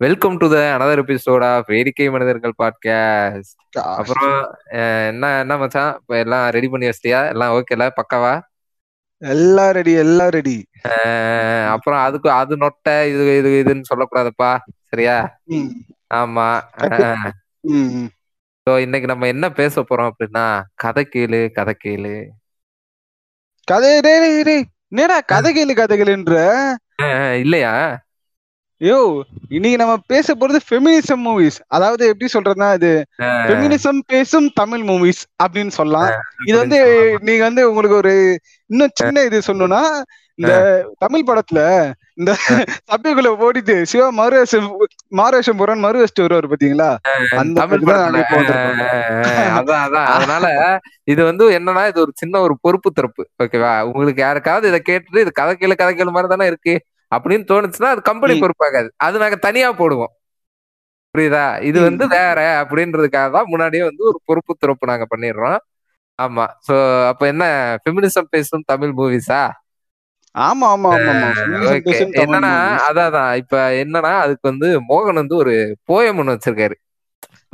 Welcome to the another episode of வேடிக்கை மனிதர்கள் podcast அப்புறம் என்ன என்ன மச்சான்? இப்ப எல்லாம் ரெடி பண்ணி வச்சிட்டியா எல்லாம் ஓகேல பக்காவா? எல்லாம் ரெடி எல்லாம் ரெடி அப்புறம் அதுக்கு அது நொட்டை இது இது இதுன்னு சொல்லக்கூடாதுப்பா. சரியா? ஆமா. ஸோ இன்னைக்கு நம்ம என்ன பேச போறோம் அப்படின்னா கதை கேளு கதை கேளு. கதை என்னடா கதை கேளு கதை கேளுன்ற? இல்லையா? யோ இன்னைக்கு நம்ம பேச போறது ஃபெமினிசம் மூவிஸ் அதாவது எப்படி சொல்றதுன்னா இது ஃபெமினிசம் பேசும் தமிழ் மூவிஸ் அப்படின்னு சொல்லலாம். இது வந்து நீங்க வந்து உங்களுக்கு ஒரு இன்னும் சின்ன இது சொல்லணும்னா இந்த தமிழ் படத்துல இந்த சபைக்குள்ள ஓடிட்டு சிவா மறுவேஷம் மாறுவேஷம் போறான் மறுவேஷ்டு வருவார் பாத்தீங்களா? அந்த தமிழ் அதான் அதான். அதனால இது வந்து என்னன்னா இது ஒரு சின்ன ஒரு பொறுப்பு திறப்பு ஓகேவா? உங்களுக்கு யாருக்காவது இதை கேட்டுட்டு இது கதை கேளு கதை கேளு மாதிரி தானே இருக்கு. அப்படின்னு தோணுச்சுன்னா அது கம்பெனி. பொறுப்பாகாது. அது நாங்க தனியா போடுவோம். புரியுதா? இது. வந்து வேற அப்படின்றதுக்காக தான் முன்னாடியே வந்து ஒரு பொறுப்பு திறப்பு நாங்க பண்ணிடுறோம். ஆமா. சோ அப்ப என்ன ஃபெமினிசம் பேசும் தமிழ் மூவிஸா ஆமா ஆமா என்னன்னா. அதான் இப்ப என்னன்னா அதுக்கு வந்து மோகன் வந்து ஒரு போயம் ஒண்ணு வச்சிருக்காரு.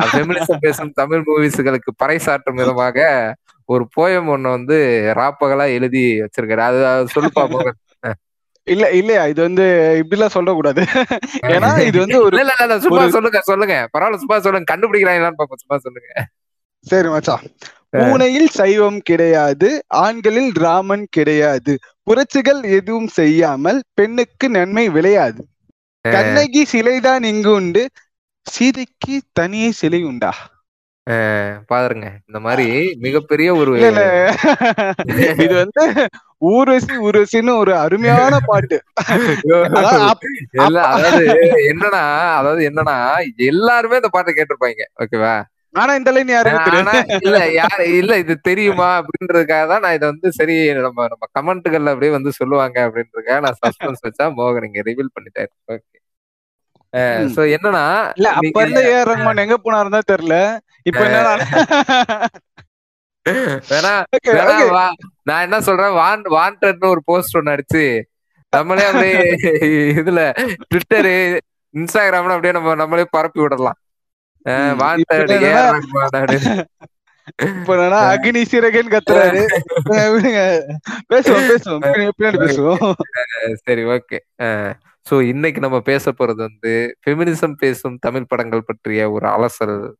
ஃபெமினிசம் பேசும் தமிழ் மூவிஸ்களுக்கு பறைசாற்றும் விதமாக ஒரு போயம் ஒண்ணு வந்து ராப்பகலா எழுதி வச்சிருக்காரு. அது அது சொல்லுப்பா மோகன். இல்ல இல்லையா? இது வந்து இப்படிலாம் சொல்லக்கூடாது. ஏன்னா இது வந்து ஒரு இல்ல இல்ல சும்மா சொல்லுங்க சொல்லுங்க. பரவாயில்ல சும்மா சொல்லுங்க. கண்டுபிடிக்கிறாங்களான்னு பாப்போம் சும்மா சொல்லுங்க. சரி மச்சான் பூனையில் சைவம் கிடையாது ஆண்களில் ராமன் கிடையாது. புரட்சிகள் எதுவும் செய்யாமல் பெண்ணுக்கு நன்மை விளையாது. கண்ணகி சிலைதான் இங்கு உண்டு சீதைக்கு தனியே சிலை உண்டா? பாருங்க. இந்த மாதிரி மிகப்பெரிய ஒரு இது வந்து ஊர்வசி ஊர்வசின்னு ஒரு அருமையான பாட்டு. அதாவது என்னன்னா அதாவது என்னன்னா எல்லாருமே இந்த பாட்டை கேட்டிருப்பாங்க. ஓகேவா? ஆனா இந்த லைன் தெரியாது. இல்ல யாரு இல்ல இது தெரியுமா அப்படின்றதுக்காக தான் நான் இதை வந்து சரி நம்ம நம்ம கமெண்ட்டுகள்ல அப்படியே வந்து சொல்லுவாங்க அப்படின்றதுக்காக நான் சஸ்பென்ஸ் வச்சா மோகன் இங்க ரிவீல் பண்ணிட்டாரு. ஓகே. சோ என்னன்னா இல்ல அப்ப இருந்த ஏஆர் ரஹ்மான் எங்க போனாருன்னு தான் தெரியல இப்ப. வா- நான் என்ன சொல்றேன் வான் வாண்டட்னு ஒரு போஸ்ட் ஒன்னு அடிச்சு நம்மளே அப்படியே இதுல ட்விட்டரு இன்ஸ்டாகிராம்ல அப்படியே நம்ம நம்மளே பரப்பி விடலாம். வாண்டட் இப்ப என்னன்னா- இப்ப என்னன்னா அக்னி சிறகன் கத்துறாரு. பேசுவோம் பேசுவோம். பின்னாடி பேசுவோம். சரி ஓகே. சோ இன்னைக்கு நம்ம பேச போறது வந்து ஃபெமினிசம் பேசும் தமிழ் படங்கள் பற்றிய ஒரு அலசல்.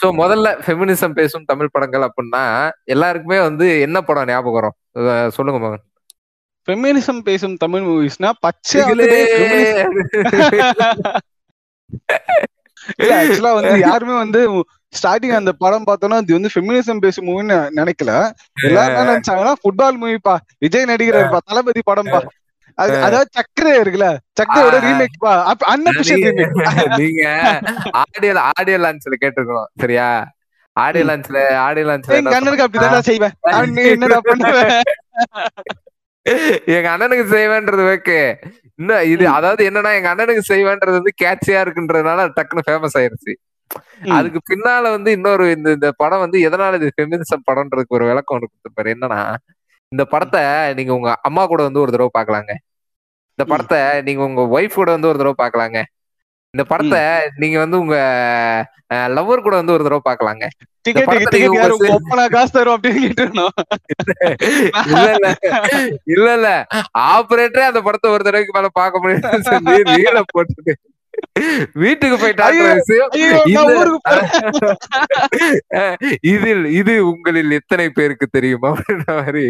சோ முதல்ல ஃபெமினிசம் பேசும் தமிழ் படங்கள் அப்படின்னா எல்லாருக்குமே வந்து என்ன படம் ஞாபகம் வரும்? சொல்லுங்க மகன். ஃபெமினிசம் பேசும் தமிழ் மூவிஸ்னா பச்சை ஆக்சுவலா வந்து யாருமே வந்து ஸ்டார்டிங் அந்த படம் பார்த்தோம்னா இது வந்து ஃபெமினிசம் பேசும் மூவின்னு நினைக்கல. எல்லாரும் என்ன நினைச்சாங்கன்னா ஃபுட்பால் மூவிப்பா விஜய் நடிகர்ப்பா தளபதி படம்பா அது அதாவது சக்கரை இருக்குல்ல சக்கரையோட. ரீமேக் பா. நீங்க ஆடியோ ஆடியோ லான்ச்ல கேட்டிருக்கணும் சரியா? ஆடியோ லான்ச்ல ஆடியோ லான்ச்ல எங்க அண்ணனுக்கு அப்படிதான் செய்வேன். என்னடா பண்ணுவ? எங்க அண்ணனுக்கு செய்வேன்றது ஓகே. இன்னும் இது அதாவது என்னன்னா எங்க அண்ணனுக்கு செய்வேன்றது வந்து கேட்சியா இருக்குன்றதுனால டக்குன்னு ஃபேமஸ் ஆயிருச்சு. அதுக்கு பின்னால வந்து இன்னொரு இந்த இந்த படம் வந்து எதனால இது ஃபெமினிசம் படம்ன்றதுக்கு ஒரு விளக்கம் ஒன்று கொடுத்துருப்பாரு. என்னன்னா இந்த படத்தை நீங்க உங்க அம்மா கூட வந்து ஒரு தடவை பார்க்கலாங்க. இந்த படத்தை நீங்க உங்க ஒய்ஃப் கூட வந்து ஒரு தடவை பார்க்கலாங்க. இந்த படத்தை நீங்க வந்து உங்க லவ்வர் கூட வந்து ஒரு தடவை கேட்டுருந்தோம். இல்ல இல்ல. ஆபரேட்டரே அந்த படத்தை ஒரு தடவைக்கு மேல சொல்லி ரீல போட்டுட்டு வீட்டுக்கு போயிட்டாங்க. இதில் இது உங்களில் எத்தனை பேருக்கு தெரியும்? அப்படின்ற மாதிரி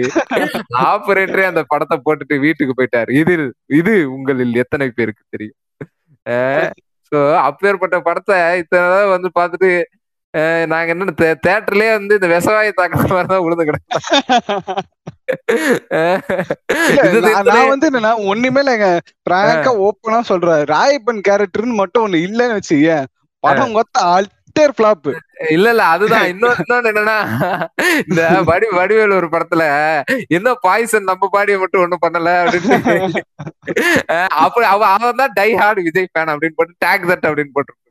ஆபரேட்டரே அந்த படத்தை போட்டுட்டு வீட்டுக்கு போயிட்டாரு. இதில் இது உங்களில் எத்தனை பேருக்கு தெரியும்? சோ அப்பேற்பட்ட படத்தை இத்தனை வந்து பார்த்துட்டு நாங்க என்ன தேட்டர்லயே வந்து இந்த விசவாய தாக்குற மாதிரி தான் விழுந்து கிடக்கும். நான் வந்து என்னன்னா ஒண்ணுமே இல்லைங்க பிராங்கா ஓப்பனா சொல்றேன் ராயப்பன் கேரக்டர்னு மட்டும் ஒண்ணு இல்லன்னு வச்சுக்க படம் கொத்த அல்டர் பிளாப் இல்ல இல்ல அதுதான். இன்னொன்னு இன்னொன்னு என்னன்னா இந்த வடி வடிவேல் ஒரு படத்துல என்ன பாய்சன் நம்ம பாடிய மட்டும் ஒண்ணும் பண்ணல அப்படின்னு. அப்படி அவ அவன் தான் டை ஹார்ட் விஜய் ஃபேன் அப்படின்னு போட்டு டேக் தட் அப்படின்னு போட்டிருப்பாங்க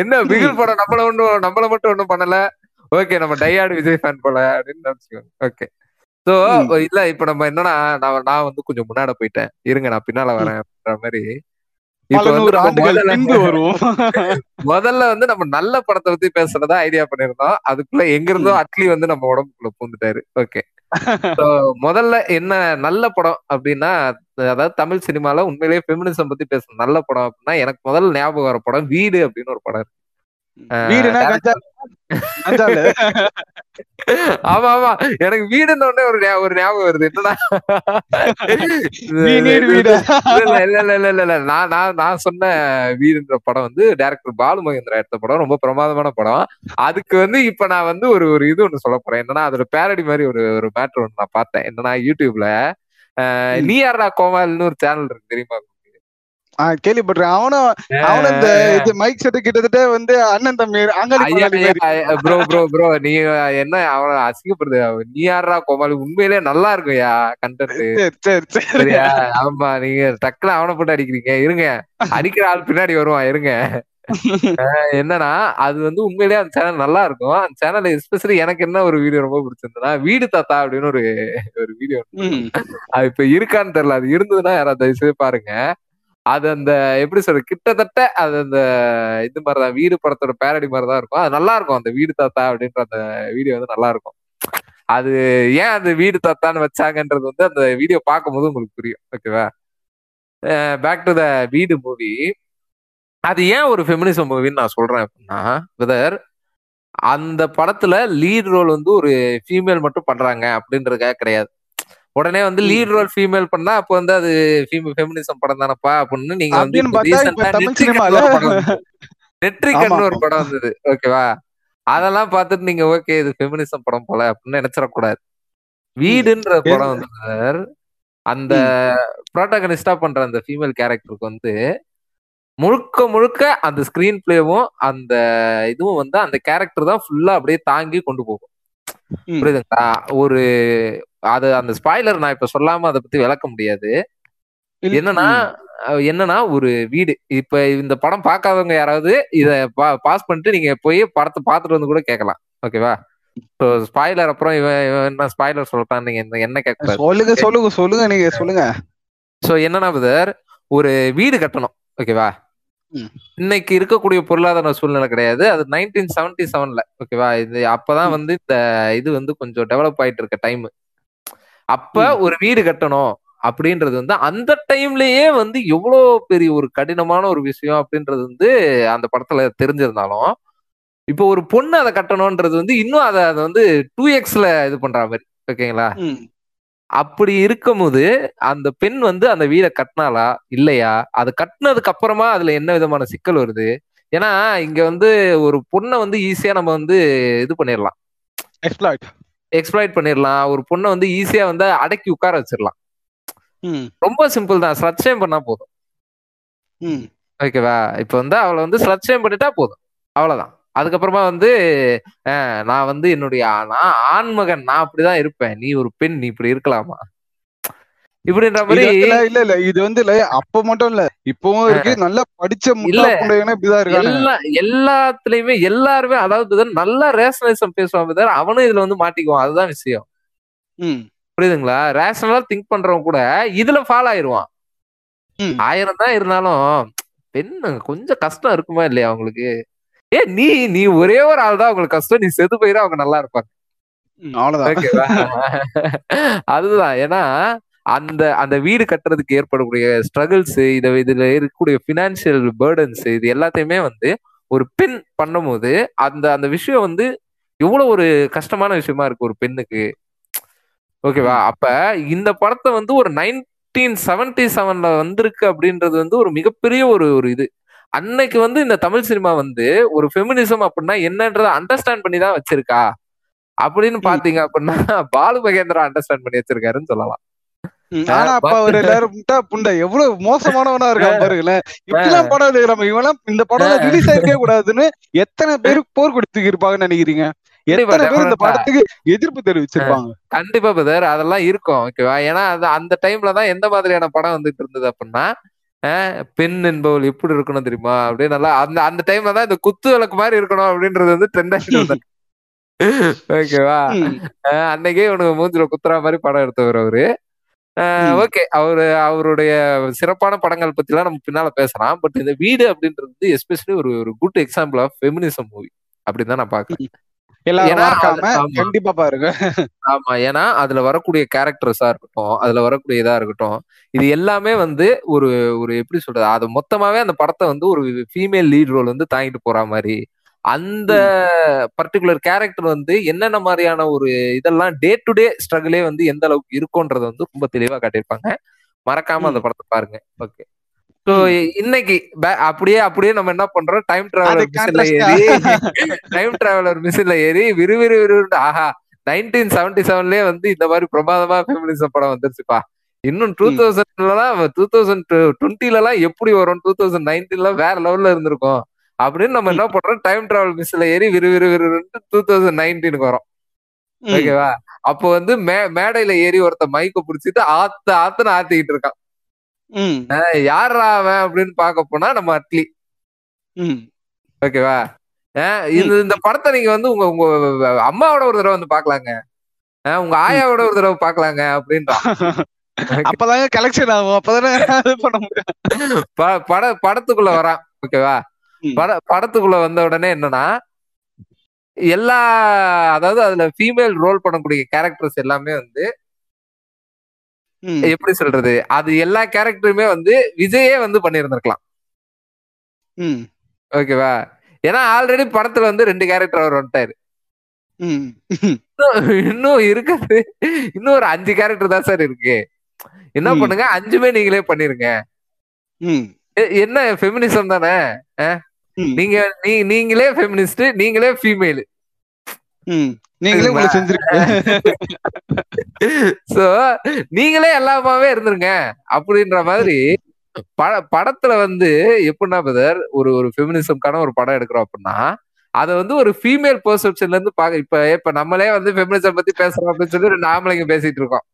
என்ன பிகில் படம் நம்மள ஒண்ணும் நம்மள மட்டும் ஒண்ணும் பண்ணல. ஓகே நம்ம டையாடு விஜய் ஃபேன் போல அப்படின்னு நினைச்சுக்கோங்க. ஓகே. சோ. இல்ல இப்ப நம்ம என்னன்னா நான் நான் வந்து கொஞ்சம் முன்னாடி போயிட்டேன். இருங்க நான் பின்னால வரேன் அப்படின்ற மாதிரி முதல்ல வந்து நம்ம நல்ல படத்தை பத்தி பேசுறதா ஐடியா பண்ணிருந்தோம் அதுக்குள்ள எங்க இருந்தோ அட்லி வந்து நம்ம உடம்புக்குள்ள பூந்துட்டாரு. ஓகே முதல்ல என்ன நல்ல படம் அப்படின்னா அதாவது தமிழ் சினிமால உண்மையிலேயே ஃபெமினிசம் பத்தி பேசணும் நல்ல படம் அப்படின்னா எனக்கு முதல்ல ஞாபகம் வர படம் வீடு அப்படின்னு ஒரு படம் இருக்கு. ஆமா ஆமா. எனக்கு வீடுன்னு உடனே ஒரு ஒரு ஞாபகம் வருது. என்னன்னா We need வீடு. இல்ல இல்ல நான் நான் நான் சொன்ன வீடுன்ற படம் வந்து டைரக்டர் பாலு மகேந்திரா எடுத்த படம். ரொம்ப பிரமாதமான படம். அதுக்கு வந்து இப்ப நான் வந்து ஒரு ஒரு இது ஒண்ணு சொல்ல போறேன். என்னன்னா அதோட பேரடி மாதிரி ஒரு ஒரு மேட்ரு ஒண்ணு நான் பார்த்தேன். என்னன்னா யூடியூப்ல. நீ யாரா கோமால்னு ஒரு சேனல் இருக்கு தெரியுமா? கேள்விப்பட்டிருக்கேன். அவனும் அவனும் இந்த இது மைக் செட்டு கிட்டத்தட்ட வந்து அண்ணன் தம்பி. ப்ரோ ப்ரோ ப்ரோ நீ என்ன அவன அசிங்கப்படுது நீ யாரா கோமாளி? உண்மையிலே நல்லா இருக்கும்யா கண்டென்ட் சரி சரி சரி. சரியா? ஆமா நீங்க டக்குனு அவனை போட்டு அடிக்கிறீங்க. இருங்க. அடிக்கிற ஆள் பின்னாடி வருவான் இருங்க. என்னன்னா அது வந்து உண்மையிலேயே அந்த சேனல் நல்லா இருக்கும். அந்த சேனல் எஸ்பெஷலி எனக்கு என்ன ஒரு வீடியோ ரொம்ப பிடிச்சிருந்ததுன்னா வீடு தாத்தா அப்படின்னு ஒரு ஒரு வீடியோ. அது இப்ப இருக்கான்னு தெரியல. அது இருந்ததுன்னா யாராவது தயவு செய்து பாருங்க. அது அந்த எப்படி சொல்றது கிட்டத்தட்ட அது அந்த இது மாதிரிதான் வீடு படத்தோட பேரடி மாதிரிதான் இருக்கும். அது நல்லா இருக்கும் அந்த வீடு தாத்தா அப்படின்ற அந்த வீடியோ வந்து நல்லா இருக்கும் அது ஏன் அந்த வீடு தாத்தான்னு வச்சாங்கன்றது வந்து அந்த வீடியோ பார்க்கும்போது உங்களுக்கு புரியும். ஓகேவா பேக் டு த வீடு மூவி அது ஏன் ஒரு ஃபெமினிசம் மூவின்னு நான் சொல்றேன் அப்படின்னா பிரதர் அந்த படத்துல லீட் ரோல் வந்து ஒரு ஃபீமேல் மட்டும் பண்றாங்க அப்படின்றதுக்காக கிடையாது. உடனே வந்து. லீட் ரோல் ஃபீமேல் பண்ணா அப்போ வந்து அது ஃபெமினிசம் படம் தானப்பா? அப்படின்னு நீங்க வந்து சினிமால ஒரு படம் வந்தது. ஓகேவா? அதெல்லாம் பார்த்துட்டு நீங்க ஓகே இது ஃபெமினிசம் படம் போல அப்படின்னு நினைச்சிடக்கூடாது. வீடுன்ற படம் வந்து அந்த ப்ரோட்டகனிஸ்டா பண்ற அந்த ஃபீமேல் கேரக்டருக்கு வந்து முழுக்க முழுக்க அந்த ஸ்கிரீன் பிளேவும் அந்த இதுவும் வந்து அந்த கேரக்டர் தான் ஃபுல்லா அப்படியே தாங்கி கொண்டு போகும். புரியுதுங்களா? ஒரு அது அந்த ஸ்பாய்லர் நான் இப்ப சொல்லாம அதை பத்தி விளக்க முடியாது. என்னன்னா என்னன்னா ஒரு வீடு. இப்ப இந்த படம் பார்க்காதவங்க யாராவது இத பாஸ் பண்ணிட்டு நீங்க போய் படத்தை பார்த்துட்டு வந்து கூட கேட்கலாம் ஓகேவா ஸோ ஸ்பாய்லர் அப்புறம் இவன் இவன் என்ன ஸ்பாய்லர் சொல்லிட்டான் நீங்க என்ன- கேட்க சொல்லுங்க சொல்லுங்க சொல்லுங்க நீங்க சொல்லுங்க. ஸோ என்னன்னா பிரதர் ஒரு வீடு கட்டணும். ஓகேவா. இன்னைக்கு இருக்கக்கூடிய பொருளாதார சூழ்நிலை கிடையாது. அது நைன்டீன் செவன்டி செவன்ல ஓகேவா இது அப்பதான். வந்து இந்த இது வந்து கொஞ்சம் டெவலப் ஆயிட்டு இருக்க டைம் அப்ப. ஒரு வீடு கட்டணும் அப்படின்றது வந்து அந்த டைம்லயே வந்து எவ்வளோ பெரிய ஒரு கடினமான ஒரு விஷயம் அப்படின்றது வந்து அந்த படத்துல தெரிஞ்சிருந்தாலும் இப்போ ஒரு பொண்ணு அதை கட்டணும்ன்றது வந்து இன்னும் அதை அதை வந்து டூ எக்ஸ்ல இது பண்ற மாதிரி ஓகேங்களா. அப்படி இருக்கும்போது அந்த பெண் வந்து அந்த வீடை கட்டினாலா இல்லையா? அது கட்டினதுக்கு அப்புறமா அதுல என்ன விதமான சிக்கல் வருது? ஏன்னா இங்க வந்து ஒரு பொண்ணை வந்து ஈஸியா நம்ம வந்து இது பண்ணிடலாம். எக்ஸ்பிளாய்ட் பண்ணிடலாம் ஒரு பொண்ணை வந்து ஈஸியா வந்து அடக்கி உட்கார வச்சிடலாம் ரொம்ப சிம்பிள் தான். ஸ்லட்சயம் பண்ணா போதும். ஓகேவா இப்போ வந்து அவளை வந்து ஸ்லட்சயம் பண்ணிட்டா போதும். அவ்வளவுதான். அதுக்கப்புறமா வந்து நான் வந்து என்னுடைய நான் ஆண்மகன் நான் அப்படிதான் இருப்பேன். நீ ஒரு பெண் நீ இப்படி இருக்கலாமா? இப்படின்ற மாதிரி இல்ல, இல்ல இது வந்து இல்ல. அப்ப மட்டும் இல்ல. இப்பவும் இருக்கு. நல்லா படிச்ச இல்ல. இப்படிதான் எல்லா எல்லாத்துலயுமே எல்லாருமே அதாவது நல்லா ரேஷனலிசம் தவிர அவனும் இதுல வந்து மாட்டிக்குவான். அதுதான் விஷயம். புரியுதுங்களா? ரேஷனலா திங்க் பண்றவன் கூட இதுல ஃபாலோ ஆயிருவான். ஆயிரம் தான் இருந்தாலும் பெண்ணு கொஞ்சம் கஷ்டம் இருக்குமா இல்லையா அவங்களுக்கு? ஏ நீ நீ ஒரே ஒரு ஆள் தான் அவங்களுக்கு கஷ்டம். நீ செத்து போயிரு அவங்க நல்லா இருப்பாங்க. அவ்வளவுதான். அதுதான். ஏன்னா அந்த அந்த வீடு கட்டுறதுக்கு ஏற்படக்கூடிய ஸ்ட்ரகிள்ஸ் இத இதுல இருக்கக்கூடிய பினான்சியல் பேர்டன்ஸ் இது எல்லாத்தையுமே வந்து ஒரு பெண் பண்ணும்போது அந்த அந்த விஷயம் வந்து எவ்வளவு ஒரு கஷ்டமான விஷயமா இருக்கு ஒரு பெண்ணுக்கு. ஓகேவா அப்ப இந்த படத்தை வந்து ஒரு நைன்டீன் செவன்டி செவன்ல வந்திருக்கு அப்படின்றது வந்து ஒரு மிகப்பெரிய ஒரு ஒரு இது. அன்னைக்கு வந்து இந்த தமிழ் சினிமா வந்து ஒரு ஃபெமினிசம் அப்படின்னா என்னன்றதை அண்டர்ஸ்டாண்ட் பண்ணி தான் வச்சிருக்கா. அப்படின்னு. பாத்தீங்க அப்படின்னா பாலு மகேந்திரா அண்டர்ஸ்டாண்ட் பண்ணி வச்சிருக்காருன்னு சொல்லலாம். ஆனா அப்ப அவர் எல்லாரும் முட்டா புண்டை. எவ்வளவு மோசமானவனா இருக்கான் பாருங்களேன். இப்படிலாம் படம் எடுக்கிறோம் இவெல்லாம் இந்த படம் ரிலீஸ் கூடாதுன்னு எத்தனை பேருக்கு போர் கொடுத்து இருப்பாங்கன்னு நினைக்கிறீங்க இந்த. படத்துக்கு எதிர்ப்பு தெரிவிச்சிருப்பாங்க? கண்டிப்பா பிரதர் அதெல்லாம் இருக்கும் ஓகேவா ஏன்னா அந்த டைம்ல தான் எந்த மாதிரியான படம் வந்துட்டு இருந்தது அப்படின்னா பெண் என்பவள் எப்படி இருக்கணும் தெரியுமா? அப்படியே நல்லா அந்த அந்த டைம்ல தான் இந்த குத்து விளக்கு மாதிரி இருக்கணும் அப்படின்றது வந்து ட்ரெண்ட் ஆகிட்டு ஓகேவா அன்னைக்கே இவனுக்கு மூஞ்சில குத்துற மாதிரி படம் எடுத்தவர் அவரு. ஓகே. அவரு அவருடைய சிறப்பான படங்கள் பத்திலாம் நம்ம பின்னால பேசலாம். பட் இந்த வீடு அப்படின்றது எஸ்பெஷலி ஒரு ஒரு good example of feminism movie அப்படின்னு தான் நான் பாக்குறேன். ஆமா. ஏன்னா அதுல வரக்கூடிய கேரக்டர்ஸா இருக்கட்டும் அதுல வரக்கூடிய இதா இருக்கட்டும் இது எல்லாமே வந்து ஒரு ஒரு எப்படி சொல்றது? அது மொத்தமாவே அந்த படத்தை வந்து ஒரு ஃபீமேல் லீட் ரோல் வந்து தாங்கிட்டு போற மாதிரி அந்த பர்டிகுலர் கேரக்டர் வந்து என்னென்ன மாதிரியான ஒரு இதெல்லாம் டே டு டே ஸ்ட்ரகிளே வந்து எந்த அளவுக்கு இருக்கும்ன்றத வந்து ரொம்ப தெளிவா காட்டியிருப்பாங்க. மறக்காம அந்த படத்தை பாருங்க. ஓகே ஸோ இன்னைக்கு அப்படியே அப்படியே நம்ம என்ன பண்றோம்? டைம் டிராவலர் மிஷின்ல. ஏறி டைம் டிராவலர் மிஷின்ல ஏறி விறுவிறு விறுவிறு ஆஹா நைன்டீன் செவன்டி செவன்லயே வந்து இந்த மாதிரி பிரமாதமா ஃபெமினிசம் படம் வந்துருச்சுப்பா. இன்னும் டூ ம். தௌசண்ட்லாம் டூ தௌசண்ட் டுவெண்ட்டில எல்லாம் எப்படி வரும்? டூ தௌசண்ட் நைன்டீன்ல வேற லெவல்ல இருந்திருக்கும். அப்படின்னு நம்ம என்ன பண்றோம்? டைம் டிராவல் மிஷின்ல ஏறி விறுவிறு விறுவிறுன்னு டூ தௌசண்ட் நைன்டீனுக்கு வரோம். ஓகேவா? அப்போ வந்து மே மேடையில ஏறி ஒருத்த மைக்க புடிச்சிட்டு ஆத்து ஆத்துன்னு ஆத்திக்கிட்டு இருக்கான். யார்ரா அவன் அப்படின்னு பார்க்க போனா நம்ம அட்லி. ஓகேவா? இது இந்த படத்தை நீங்க வந்து உங்க உங்க அம்மாவோட ஒரு தடவை வந்து பாக்கலாங்க உங்க ஆயாவோட ஒரு தடவை பாக்கலாங்க அப்படின்றான் அப்பதாங்க கலெக்ஷன் ஆகும். அப்பதானே இது பண்ண முடியும். ப- பட படத்துக்குள்ள வரான். ஓகேவா. பட படத்துக்குள்ள வந்த உடனே என்னன்னா எல்லா அதாவது அதுல ஃபீமேல் ரோல் பண்ணக்கூடிய கேரக்டர்ஸ் எல்லாமே வந்து எப்படி சொல்றது அது எல்லா கேரக்டருமே வந்து விஜயே வந்து பண்ணியிருந்திருக்கலாம். ஓகேவா? ஏன்னா ஆல்ரெடி படத்துல வந்து ரெண்டு கேரக்டர் அவர் வந்துட்டாரு. இன்னும் இருக்குது. இன்னும் ஒரு அஞ்சு கேரக்டர் தான் சார் இருக்கு. என்ன. பண்ணுங்க அஞ்சுமே நீங்களே பண்ணிருங்க. என்ன ஃபெமினிசம் தானே? நீங்க நீங்களே ஃபெமினிஸ்ட் நீங்களே ஃபீமேல். நீங்களே உங்களை சோ நீங்களே எல்லாமாவே இருந்துருங்க. அப்படின்ற மாதிரி பட படத்துல வந்து எப்படின்னா பிரதர் ஒரு ஒரு ஃபெமினிசம்கான ஒரு படம் எடுக்கிறோம் அப்படின்னா அதை வந்து ஒரு ஃபீமேல் பெர்செப்ஷன்ல இருந்து பாக்க இப்ப இப்ப நம்மளே வந்து ஃபெமினிசம் பத்தி பேசுறோம் அப்படின்னு சொல்லி ரெண்டு ஆம்பளைங்க பேசிட்டு இருக்கோம்.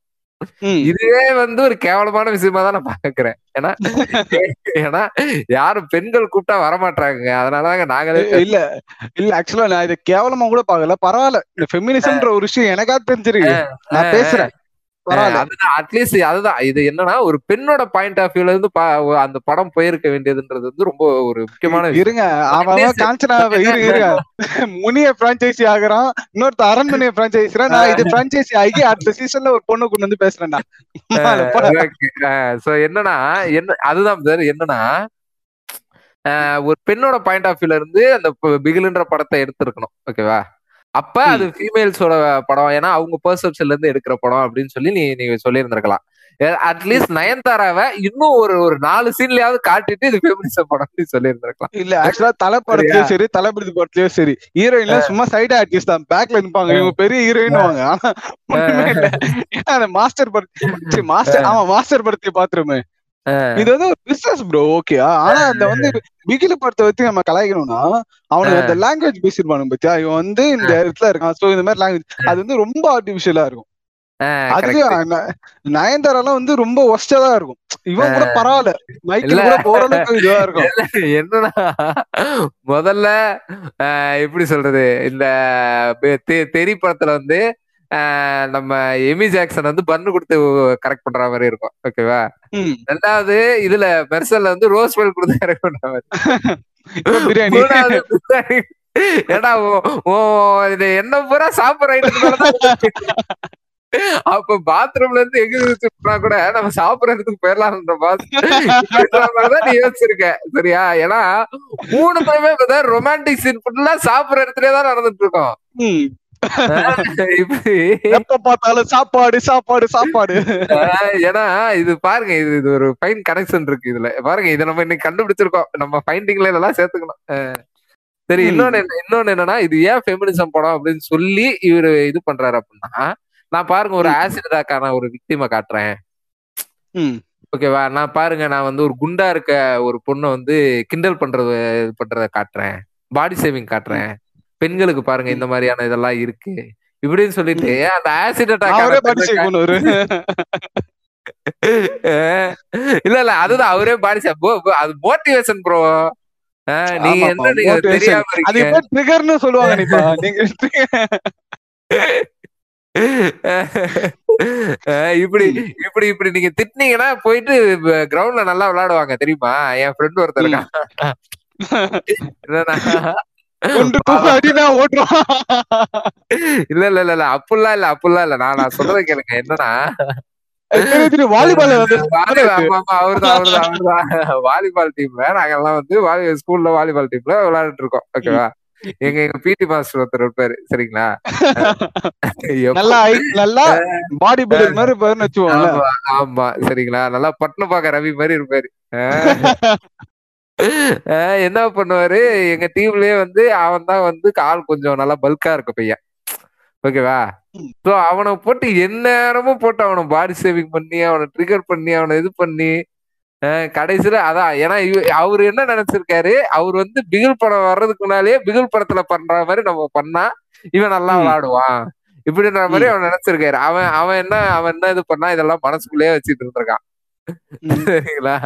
இதுவே வந்து ஒரு கேவலமான விஷயமா தான் நான் பாக்குறேன் ஏன்னா ஏன்னா யாரும் பெண்கள் கூப்பிட்டா வரமாட்டாங்க அதனாலதாங்க நாங்களே இல்ல இல்ல ஆக்சுவலா நான் இதை கேவலமா கூட பாக்கல பரவாயில்ல இந்த ஃபெமினிசம்ன்ற ஒரு விஷயம் எனக்கா தெரிஞ்சிருக்கு. நான் பேசுறேன். அட்லீஸ்ட் அதுதான் இது என்னன்னா ஒரு பெண்ணோட பாயிண்ட் ஆஃப் வியூல இருந்து அந்த படம் போயிருக்க வேண்டியதுன்றது வந்து ரொம்ப ஒரு முக்கியமான. இருங்க. முனிய பிரான்ச்சைசி ஆகுறான். இன்னொருத்த அரண்மனைய பிரான்ச்சைசி நான் இது பிரான்ச்சைசி ஆகி அடுத்த சீசன்ல ஒரு பொண்ணு கொண்டு வந்து பேசுறேன்டா. சோ என்னன்னா என்ன அதுதான் சார் என்னன்னா ஒரு பெண்ணோட பாயிண்ட் ஆஃப் வியூல இருந்து அந்த பிகிலுன்ற படத்தை எடுத்திருக்கணும். ஓகேவா? அப்ப அது ஃபீமேல்ஸோட படம். ஏன்னா அவங்க பெர்செப்ஷன்ல இருந்து எடுக்கிற படம் அப்படின்னு சொல்லி நீ நீங்க சொல்லியிருந்திருக்கலாம். அட்லீஸ்ட் நயன்தாராவை இன்னும் ஒரு ஒரு நாலு சீன்லயாவது காட்டிட்டு இது ஃபெமினிசம் படம் சொல்லியிருந்திருக்கலாம். இல்ல ஆக்சுவலா தலை படத்துலயும் சரி தளபதி படத்துலயும் சரி. ஹீரோயின் சும்மா சைடு ஆர்டிஸ்ட் தான். பேக்ல நிப்பாங்க. இவங்க பெரிய ஹீரோயின் வாங்க ஆனா மாஸ்டர் படத்தை மாஸ்டர் ஆமா மாஸ்டர் படத்தை பாத்துருமே இது வந்து ஒரு பிசினஸ் ப்ரோ ஓகே ஆனா அந்த வந்து பிகில படத்தை வச்சு நம்ம கலாய்க்கணும்னா அவனுக்கு அந்த லாங்குவேஜ் பேசிருப்பானுங்க பத்தியா? இவன் வந்து இந்த இடத்துல இருக்கான். சோ இந்த மாதிரி லாங்குவேஜ் அது வந்து ரொம்ப ஆர்டிபிஷியலா இருக்கும். அதுக்கு ந- நயன்தாராலாம் வந்து ரொம்ப ஒஸ்டா தான் இருக்கும். இவன் கூட பரவாயில்ல. மைக்கில். கூட ஓரளவுக்கு இதுவா இருக்கும். என்னன்னா முதல்ல எப்படி சொல்றது? இந்த தெரி படத்துல வந்து நம்ம எமி ஜாக்சன் வந்து பண்ணு கொடுத்து கரெக்ட் பண்ற மாதிரி இருக்கும். ஓகேவா. ரெண்டாவது இதுல மெர்சல்ல வந்து ரோஸ் மில்க் கொடுத்து கரெக்ட் பண்ற மாதிரி. ஏடா ஓ- இது என்ன பூரா சாப்பிடுற அப்ப பாத்ரூம்ல இருந்து எங்க வச்சுனா கூட நம்ம சாப்பிடுற இடத்துக்கு போயிடலாம்ன்ற மாதிரி நீ யோசிச்சிருக்க சரியா? ஏன்னா மூணு பேருமே ரொமான்டிக் சீன் ஃபுல்லா சாப்பிடுற இடத்துலயே தான் நடந்துட்டு இருக்கோம். எப்ப பார்த்தாலும் சாப்பாடு சாப்பாடு சாப்பாடு. ஏன்னா இது பாருங்க இது இது ஒரு ஃபைன் கனெக்ஷன் இருக்கு இதுல. பாருங்க இதை நம்ம இன்னைக்கு கண்டுபிடிச்சிருக்கோம். நம்ம ஃபைண்டிங்ல இதெல்லாம் சேர்த்துக்கணும். சரி. இன்னொன்னு இன்னொன்னு என்னன்னா இது ஏன் ஃபெமினிசம் படம் அப்படின்னு சொல்லி இவரு இது பண்றாரு அப்படின்னா நான் பாருங்க ஒரு. ஆசிட் அட்டாக்கான ஒரு விக்டிமை காட்டுறேன். ஓகேவா நான் பாருங்க நான் வந்து ஒரு குண்டா இருக்க ஒரு பொண்ணை வந்து கிண்டல் பண்றது இது பண்றத காட்டுறேன். பாடி சேவிங் காட்டுறேன். பெண்களுக்கு பாருங்க இந்த மாதிரியான இதெல்லாம் இருக்கு. இப்படின்னு சொல்லிட்டு அந்த ஆசிட் அட்டாக் இல்ல இல்ல அதுதான் அவரே பாடி ஷேப் அது மோட்டிவேஷன் ப்ரோ நீங்க என்ன நீங்க. தெரியாம அது இருக்கீங்க இப்ப ட்ரிகர்னு சொல்லுவாங்க நீங்க இப்படி இப்படி இப்படி நீங்க திட்டினீங்கன்னா போயிட்டு கிரவுண்ட்ல நல்லா விளையாடுவாங்க தெரியுமா? என் ஃப்ரெண்ட் ஒருத்தர் இருக்கான். இல்ல இல்ல இல்ல இல்ல அப்படிலாம் இல்ல அப்படிலாம் இல்ல. நான் நான் சொல்றதை கேளுங்க. என்னன்னா. வாலிபால் வந்து வாலிபால் டீம்ல நாங்கெல்லாம் வந்து ஸ்கூல்ல வாலிபால் டீம்ல விளையாடிட்டு இருக்கோம். ஓகேவா எங்க எங்க பிடி மாஸ்டர் ஒருத்தர் இருப்பாரு. சரிங்களா? நல்லா நல்லா பாடி பில்டர் மாதிரி இருப்பாருன்னு வச்சுக்கோங்களேன். ஆமா, சரிங்களா? நல்லா பட்டினப்பாக்க ரவி மாதிரி இருப்பாரு. என்ன பண்ணுவாரு? எங்க டீம்லயே வந்து அவன் தான் வந்து கால் கொஞ்சம் நல்லா பல்கா இருக்க பையன். ஓகேவா. சோ அவனை போட்டு எந்நேரமும் போட்டு அவனை பாடி சேவிங் பண்ணி அவனை ட்ரிகர் பண்ணி அவனை இது பண்ணி கடைசியில அதான் ஏன்னா இவ- அவரு என்ன நினைச்சிருக்காரு? அவர் வந்து பிகில் படம் வர்றதுக்கு முன்னாலேயே பிகில் படத்துல பண்ற மாதிரி நம்ம பண்ணா இவன் நல்லா ம். விளையாடுவான் இப்படின்ற மாதிரி அவன் நினைச்சிருக்காரு. அவன் அவன் என்ன அவன் என்ன இது பண்ணா இதெல்லாம் மனசுக்குள்ளேயே வச்சுட்டு இருந்திருக்கான். சரிங்களா?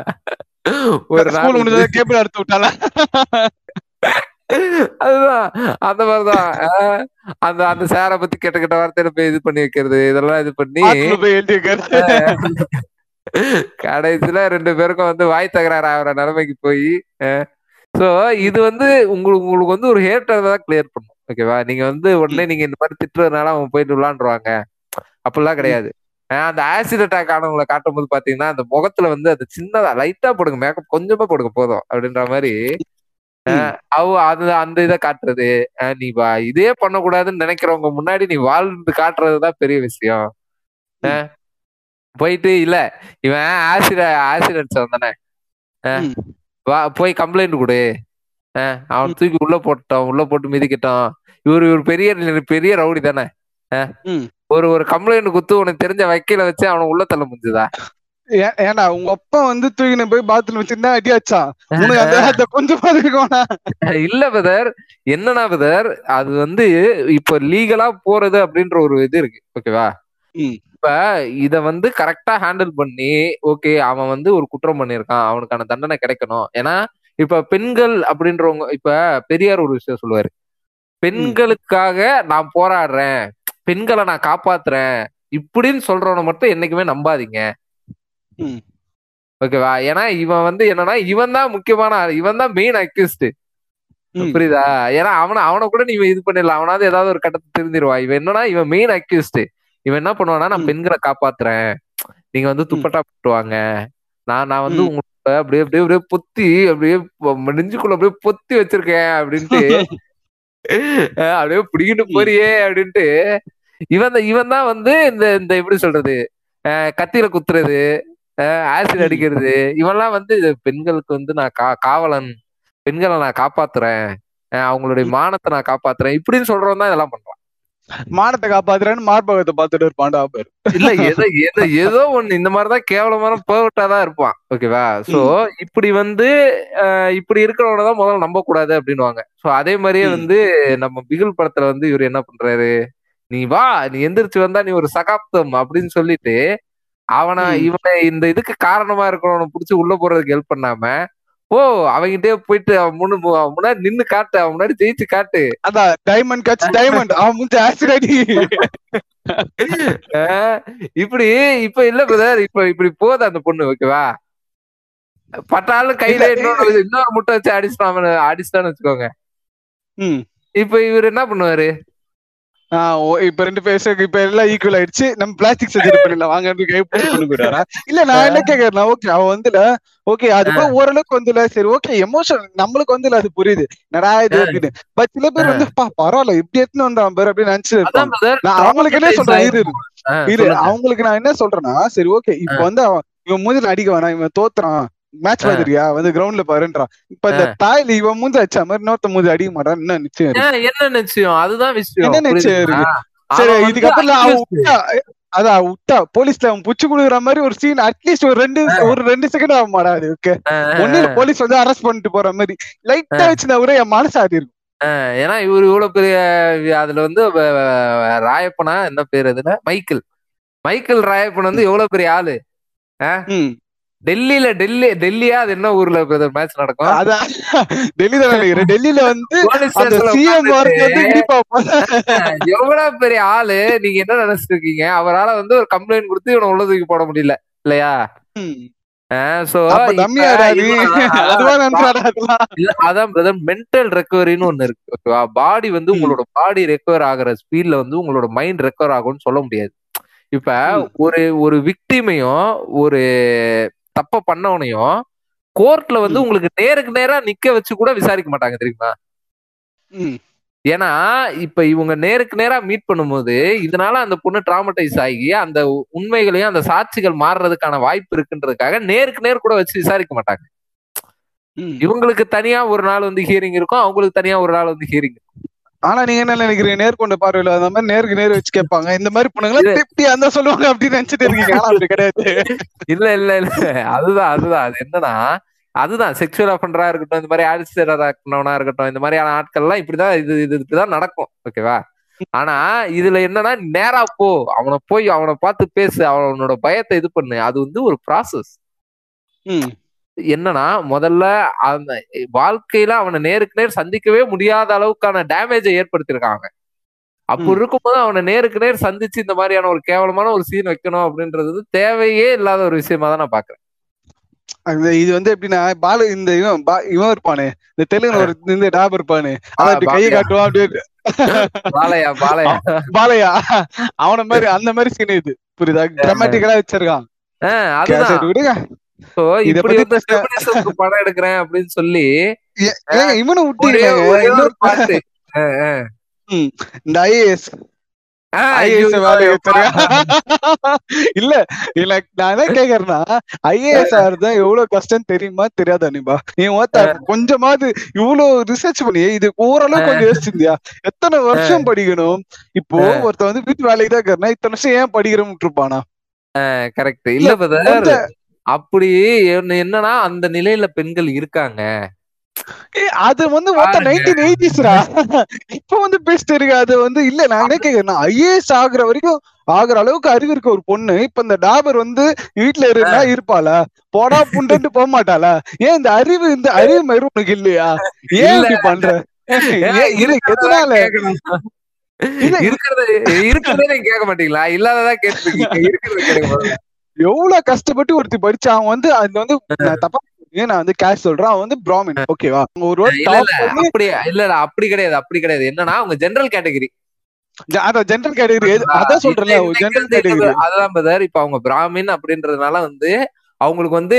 ஒரு ஸ்கூல் நாள் முடிஞ்சதை கேபிள் எடுத்து விட்டால அதுதான் அந்த மாதிரிதான். அந்த அந்த சாரை பத்தி கெட்ட கெட்ட வார்த்தையில போய் இது பண்ணி வைக்கிறது இதெல்லாம் இது பண்ணி கடைசியில ரெண்டு பேருக்கும் வந்து வாய் தகராறு ஆகிற நிலைமைக்கு போய் சோ இது வந்து உங்களுக்கு உங்களுக்கு வந்து ஒரு ஹேட்டர் தான் கிளியர் பண்ணும் ஓகேவா நீங்க வந்து உடனே நீங்க இந்த மாதிரி திட்டுறதுனால அவங்க போயிட்டு விளாண்டுருவாங்க. அப்படிலாம் கிடையாது. அந்த ஆசிட் அட்டாக் ஆனவங்களை காட்டும் போது பாத்தீங்கன்னா அந்த முகத்துல வந்து அது சின்னதா லைட்டா போடுங்க மேக்கப் கொஞ்சமா போடுங்க போதும் அப்படின்ற மாதிரி அவ அது அந்த இதை காட்டுறது. நீ வா இதே பண்ணக்கூடாதுன்னு நினைக்கிறவங்க முன்னாடி நீ வாழ்ந்து காட்டுறதுதான் பெரிய விஷயம். போயிட்டு இல்ல இவன் ஆசிட் ஆசிட் அடிச்சவன் தானே. வா போய் கம்ப்ளைண்ட் கொடு. அவன் தூக்கி உள்ள போட்டோம் உள்ள போட்டு மிதிக்கட்டும் இவரு இவர் பெரிய பெரிய ரவுடி தானே. ஒரு ஒரு கம்ப்ளைண்ட் குத்து உனக்கு தெரிஞ்ச வக்கீல வச்சு அவனை உள்ள தள்ள முடிஞ்சுதா? ஏ- ஏன்டா உங்க அப்பா வந்து தூக்கின போய் பாத்ரூம் வச்சிருந்தா அடி அடிச்சான் உனக்கு கொஞ்சமா இல்ல பிரதர் என்னன்னா பிரதர் அது வந்து இப்ப லீகலா போறது அப்படின்ற ஒரு இது இருக்கு. ஓகேவா. இப்ப இத வந்து கரெக்டா ஹேண்டில் பண்ணி ஓகே அவன் வந்து ஒரு குற்றம் பண்ணியிருக்கான். அவனுக்கான தண்டனை கிடைக்கணும். ஏன்னா இப்ப பெண்கள் அப்படின்றவங்க இப்ப பெரியார் ஒரு விஷயம் சொல்லுவாரு. பெண்களுக்காக நான் போராடுறேன். பெண்களை நான் காப்பாத்துறேன். இப்படின்னு சொல்றவனை மட்டும் என்னைக்குமே நம்பாதீங்க. ஓகேவா? ஏன்னா இவன் வந்து என்னன்னா இவன் தான் முக்கியமான ஆள். இவன் தான் மெயின் அக்யூஸ்ட் ம். புரியுதா? ஏன்னா அவனை அவனை கூட நீ இது பண்ணிடலாம். அவனாவது ஏதாவது ஒரு கட்டத்தை தெரிஞ்சிருவான் இவன் என்னன்னா இவன் மெயின் அக்யூஸ்ட் இவன் என்ன பண்ணுவானா நான். பெண்களை காப்பாத்துறேன். நீங்க வந்து துப்பட்டா போட்டுவாங்க நான் நான் வந்து ம். உங்களை அப்படியே அப்படியே அப்படியே பொத்தி அப்படியே நெஞ்சுக்குள்ள அப்படியே பொத்தி வச்சிருக்கேன் அப்படின்ட்டு. அப்படியே பிடிக்கிட்டு. போறியே அப்படின்ட்டு. இவன் இவன் தான் வந்து இந்த இந்த எப்படி சொல்றது அஹ் கத்தியில குத்துறது ஆசிட். அடிக்கிறது. இவன்லாம் வந்து பெண்களுக்கு வந்து நான் கா காவலன் பெண்களை நான் காப்பாத்துறேன். அவங்களுடைய மானத்தை நான் காப்பாத்துறேன். இப்படின்னு சொல்றவன் தான் இதெல்லாம் பண்றான். மானத்தை காப்பாத்துறேன்னு மார்பகத்தை பார்த்துட்டு இருப்பான்டா பேர். இல்ல ஏதோ ஏதோ ஏதோ ஒண்ணு இந்த மாதிரிதான் கேவலமான பெர்வெட்டா தான் இருப்பான். ஓகேவா சோ இப்படி வந்து இப்படி இருக்கிறவன தான் முதல்ல நம்ப கூடாது அப்படின்னுவாங்க. சோ அதே மாதிரியே. வந்து நம்ம பிகில் படத்துல வந்து இவர் என்ன பண்றாரு? நீ வா நீ எந்திரிச்சு வந்தா நீ ஒரு சகாப்தம் அப்படின்னு சொல்லிட்டு அவனை. இவனை இந்த இதுக்கு காரணமா இருக்கிறவனை புடிச்சு உள்ள போறதுக்கு ஹெல்ப் பண்ணாம ஓ அவங்கிட்டே போயிட்டு அவன் முன்னு முன்னாடி நின்னு காட்டு அவன் முன்னாடி ஜெயிச்சு காட்டு. அதான் டைமண்ட் கட்ச் டைமண்ட் அவன் முந்தி அஹ் இப்படி இப்ப இல்ல பிரதர் இப்ப இப்படி போகுது அந்த பொண்ணு ஓகேவா பட்டாலும் கையில இன்னொரு இன்னொரு முட்டை வச்சு அடிச்சுட்டான் அடிச்சுட்டான்னு வச்சுக்கோங்க. இப்ப இவர் என்ன பண்ணுவாரு? இப்ப ரெண்டு பேருக்கு இப்ப எல்லாம் ஈக்குவல் ஆயிடுச்சு. நம்ம பிளாஸ்டிக் சர்ஜரி பண்ணிடலாம். வாங்க போயிடாரா இல்ல நான் என்ன கேக்குறேன் ஓகே அவன் வந்துல ஓகே அது கூட ஓரளவுக்கு வந்துல சரி ஓகே எமோஷன் நம்மளுக்கு வந்துல அது புரியுது. நடா இது அப்படின்னு. பட் சில பேர் வந்து பா பரவாயில்ல இப்படி எடுத்துன்னு வந்தான் பேர் அப்படின்னு நினைச்சு நான் அவங்களுக்கு என்ன சொல்றேன் இரு இரு. அவங்களுக்கு நான் என்ன சொல்றேன்னா சரி ஓகே இப்ப வந்து அவன் இவன் மூஞ்சில அடிக்க வேணாம் இவன் தோத்துறான். மேட்ச். பாத்துறியா வந்து கிரவுண்ட்ல பாருன்றான் இப்ப இந்த தாயில இவன் மூஞ்சி அடிச்ச மாதிரி இன்னொருத்த மூஞ்சி அடிக்க மாட்டான் என்ன நிச்சயம் இருக்கு. என்ன நிச்சயம்? அதுதான் விஷயம். என்ன நிச்சயம் புரியுதுங்களா? சரி இதுக்கப்புறம் அதான் விட்டா போலீஸ்ல அவன் புச்சு குடுக்குற மாதிரி ஒரு சீன் அட்லீஸ்ட் ஒரு ரெண்டு ஒரு ரெண்டு செகண்ட் ஆக மாட்டாது ஓகே ஒண்ணு போலீஸ் வந்து அரெஸ்ட் பண்ணிட்டு போற மாதிரி. லைட்டா வச்சுனா கூட என் மனசு ஆடி இருக்கும். ஏன்னா இவரு இவ்வளவு பெரிய அதுல வந்து ராயப்பனா என்ன பேர் அதுல? மைக்கேல். மைக்கேல் ராயப்பன் வந்து எவ்வளவு பெரிய ஆளு. டெல்லியில டெல்லி டெல்லியா அது என்ன ஊர்ல மேட்ச் நடக்கும்? அதான் டெல்லி தான் நினைக்கிறேன் டெல்லியில வந்து. எவ்வளவு பெரிய ஆளு? நீங்க என்ன நினைச்சிட்டு இருக்கீங்க அவரால வந்து ஒரு கம்ப்ளைண்ட் கொடுத்து இவனை உள்ள தூக்கி போட முடியல. இல்லையா? மென்டல் ரெக்கவரின்னு ஒண்ணு இருக்கு. ஓகேவா? பாடி வந்து. உங்களோட பாடி ரெக்கவர் ஆகுற ஸ்பீட்ல வந்து உங்களோட மைண்ட் ரெக்கவர் ஆகும்னு சொல்ல முடியாது. இப்ப. ஒரு ஒரு விக்டிமையும் ஒரு தப்ப பண்ணவனையும் கோர்ட்ல வந்து. உங்களுக்கு நேருக்கு நேரா நிக்க வச்சு கூட விசாரிக்க மாட்டாங்க தெரியுமா. ஏன்னா இப்ப இவங்க நேருக்கு நேரா மீட் பண்ணும்போது இதனால அந்த பொண்ணு டிராமடைஸ் ஆகி அந்த உண்மைகளையும் அந்த சாட்சிகள் மாறுறதுக்கான வாய்ப்பு இருக்குன்றதுக்காக நேருக்கு நேர் கூட வச்சு விசாரிக்க மாட்டாங்க. இவங்களுக்கு தனியா ஒரு நாள் வந்து ஹியரிங் இருக்கும் அவங்களுக்கு தனியா ஒரு நாள் வந்து ஹியரிங் ஆனா நீங்க என்ன நினைக்கிறீங்க? நேர்கொண்ட பார்வையில அந்த மாதிரி நேருக்கு நேர் வச்சு கேட்பாங்க. இந்த மாதிரி பொண்ணுங்களா திப்டி அந்த சொல்லுவாங்க அப்படின்னு நினைச்சிட்டு இருக்கீங்க. ஆனா அப்படி கிடையாது. இல்ல இல்ல இல்ல. அதுதான் அதுதான். அது என்னன்னா அதுதான். செக்ஷுவல் அஃபண்டரா இருக்கட்டும் இந்த மாதிரி ஆடிஸ்டரா இருக்கணும்னா இருக்கட்டும் இந்த மாதிரியான ஆட்கள்லாம் இப்படிதான் இது இது இப்படிதான் நடக்கும். ஓகேவா? ஆனா இதுல என்னன்னா நேரா போ. அவனை போய் அவனை பார்த்து பேசு. அவனோட பயத்தை இது பண்ணு. அது வந்து ஒரு ப்ராசஸ் ம். என்னன்னா முதல்ல அந்த வாழ்க்கையில அவனை நேருக்கு நேர் சந்திக்கவே முடியாத அளவுக்கான டேமேஜை ஏற்படுத்தியிருக்காங்க. அப்போ ம். இருக்கும்போது அவனை நேருக்கு நேர் சந்திச்சு இந்த மாதிரியான ஒரு கேவலமான ஒரு சீன் வைக்கணும் அப்படின்றது தேவையே இல்லாத ஒரு விஷயமா தான் நான் பாக்குறேன். இது வந்து எப்படின்னா பாலு இந்த இவன் இவன் இருப்பானு. இந்த தெலுங்குல ஒரு இந்த டாப் இருப்பானு. அதான் கையை. காட்டுவான் அப்படியே பாலையா பாலையா. பாலையா. அவன மாதிரி அந்த மாதிரி சீன் இது. புரியுதா? கிராமட்டிக்கலா வச்சிருக்கான். அதுதான். இப்படி வந்து படம் எடுக்கிறேன் அப்படின்னு சொல்லி ஆஹ் ஆஹ். இந்த ஐஏஎஸ் இல்ல இல்ல நான் என்ன கேக்குறேன்னா ஐஏஎஸ் ஆறுதா எவ்வளவு கஷ்டம் தெரியுமா? தெரியாதா அனிபா? நீ ஓத்த கொஞ்சமாவது இவ்வளவு ரிசர்ச் பண்ணி இது ஓரளவு கொஞ்சம் யோசிச்சிருந்தியா? எத்தனை வருஷம் படிக்கணும்? இப்போ ஒருத்த வந்து வீட்டு வேலைக்கு தான் இத்தனை வருஷம் ஏன் படிக்கிறோம்னு இருப்பானா? கரெக்ட் இல்ல அப்படி என்ன- என்னன்னா அந்த நிலையில பெண்கள் இருக்காங்க. அது வந்து மொத்தம். நைன்டீன் எயிட்டிஸ்ரா இப்ப வந்து பேசிட்டு இருக்கு. அது வந்து இல்ல நான் என்ன கேக்குறேன் ஐஏஎஸ் ஆகுற வரைக்கும் ஆகுற அளவுக்கு அறிவு இருக்க ஒரு பொண்ணு இப்ப இந்த டாபர் வந்து வீட்டுல இருந்தா இருப்பாளா? போடா புண்டுட்டு போக மாட்டாளா? ஏன் இந்த அறிவு இந்த அறிவு மாதிரி உனக்கு இல்லையா? ஏன். இப்படி பண்ற? எதனால. இருக்கிறது இருக்கிறதே கேட்க மாட்டீங்களா? இல்லாததா கேட்டுருக்கீங்க. இருக்கிறது கேட்க. எவ்வளவு கஷ்டப்பட்டு ஒருத்தி படிச்சா அவன் வந்து அது வந்து தப்பா சொல்றேன், நான் வந்து கேஷ் சொல்றேன் அவன் வந்து பிராமின் ஓகேவா ஒரு டாப் இல்ல அப்படி இல்ல அப்படி கிடையாது அப்படி கிடையாது. என்னன்னா அவங்க ஜெனரல் கேட்டகரி அதான் ஜென்ரல் கேட்டகரி அதான் சொல்றேன்ல ஜென்ரல் கேட்டகரி அதான் பிரதர் இப்ப அவங்க பிராமின் அப்படின்றதுனால வந்து அவங்களுக்கு வந்து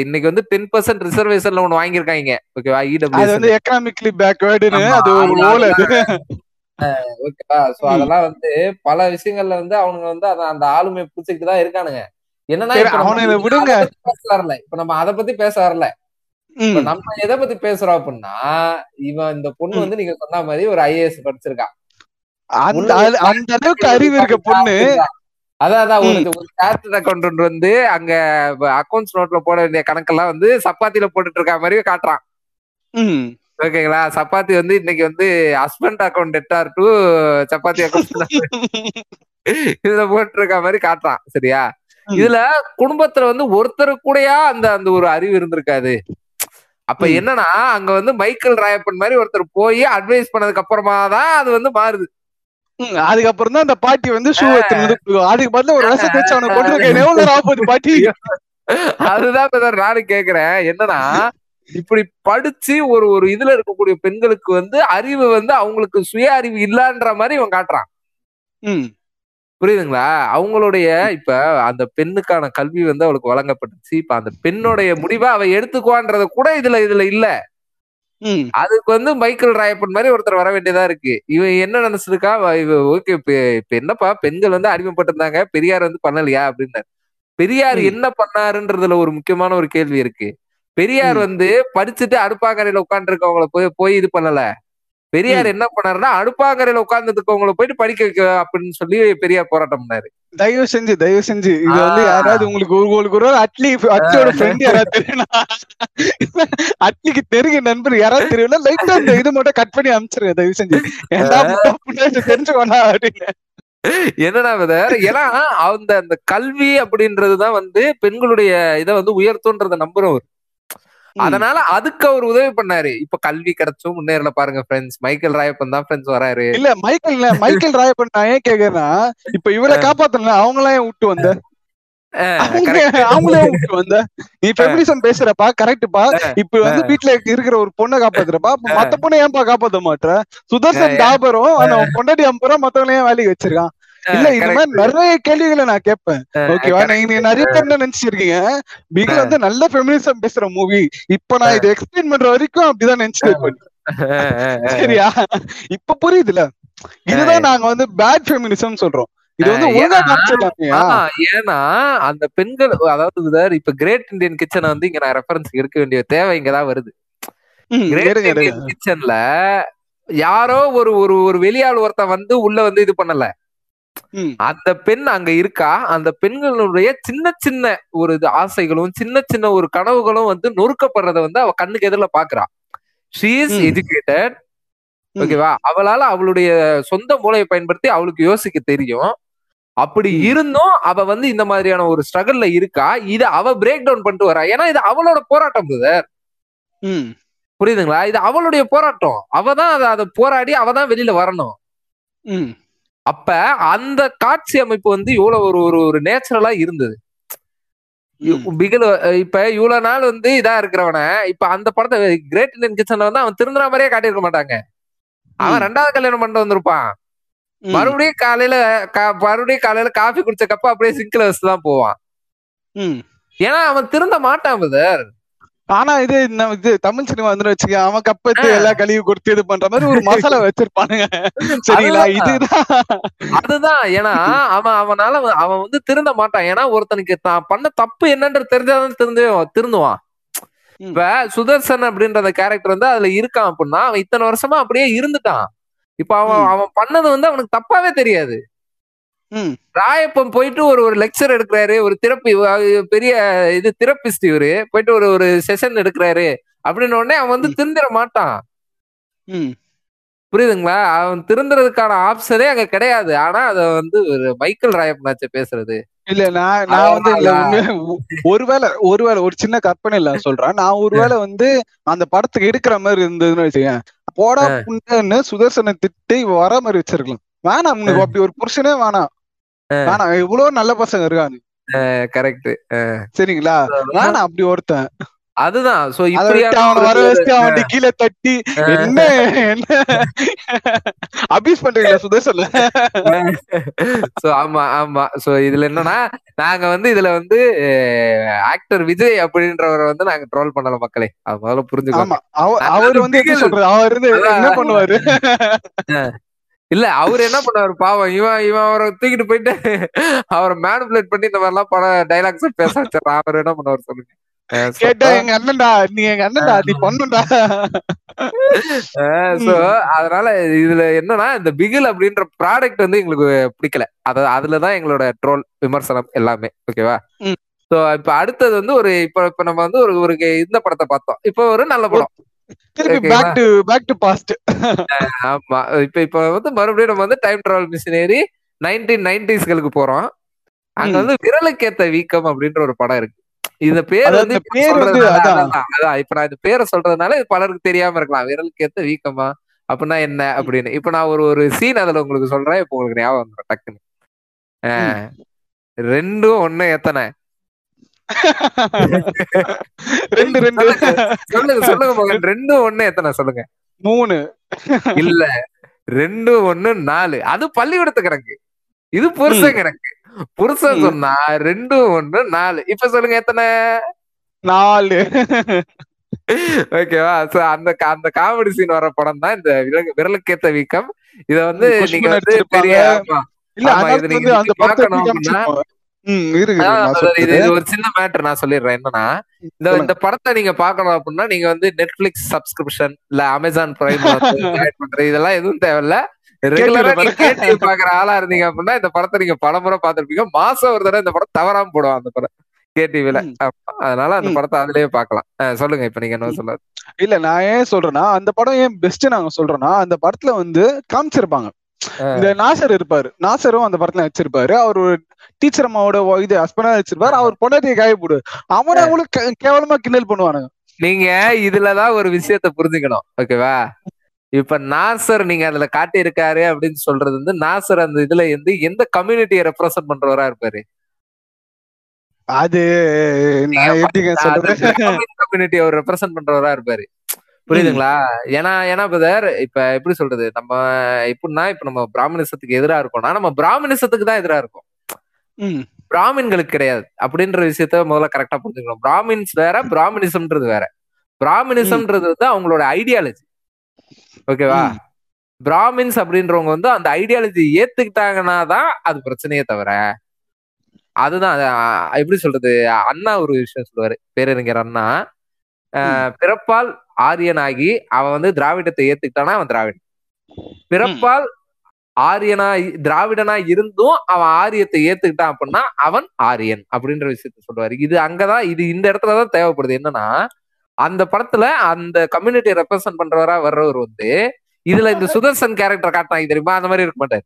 இன்னைக்கு வந்து டென் பர்சன்ட் ரிசர்வேஷன்ல ஒண்ணு வாங்கியிருக்காங்க. ஓகேவா அது இடபிள்யூஎஸ் வந்து எக்கனாமிக்லி பேக்வேர்டுன்னு ஆமா, அது ஒரு அது- அது ஓகேவா சோ. அதெல்லாம் வந்து பல விஷயங்கள்ல வந்து அவனுங்க வந்து அத- அந்த ஆளுமை பிடிச்சிட்டு தான் இருக்கானுங்க. என்னன்னா வந்து விடுங்க. பேச வரல இப்ப நம்ம அதை பத்தி பேச வரல. நம்ம எதை பத்தி பேசுறோம் அப்படின்னா இவன் இந்த பொண்ணு. வந்து நீங்க சொன்ன மாதிரி ஒரு ஐஏஎஸ் படிச்சிருக்கா அந்த அளவுக்கு அறிவு இருக்க பொண்ணு அதான் ஒரு சார்ட்டர்ட் அக்கௌண்டன்ட் வந்து அங்க அக்கௌண்ட்ஸ் நோட்ல போட வேண்டிய கணக்கெல்லாம் வந்து சப்பாத்தில போட்டுட்டு இருக்க மாதிரி காட்டுறான். ஓகேங்களா சப்பாத்தி வந்து இன்னைக்கு வந்து ஹஸ்பண்ட் அக்கௌண்ட் எட்டார் டு சப்பாத்தி அக்கௌண்ட் இதுல போட்டு இருக்க மாதிரி காட்டுறான் சரியா. இதுல குடும்பத்துல வந்து ஒருத்தர் கூடயா அந்த அந்த ஒரு அறிவு இருந்திருக்காது அப்ப. என்னன்னா அங்க வந்து மைக்கேல் ராயப்பன் மாதிரி ஒருத்தர் போய் அட்வைஸ் பண்ணதுக்கு அப்புறமா தான் அது வந்து மாறுது. அதுக்கப்புறம் தான் அந்த பாட்டி வந்து ஷூ. அதுக்கு பதிலா ஒரு விஷம் தேய்ச்சு அவனை கொண்டு பாட்டி அதுதான் நானும் கேக்குறேன் என்னன்னா இப்படி படிச்சு ஒரு ஒரு இதுல இருக்கக்கூடிய பெண்களுக்கு வந்து அறிவு வந்து அவங்களுக்கு சுய அறிவு இல்லன்ற மாதிரி இவன் காட்டுறான். புரியுதுங்களா? அவங்களுடைய இப்ப அந்த பெண்ணுக்கான கல்வி வந்து அவளுக்கு வழங்கப்பட்டுச்சு. இப்ப அந்த பெண்ணுடைய முடிவை அவ எடுத்துக்குவான்றத கூட இதுல இதுல இல்ல. அதுக்கு வந்து மைக்கேல் ராயப்பன் மாதிரி ஒருத்தர் வர வேண்டியதா இருக்கு. இவன் என்ன நினைச்சிருக்கா? இவ ஓகே இப்ப என்னப்பா? பெண்கள் வந்து அடிமைப்பட்டிருந்தாங்க. பெரியார் வந்து பண்ணலையா? அப்படின்னாரு. பெரியார். என்ன பண்ணாருன்றதுல ஒரு முக்கியமான ஒரு கேள்வி இருக்கு. பெரியார். வந்து படிச்சுட்டு அடுப்பாங்கரையில உட்காந்துருக்கவங்கள போய் போய் இது பண்ணல. பெரியார் என்ன பண்ணாருன்னா அடுப்பாங்கரையில உட்கார்ந்துட்டு இருக்கவங்கள போயிட்டு படிக்க வைக்க அப்படின்னு சொல்லி பெரியார் போராட்டம் பண்ணாரு. தயவு செஞ்சு தயவு செஞ்சு. இது வந்து. யாராவது உங்களுக்கு ஒரு உங்களுக்கு ஒரு அட்லி அட்லியோட ஃப்ரெண்ட் யாராவது தெரியும் அட்லிக்கு தெரிஞ்ச நண்பர் யாராவது தெரியும்ல லைட்டா இந்த இது மட்டும் கட் பண்ணி அனுப்பிச்சிருங்க தயவு செஞ்சு. ஏன்டா முட்டை புண்ணாச்சு தெரிஞ்சு வேணா அப்படின்னு. என்னடா விதர் ஏன்னா அந்த அந்த கல்வி அப்படின்றதுதான் வந்து பெண்களுடைய இதை வந்து உயர்த்துன்றத நம்புறவர். அதனால அதுக்கு அவர் உதவி பண்ணாரு. இப்ப கல்வி கிடைச்சும் முன்னேறல பாருங்க ஃப்ரெண்ட்ஸ் மைக்கேல் ராயப்பன் தான் ஃப்ரெண்ட்ஸ் வராரு. இல்ல மைக்கேல் இல்ல. மைக்கேல் ராயப்பன் நான் ஏன் கேக்குறேன்னா இப்ப இவரை காப்பாத்தல அவங்களாம் ஏன் விட்டு வந்த. அவங்களே விட்டு வந்த? நீ ஃபெமினிசம் பேசுறப்பா கரெக்ட்பா இப்ப வந்து வீட்டுல இருக்கிற ஒரு பொண்ணை காப்பாத்துறப்பா மத்த பொண்ணை ஏன்பா காப்பாத்த மாட்ற? சுதர்சன் அவன் பொண்டாட்டி அம்பரம் மத்தவங்கள ஏன் வேலைக்கு வச்சிருக்கான்? இல்ல இந்த. மாதிரி நிறைய கேள்விகளை நான் கேட்பேன். ஓகேவா. நீங்க நிறைய பேர் என்ன நினைச்சிருக்கீங்க? பிகில் வந்து நல்ல ஃபெமினிசம் பேசுற மூவி இப்ப நான் இதை எக்ஸ்பிளைன் பண்ற வரைக்கும் அப்படிதான் நினைச்சிருப்பேன். சரியா? இப்ப புரியுதுல? இதுதான் நாங்க வந்து பேட் ஃபெமினிசம் சொல்றோம். ஏன்னா- அந்த பெண்கள் அதாவது இப்ப கிரேட் இந்தியன் கிச்சனை வந்து இங்க நான் ரெஃபரன்ஸ் எடுக்க வேண்டிய தேவை இங்கதான் வருது. கிரேட். இந்தியன் கிச்சன்ல யாரோ ஒரு ஒரு ஒரு வெளியாள் ஒருத்தன் வந்து உள்ள வந்து இது பண்ணல. அந்த பெண் அங்க இருக்கா? அந்த பெண்களுடைய சின்ன சின்ன ஒரு இது ஆசைகளும் சின்ன சின்ன ஒரு கனவுகளும் வந்து நொறுக்கப்படுறத வந்து அவ கண்ணுக்கு எதிரில பாக்குறா. She is. எஜுகேட்டட். ஓகேவா? அவளால அவளுடைய சொந்த மூளையை பயன்படுத்தி அவளுக்கு யோசிக்க தெரியும். அப்படி. இருந்தும் அவ வந்து இந்த மாதிரியான ஒரு ஸ்ட்ரகிள்ல இருக்கா? இத அவ பிரேக் டவுன் பண்ணிட்டு வரா. ஏன்னா இது அவளோட போராட்டம். ம், புரியுதுங்களா? இது அவளுடைய போராட்டம். அவ தான் அதை அதை போராடி அவ தான் வெளியில வரணும். அப்ப அந்த காட்சி அமைப்பு வந்து இவ்வளவு ஒரு ஒரு ஒரு நேச்சுரலா இருந்தது. பிகில் இப்ப இவ்வளவு நாள் வந்து இதா இருக்கிறவன இப்ப அந்த படத்தை கிரேட் இந்தியன் கிச்சன்ல வந்து அவன் திருந்துற மாதிரியே காட்டியிருக்க மாட்டாங்க அவன். ரெண்டாவது கல்யாணம் பண்ணிட்டு வந்திருப்பான் மறுபடியும் காலையில மறுபடியும் காலையில காஃபி குடிச்ச கப்ப அப்படியே சிங்கிள் வச்சு தான் போவான். ஏன்னா அவன் திருந்த மாட்டான் பிரதர் ஆனா இது நம்ம இது தமிழ் சினிமா வந்து வச்சுக்க அவன் கப்பத்து எல்லா கழிவு கொடுத்து இது பண்ற மாதிரி ஒரு மசாலா வச்சிருப்பானுங்க. சரிங்களா. இதுதான். அதுதான். ஏன்னா அவன் அவனால அவன் வந்து திருந்த மாட்டான். ஏன்னா ஒருத்தனுக்கு தான் பண்ண தப்பு என்னன்றது தெரிஞ்சாதான் திருந்து திருந்துவான். இப்ப சுதர்சன் அப்படின்ற கேரக்டர் வந்து அதுல இருக்கான் அப்படின்னா அவன் இத்தனை வருஷமா அப்படியே இருந்துட்டான். இப்ப அவன். அவன் பண்ணது வந்து அவனுக்கு தப்பாவே தெரியாது. ம், ராயப்பன் போயிட்டு ஒரு ஒரு லெக்சர் எடுக்கிறாரு. ஒரு திறப்பி பெரிய இது திறப்பிஸ்ட் இவரு. போயிட்டு ஒரு ஒரு செஷன் எடுக்கிறாரு. அப்படின்னு உடனே அவன் வந்து. திருந்திட மாட்டான். ம். புரியுதுங்களா? அவன் திருந்துறதுக்கான ஆப்ஷனே அங்க கிடையாது. ஆனா அத வந்து ஒரு மைக்கேல் ராயப்பனாச்ச பேசுறது. இல்ல நான் நான் வந்து இல்ல ஒருவேளை ஒருவேளை ஒரு சின்ன கற்பனை இல்ல சொல்றேன். நான் ஒருவேளை வந்து அந்த படத்துக்கு எடுக்கிற மாதிரி இருந்ததுன்னு வச்சுக்கேன் போடா புண்ணன்னு சுதர்சனை திட்டு வர மாதிரி வச்சிருக்கலாம். வேணாம் அப்படி ஒரு புருஷனே வேணாம். வேணாம் இவ்வளவு நல்ல பசங்க இருக்காங்க. கரெக்ட் சரிங்களா? வேணாம் அப்படி ஒருத்தன். அதுதான். சோ அவனை வர வச்சு அவன் கீழே தட்டி என்ன என்ன? அபியூஸ் பண்றீங்களா சுதர்சன்ல சோ ஆமா ஆமா. சோ இதுல என்னன்னா நாங்க வந்து இதுல வந்து ஆக்டர் விஜய் அப்படின்றவரை வந்து நாங்க ட்ரோல் பண்ணல மக்களே. அது முதல்ல புரிஞ்சுக்கோங்க. அவர் வந்து எப்படி சொல்றது? அவர் இருந்து என்ன பண்ணுவாரு? இல்ல அவர் என்ன பண்ணாரு பாவம் இவன் இவன் அவரை தூக்கிட்டு போயிட்டு அவரை மேனிபுலேட் பண்ணி இந்த மாதிரிலாம் பட டைலாக்ஸ் பேச வச்சிடறான் அவர் என்ன பண்ணுவார் சொல்லுங்க? கேட்டா எங்க அண்ணன்டா நீ எங்க அண்ணன்டா நீ பண்ணுடா சோ அதனால இதுல என்னன்னா இந்த பிகில் அப்படின்ற ப்ராடக்ட் வந்து எங்களுக்கு பிடிக்கல. அத அதுலதான் எங்களோட ட்ரோல் விமர்சனம் எல்லாமே. ஓகேவா. சோ இப்ப அடுத்தது வந்து ஒரு இப்ப இப்ப நம்ம வந்து ஒரு ஒரு இந்த படத்தை பார்த்தோம். இப்ப ஒரு நல்ல படம். திருப்பி back to back to past ஆமா. இப்ப இப்ப வந்து மறுபடியும் நம்ம வந்து டைம் டிராவல் மிஷினரி நைன்டீன் நைன்டிஸ்களுக்கு போறோம். அங்க. வந்து விரலுக்கேத்த வீக்கம் அப்படின்ற ஒரு படம் இருக்கு. இந்த பேர் வந்து பேர் அதான். இப்ப நான் இந்த பேரை சொல்றதுனால இது பலருக்கு தெரியாம இருக்கலாம். விரலுக்கேத்த வீக்கமா அப்படின்னா என்ன அப்படின்னு. இப்ப நான் ஒரு ஒரு சீன் அதுல உங்களுக்கு சொல்றேன். இப்ப உங்களுக்கு ஞாபகம் வந்துடும் டக்குன்னு. ரெண்டும் ஒண்ணு எத்தனை? ரெண்டு ரெண்டு. சொல்லுங்க சொல்லுங்க மகன். ரெண்டும் ஒண்ணு. எத்தனை? சொல்லுங்க. மூணு. இல்ல. ரெண்டு ஒண்ணு நாலு. அது பள்ளிக்கூடத்து கணக்கு. இது புருஷன் கணக்கு. புருஷன். சொன்னா ரெண்டு ஒண்ணு நாலு. இப்ப சொல்லுங்க எத்தனை? நாலு. ஓகேவா? சோ அந்த அந்த காமெடி சீன் வர படம் தான் இந்த விரலு- விரலுக்கேத்த வீக்கம். இத வந்து நீங்க வந்து. பெரிய. இல்ல இது வந்து நீங்க அந்த பார்க்கணும் இது ஒரு சின்ன மேட்டர் நான் சொல்லிடுறேன். என்னன்னா இந்த. இந்த படத்தை நீங்க பார்க்கணும் அப்படின்னா நீங்க வந்து நெட்ஃபிளிக்ஸ் சப்ஸ்கிரிப்ஷன் இல்ல அமேசான் பிரைம் பண்றது இதெல்லாம் எதுவும் தேவையில்ல. ரெகுலரா கேட்டு பாக்குற ஆளா இருந்தீங்க அப்படின்னா இந்த படத்தை நீங்க பலமுறை பார்த்திருப்பீங்க. மாசம் ஒரு தடவை இந்த படம் தவறாம போடுவோம் அந்த படம். கேடிவில. அதனால அந்த. படத்தை அதுலயே பார்க்கலாம். அஹ் சொல்லுங்க இப்ப நீங்க என்ன சொல்ல இல்ல நான் ஏன் சொல்றேன்னா அந்த படம் ஏன் பெஸ்ட் நாங்க சொல்றோம்னா அந்த படத்துல வந்து காமிச்சிருப்பாங்க. இந்த நாசர் இருப்பாரு. நாசரும் அந்த படத்துல வச்சிருப்பாரு அவர் ஒரு டீச்சர் அம்மாவோட இது ஹஸ்பண்டா வச்சிருப்பாரு அவர் பொண்டாட்டியை காய போடு. அவனை அவங்களும் கே- கேவலமா கிண்டல் பண்ணுவானுங்க. நீங்க இதுலதான் ஒரு விஷயத்த புரிஞ்சுக்கணும். ஓகேவா இப்ப நாசர் நீங்க அதுல காட்டி இருக்காரு அப்படின்னு சொல்றது வந்து நாசர் அந்த இதுல வந்து எந்த கம்யூனிட்டியை ரெப்ரசென்ட் பண்றவரா இருப்பாரு? அது கம்யூனிட்டி அவர் ரெப்ரசென்ட் பண்றவரா இருப்பாரு. புரியுதுங்களா? ஏன்னா ஏன்னா பிரதர் இப்ப எப்படி சொல்றது? நம்ம எப்படின்னா இப்ப நம்ம பிராமணிசத்துக்கு எதிரா இருக்கோம்னா நம்ம பிராமணிசத்துக்கு தான் எதிரா இருக்கோம். பிராமின்களுக்கு கிடையாது. அப்படின்ற விஷயத்த முதல்ல கரெக்டா புரிஞ்சுக்கணும். பிராமின்ஸ் வேற பிராமணிசம்ன்றது வேற. பிராமணிசம்ன்றது வந்து அவங்களோட ஐடியாலஜி ஓகேவா. பிராமின்ஸ் அப்படின்றவங்க வந்து அந்த ஐடியாலஜி ஏத்துக்கிட்டாங்கன்னா தான் அது பிரச்சனையே தவிர அதுதான் எப்படி சொல்றது? அண்ணா ஒரு விஷயம் சொல்லுவாரு. பேரறிஞர் அண்ணா. பிறப்பால் ஆரியனாகி அவன் வந்து திராவிடத்தை ஏத்துக்கிட்டானா? அவன் திராவிடன். பிறப்பால் ஆரியனா திராவிடனா இருந்தும் அவன் ஆரியத்தை ஏத்துக்கிட்டான் அப்படின்னா அவன் ஆரியன் அப்படின்ற விஷயத்த சொல்லுவாரு இது அங்கதான் இது இந்த இடத்துலதான் தேவைப்படுது. என்னன்னா அந்த படத்துல அந்த கம்யூனிட்டி ரெப்ரசென்ட் பண்றவரா வர்றவர் வந்து இதுல இந்த சுதர்சன் கேரக்டர் காட்டினாங்க தெரியுமா? அந்த மாதிரி இருக்க மாட்டாரு.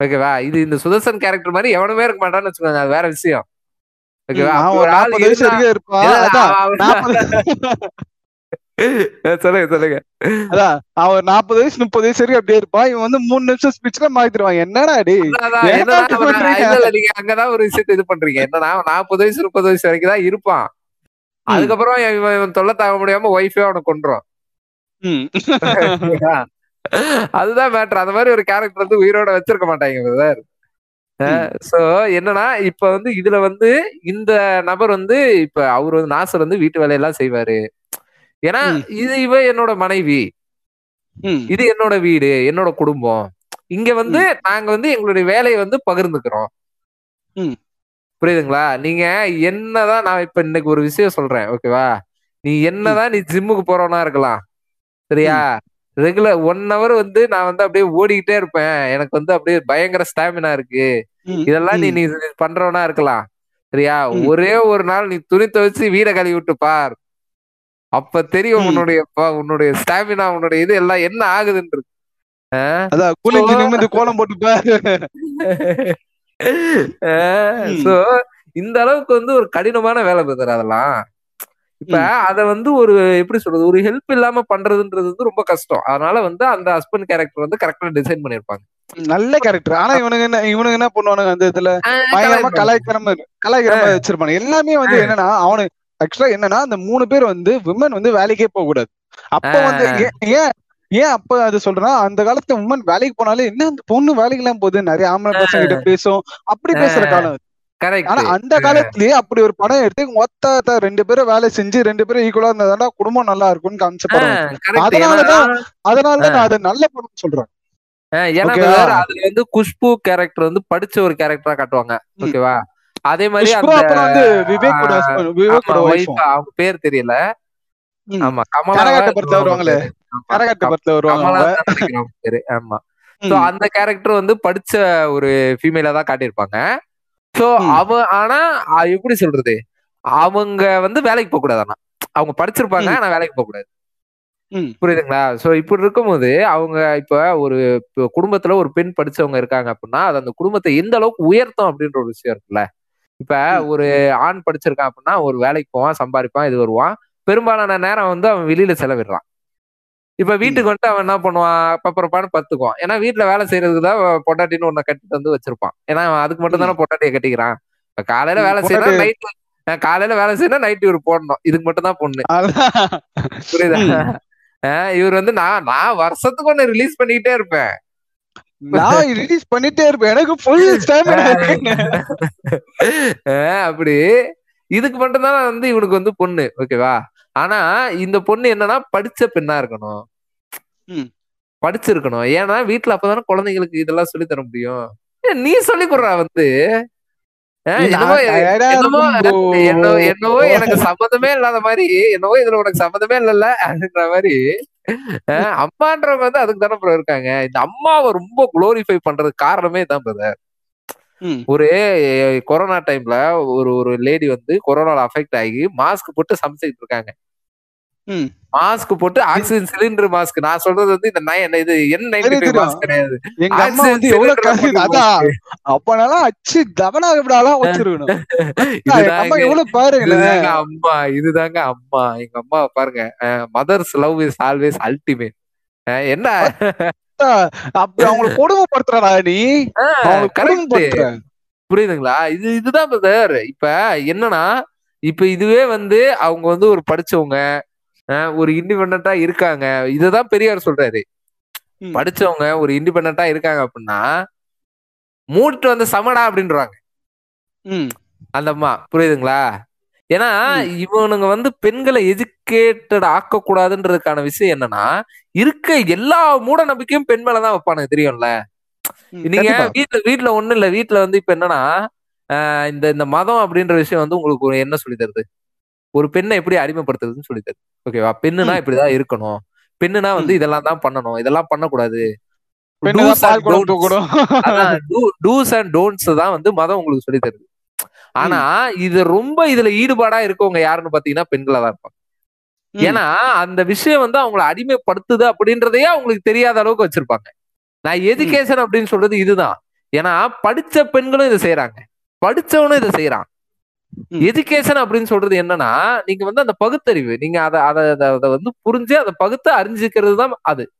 ஓகேவா? இது இந்த சுதர்சன் கேரக்டர் மாதிரி எவனுமே இருக்க மாட்டான்னு வச்சுக்கோங்க அது வேற விஷயம். சொல்லுங்க சொல்லுங்க. அதான் அவன் நாற்பது வயசு முப்பது வயசு வரைக்கும் அப்படியே இருப்பான். இவன் வந்து மூணு நிமிஷம் ஸ்பீச்ல மாத்திடுவான் என்னடா நீங்க அங்கதான் ஒரு விஷயத்த இது பண்றீங்க. என்னன்னா நாற்பது வயசு முப்பது வயசு வரைக்கும் தான் இருப்பான். அதுக்கப்புறம் இவன் இவன் தொல்லை தாங்க முடியாம ஒய்ஃபே அவனை கொண்டுரும் ம். அதுதான் மேட்ரு அந்த மாதிரி ஒரு கேரக்டர் வந்து உயிரோட வச்சிருக்க மாட்டாங்க பிரதர் சோ என்னன்னா இப்ப வந்து இதுல வந்து இந்த நபர் வந்து இப்ப அவர் வந்து நாசர் வந்து வீட்டு வேலையெல்லாம் செய்வாரு. ஏன்னா. இது இவ என்னோட மனைவி. இது என்னோட வீடு என்னோட குடும்பம். இங்க வந்து நாங்க வந்து எங்களுடைய வேலையை வந்து பகிர்ந்துக்கிறோம். புரியுதுங்களா? நீங்க என்னதான் நான் இப்ப இன்னைக்கு ஒரு விஷயம் சொல்றேன் ஓகேவா நீ என்னதான் நீ ஜிம்முக்கு போறவனா இருக்கலாம். சரியா? ரெகுலர் ஒன் ஹவர் வந்து நான் வந்து அப்படியே ஓடிக்கிட்டே இருப்பேன் எனக்கு வந்து அப்படியே பயங்கர ஸ்டாமினா இருக்கு. இதெல்லாம் நீ. நீ பண்றவனா இருக்கலாம் சரியா. ஒரே ஒரு நாள் நீ துணி துவைச்சு வீட கழுவி விட்டு பார் அப்ப தெரியும். உன்னுடைய உன்னுடைய ஸ்டாமினா உன்னுடைய இது எல்லாம் என்ன குளிஞ்சு நிமிந்து கோலம் போட்டு. சோ இந்த அளவுக்கு வந்து ஒரு கடினமான வேலை பிரதர் அதெல்லாம் இப்ப அத வந்து ஒரு எப்படி சொல்றது ஒரு ஹெல்ப் இல்லாம பண்றதுன்றது வந்து ரொம்ப கஷ்டம். அதனால வந்து அந்த ஹஸ்பண்ட் கேரக்டர் வந்து கரெக்டா டிசைன் பண்ணிருப்பாங்க நல்ல கேரக்டர் ஆனா இவனுங்க என்ன இவனுங்க என்ன பண்ணுவானுங்க அந்த இதுல? பயங்கரமா கலாய்க்கிற கலாய்க்கிற மாதிரி வச்சிருப்பானு எல்லாமே வந்து என்னன்னா அவனு ஆக்சுவலா என்னன்னா அந்த மூணு பேர் வந்து விமன் வந்து வேலைக்கே போக கூடாது அப்ப வந்து ஏன் ஏன் அப்ப அது சொல்றேன்னா அந்த காலத்துல உமன் வேலைக்கு போனாலே என்ன அந்த பொண்ணு வேலைக்கு எல்லாம் போகுது. நிறைய ஆம்பளை பசங்க கிட்ட பேசும். அப்படி பேசுற காலம். ஆனா அந்த காலத்திலேயே அப்படி ஒரு படம் எடுத்து மொத்த ரெண்டு பேரும் வேலை செஞ்சு ரெண்டு பேரும் ஈக்குவலா இருந்தா குடும்பம் நல்லா இருக்கும்னு காமிச்ச. அதனாலதான் அதனாலதான் நான் அதை நல்ல படம் சொல்றேன். ஏன்னா அதுல வந்து குஷ்பு கேரக்டர் வந்து படிச்ச ஒரு கேரக்டரா காட்டுவாங்க. ஓகேவா? அதே மாதிரி அந்த wife, அவங்க பேர் தெரியல. ஆமா வருவாங்களே. கரகாட்ட வருவாங்க ஆமா. சோ. அந்த கேரக்டர் வந்து படிச்ச ஒரு ஃபீமேலா தான் காட்டியிருப்பாங்க. சோ. அவ ஆனா எப்படி சொல்றது அவங்க வந்து வேலைக்கு போக கூடாது ஆனா அவங்க படிச்சிருப்பாங்க. ஆனா வேலைக்கு போக கூடாது. புரியுதுங்களா சோ இப்படி இருக்கும்போது அவங்க இப்ப ஒரு இப்ப குடும்பத்துல ஒரு பெண் படிச்சவங்க இருக்காங்க அப்படின்னா அது அந்த குடும்பத்தை எந்த அளவுக்கு உயர்த்தும் அப்படின்ற ஒரு விஷயம் இருக்குல்ல இப்ப. ஒரு ஆண் படிச்சிருக்கான் அப்படின்னா ஒரு வேலைக்கு போவான் சம்பாதிப்பான் இது வருவான் பெரும்பாலான நேரம் வந்து அவன் வெளியில செலவிடுறான் இப்ப வீட்டுக்கு வந்துட்டு அவன் என்ன பண்ணுவான்? பப்பரப்பான்னு பத்துக்குவான் ஏன்னா வீட்டுல வேலை செய்யறதுக்கு தான் பொண்டாட்டின்னு ஒண்ணு கட்டிட்டு வந்து வச்சிருப்பான். ஏன்னா அதுக்கு மட்டும் தானே பொண்டாட்டியை கட்டிக்கிறான். இப்ப காலையில வேலை செய்யணும் பொண்டாட்டி- நைட் காலையில வேலை செய்யணும் நைட் இவர் போடணும். இதுக்கு மட்டும் தான் பொண்ணு. புரியுதா? இவர் வந்து நான் நான் வருஷத்துக்கு ஒண்ணு ரிலீஸ் பண்ணிக்கிட்டே இருப்பேன். நான் ரிலீஸ் பண்ணிட்டே இருப்பேன். எனக்கு ஃபுல் அப்படி. இதுக்கு மட்டும்தான் வந்து இவனுக்கு வந்து பொண்ணு. ஓகேவா ஆனா இந்த பொண்ணு என்னன்னா படிச்ச பெண்ணா இருக்கணும். படிச்சிருக்கணும் ஏன்னா வீட்டுல அப்பதானே குழந்தைங்களுக்கு இதெல்லாம் சொல்லி தர முடியும் நீ சொல்லி கொடுறா வந்து. என்னவோ எனக்கு சம்மந்தமே இல்லாத மாதிரி என்னவோ இதுல உனக்கு சம்மந்தமே இல்லல்ல அப்படின்ற மாதிரி அம்மான்றவங்க வந்து அதுக்கு தானே இருக்காங்க இந்த அம்மாவை ரொம்ப குளோரிஃபை பண்றதுக்கு காரணமே தான் பிரதர். ஒரு கொரோனா டைம்ல ஒரு ஒரு லேடி வந்து கொரோனால அஃபெக்ட் ஆகி மாஸ்க் போட்டு சமைச்சிட்டு இருக்காங்க. ம். மாஸ்க் போட்டு ஆக்சிஜன் சிலிண்டர் மாஸ்க். நான் சொல்றது வந்து இந்த நய இது என் நைன்டி. மாஸ்க் கிடையாது. எங்க அம்மா வந்து எவ்வளவு அதான் அப்பனாலாம் அச்சு தவனா விடாலாம் வச்சிருக்கணும். அம்மா எவ்வளவு இதுதாங்க அம்மா இதுதாங்க அம்மா. எங்க அம்மா பாருங்க mother's love is always ultimate என்ன? அப்படி அவங்களை கொடுமைப்படுத்துறடா நீ. கரெக்ட் புரியுதுங்களா? இது இதுதான் பிரதர் இப்ப என்னன்னா இப்ப இதுவே வந்து அவங்க வந்து ஒரு படிச்சவங்க ஒரு இண்டிபெண்டா இருக்காங்க. இதுதான் பெரியார் சொல்றாரு. படிச்சவங்க ஒரு இண்டிபெண்டா இருக்காங்க அப்படின்னா மூடிட்டு வந்து சமடா அப்படின்றாங்க. அந்த அம்மா. புரியுதுங்களா? ஏன்னா இவனுங்க வந்து பெண்களை எஜுகேட்டட் ஆக்கக்கூடாதுன்றதுக்கான விஷயம் என்னன்னா இருக்க எல்லா மூட நம்பிக்கையும் பெண் மேலதான் வைப்பானுங்க தெரியும்ல? நீங்க. வீட்ல வீட்ல ஒண்ணும் இல்ல. வீட்ல வந்து இப்ப என்னன்னா ஆஹ் இந்த இந்த மதம் அப்படின்ற விஷயம் வந்து உங்களுக்கு என்ன சொல்லி தருது? ஒரு பெண்ணை எப்படி அடிமைப்படுத்துறதுன்னு சொல்லி தருது. ஓகேவா பெண்ணுனா. இப்படிதான் இருக்கணும். பெண்ணுனா வந்து இதெல்லாம் தான் பண்ணணும். இதெல்லாம் பண்ணக்கூடாது. டூஸ் அண்ட் டோன்ட்ஸ் தான் வந்து மதம் உங்களுக்கு சொல்லி தருது. ஆனா இது ரொம்ப இதுல ஈடுபாடா இருக்கவங்க யாருன்னு பாத்தீங்கன்னா பெண்களா தான் இருப்பாங்க. ஏன்னா அந்த விஷயம் வந்து அவங்கள அடிமைப்படுத்துது அப்படின்றதையே அவங்களுக்கு தெரியாத அளவுக்கு வச்சிருப்பாங்க. நான் எஜுகேஷன் அப்படின்னு சொல்றது இதுதான். ஏன்னா படிச்ச பெண்களும் இதை செய்யறாங்க படிச்சவனும் இதை செய்யறான். எஜுகேஷன் அப்படின்னு சொல்றது என்னன்னா நீங்க வந்து அந்த பகுத்தறிவு நீங்க அதை அதை அதை- அதை வந்து புரிஞ்சு அதை பகுத்து அறிஞ்சுக்கிறது தான் அது.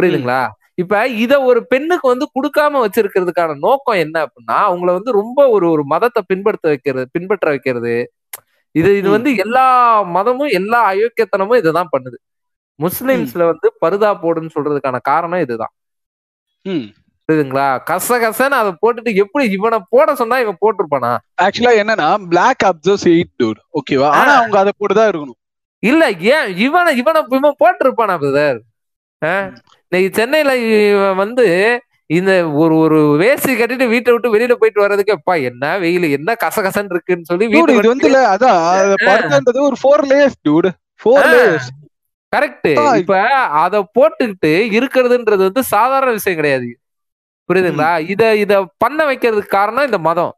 புரியுதுங்களா? இப்ப இத ஒரு பெண்ணுக்கு வந்து கொடுக்காம வச்சிருக்கிறதுக்கான நோக்கம் என்ன அப்படின்னா அவங்கள வந்து ரொம்ப ஒரு ஒரு மதத்தை பின்பற்ற வைக்கிறது பின்பற்ற வைக்கிறது. இது இது. வந்து எல்லா மதமும் எல்லா அயோக்கியத்தனமும் இதுதான் பண்ணுது. முஸ்லிம்ஸ்ல வந்து பருதா போடுன்னு சொல்றதுக்கான காரணம் இதுதான். புரியுதுங்களா? கச கசன்னு அதை போட்டுட்டு எப்படி இவனை போட சொன்னா இவன் போட்டிருப்பானா ஆக்சுவலா என்னன்னா பிளாக் அப்சர்ஸ் எயிட் டூட் ஓகேவா ஆனா அவங்க அதை போட்டுதான் இருக்கணும். இல்ல ஏன் இவனை இவனை இவன் போட்டிருப்பானா பிரதர் இன்னைக்கு சென்னையில வந்து இந்த ஒரு ஒரு வேஷ்டி கட்டிட்டு வீட்டை விட்டு வெளியில போயிட்டு வர்றதுக்கு அப்பா என்ன வெயில்? என்ன கசகசன்னு இருக்குன்னு சொல்லி Dude, இது வந்து அதான் ஒரு four layers dude four layers correct. இப்ப அத போட்டுக்கிட்டு இருக்கிறதுன்றது வந்து சாதாரண விஷயம் கிடையாது. புரியுதுங்களா? இத இத பண்ண வைக்கிறதுக்கு காரணம் இந்த மதம்.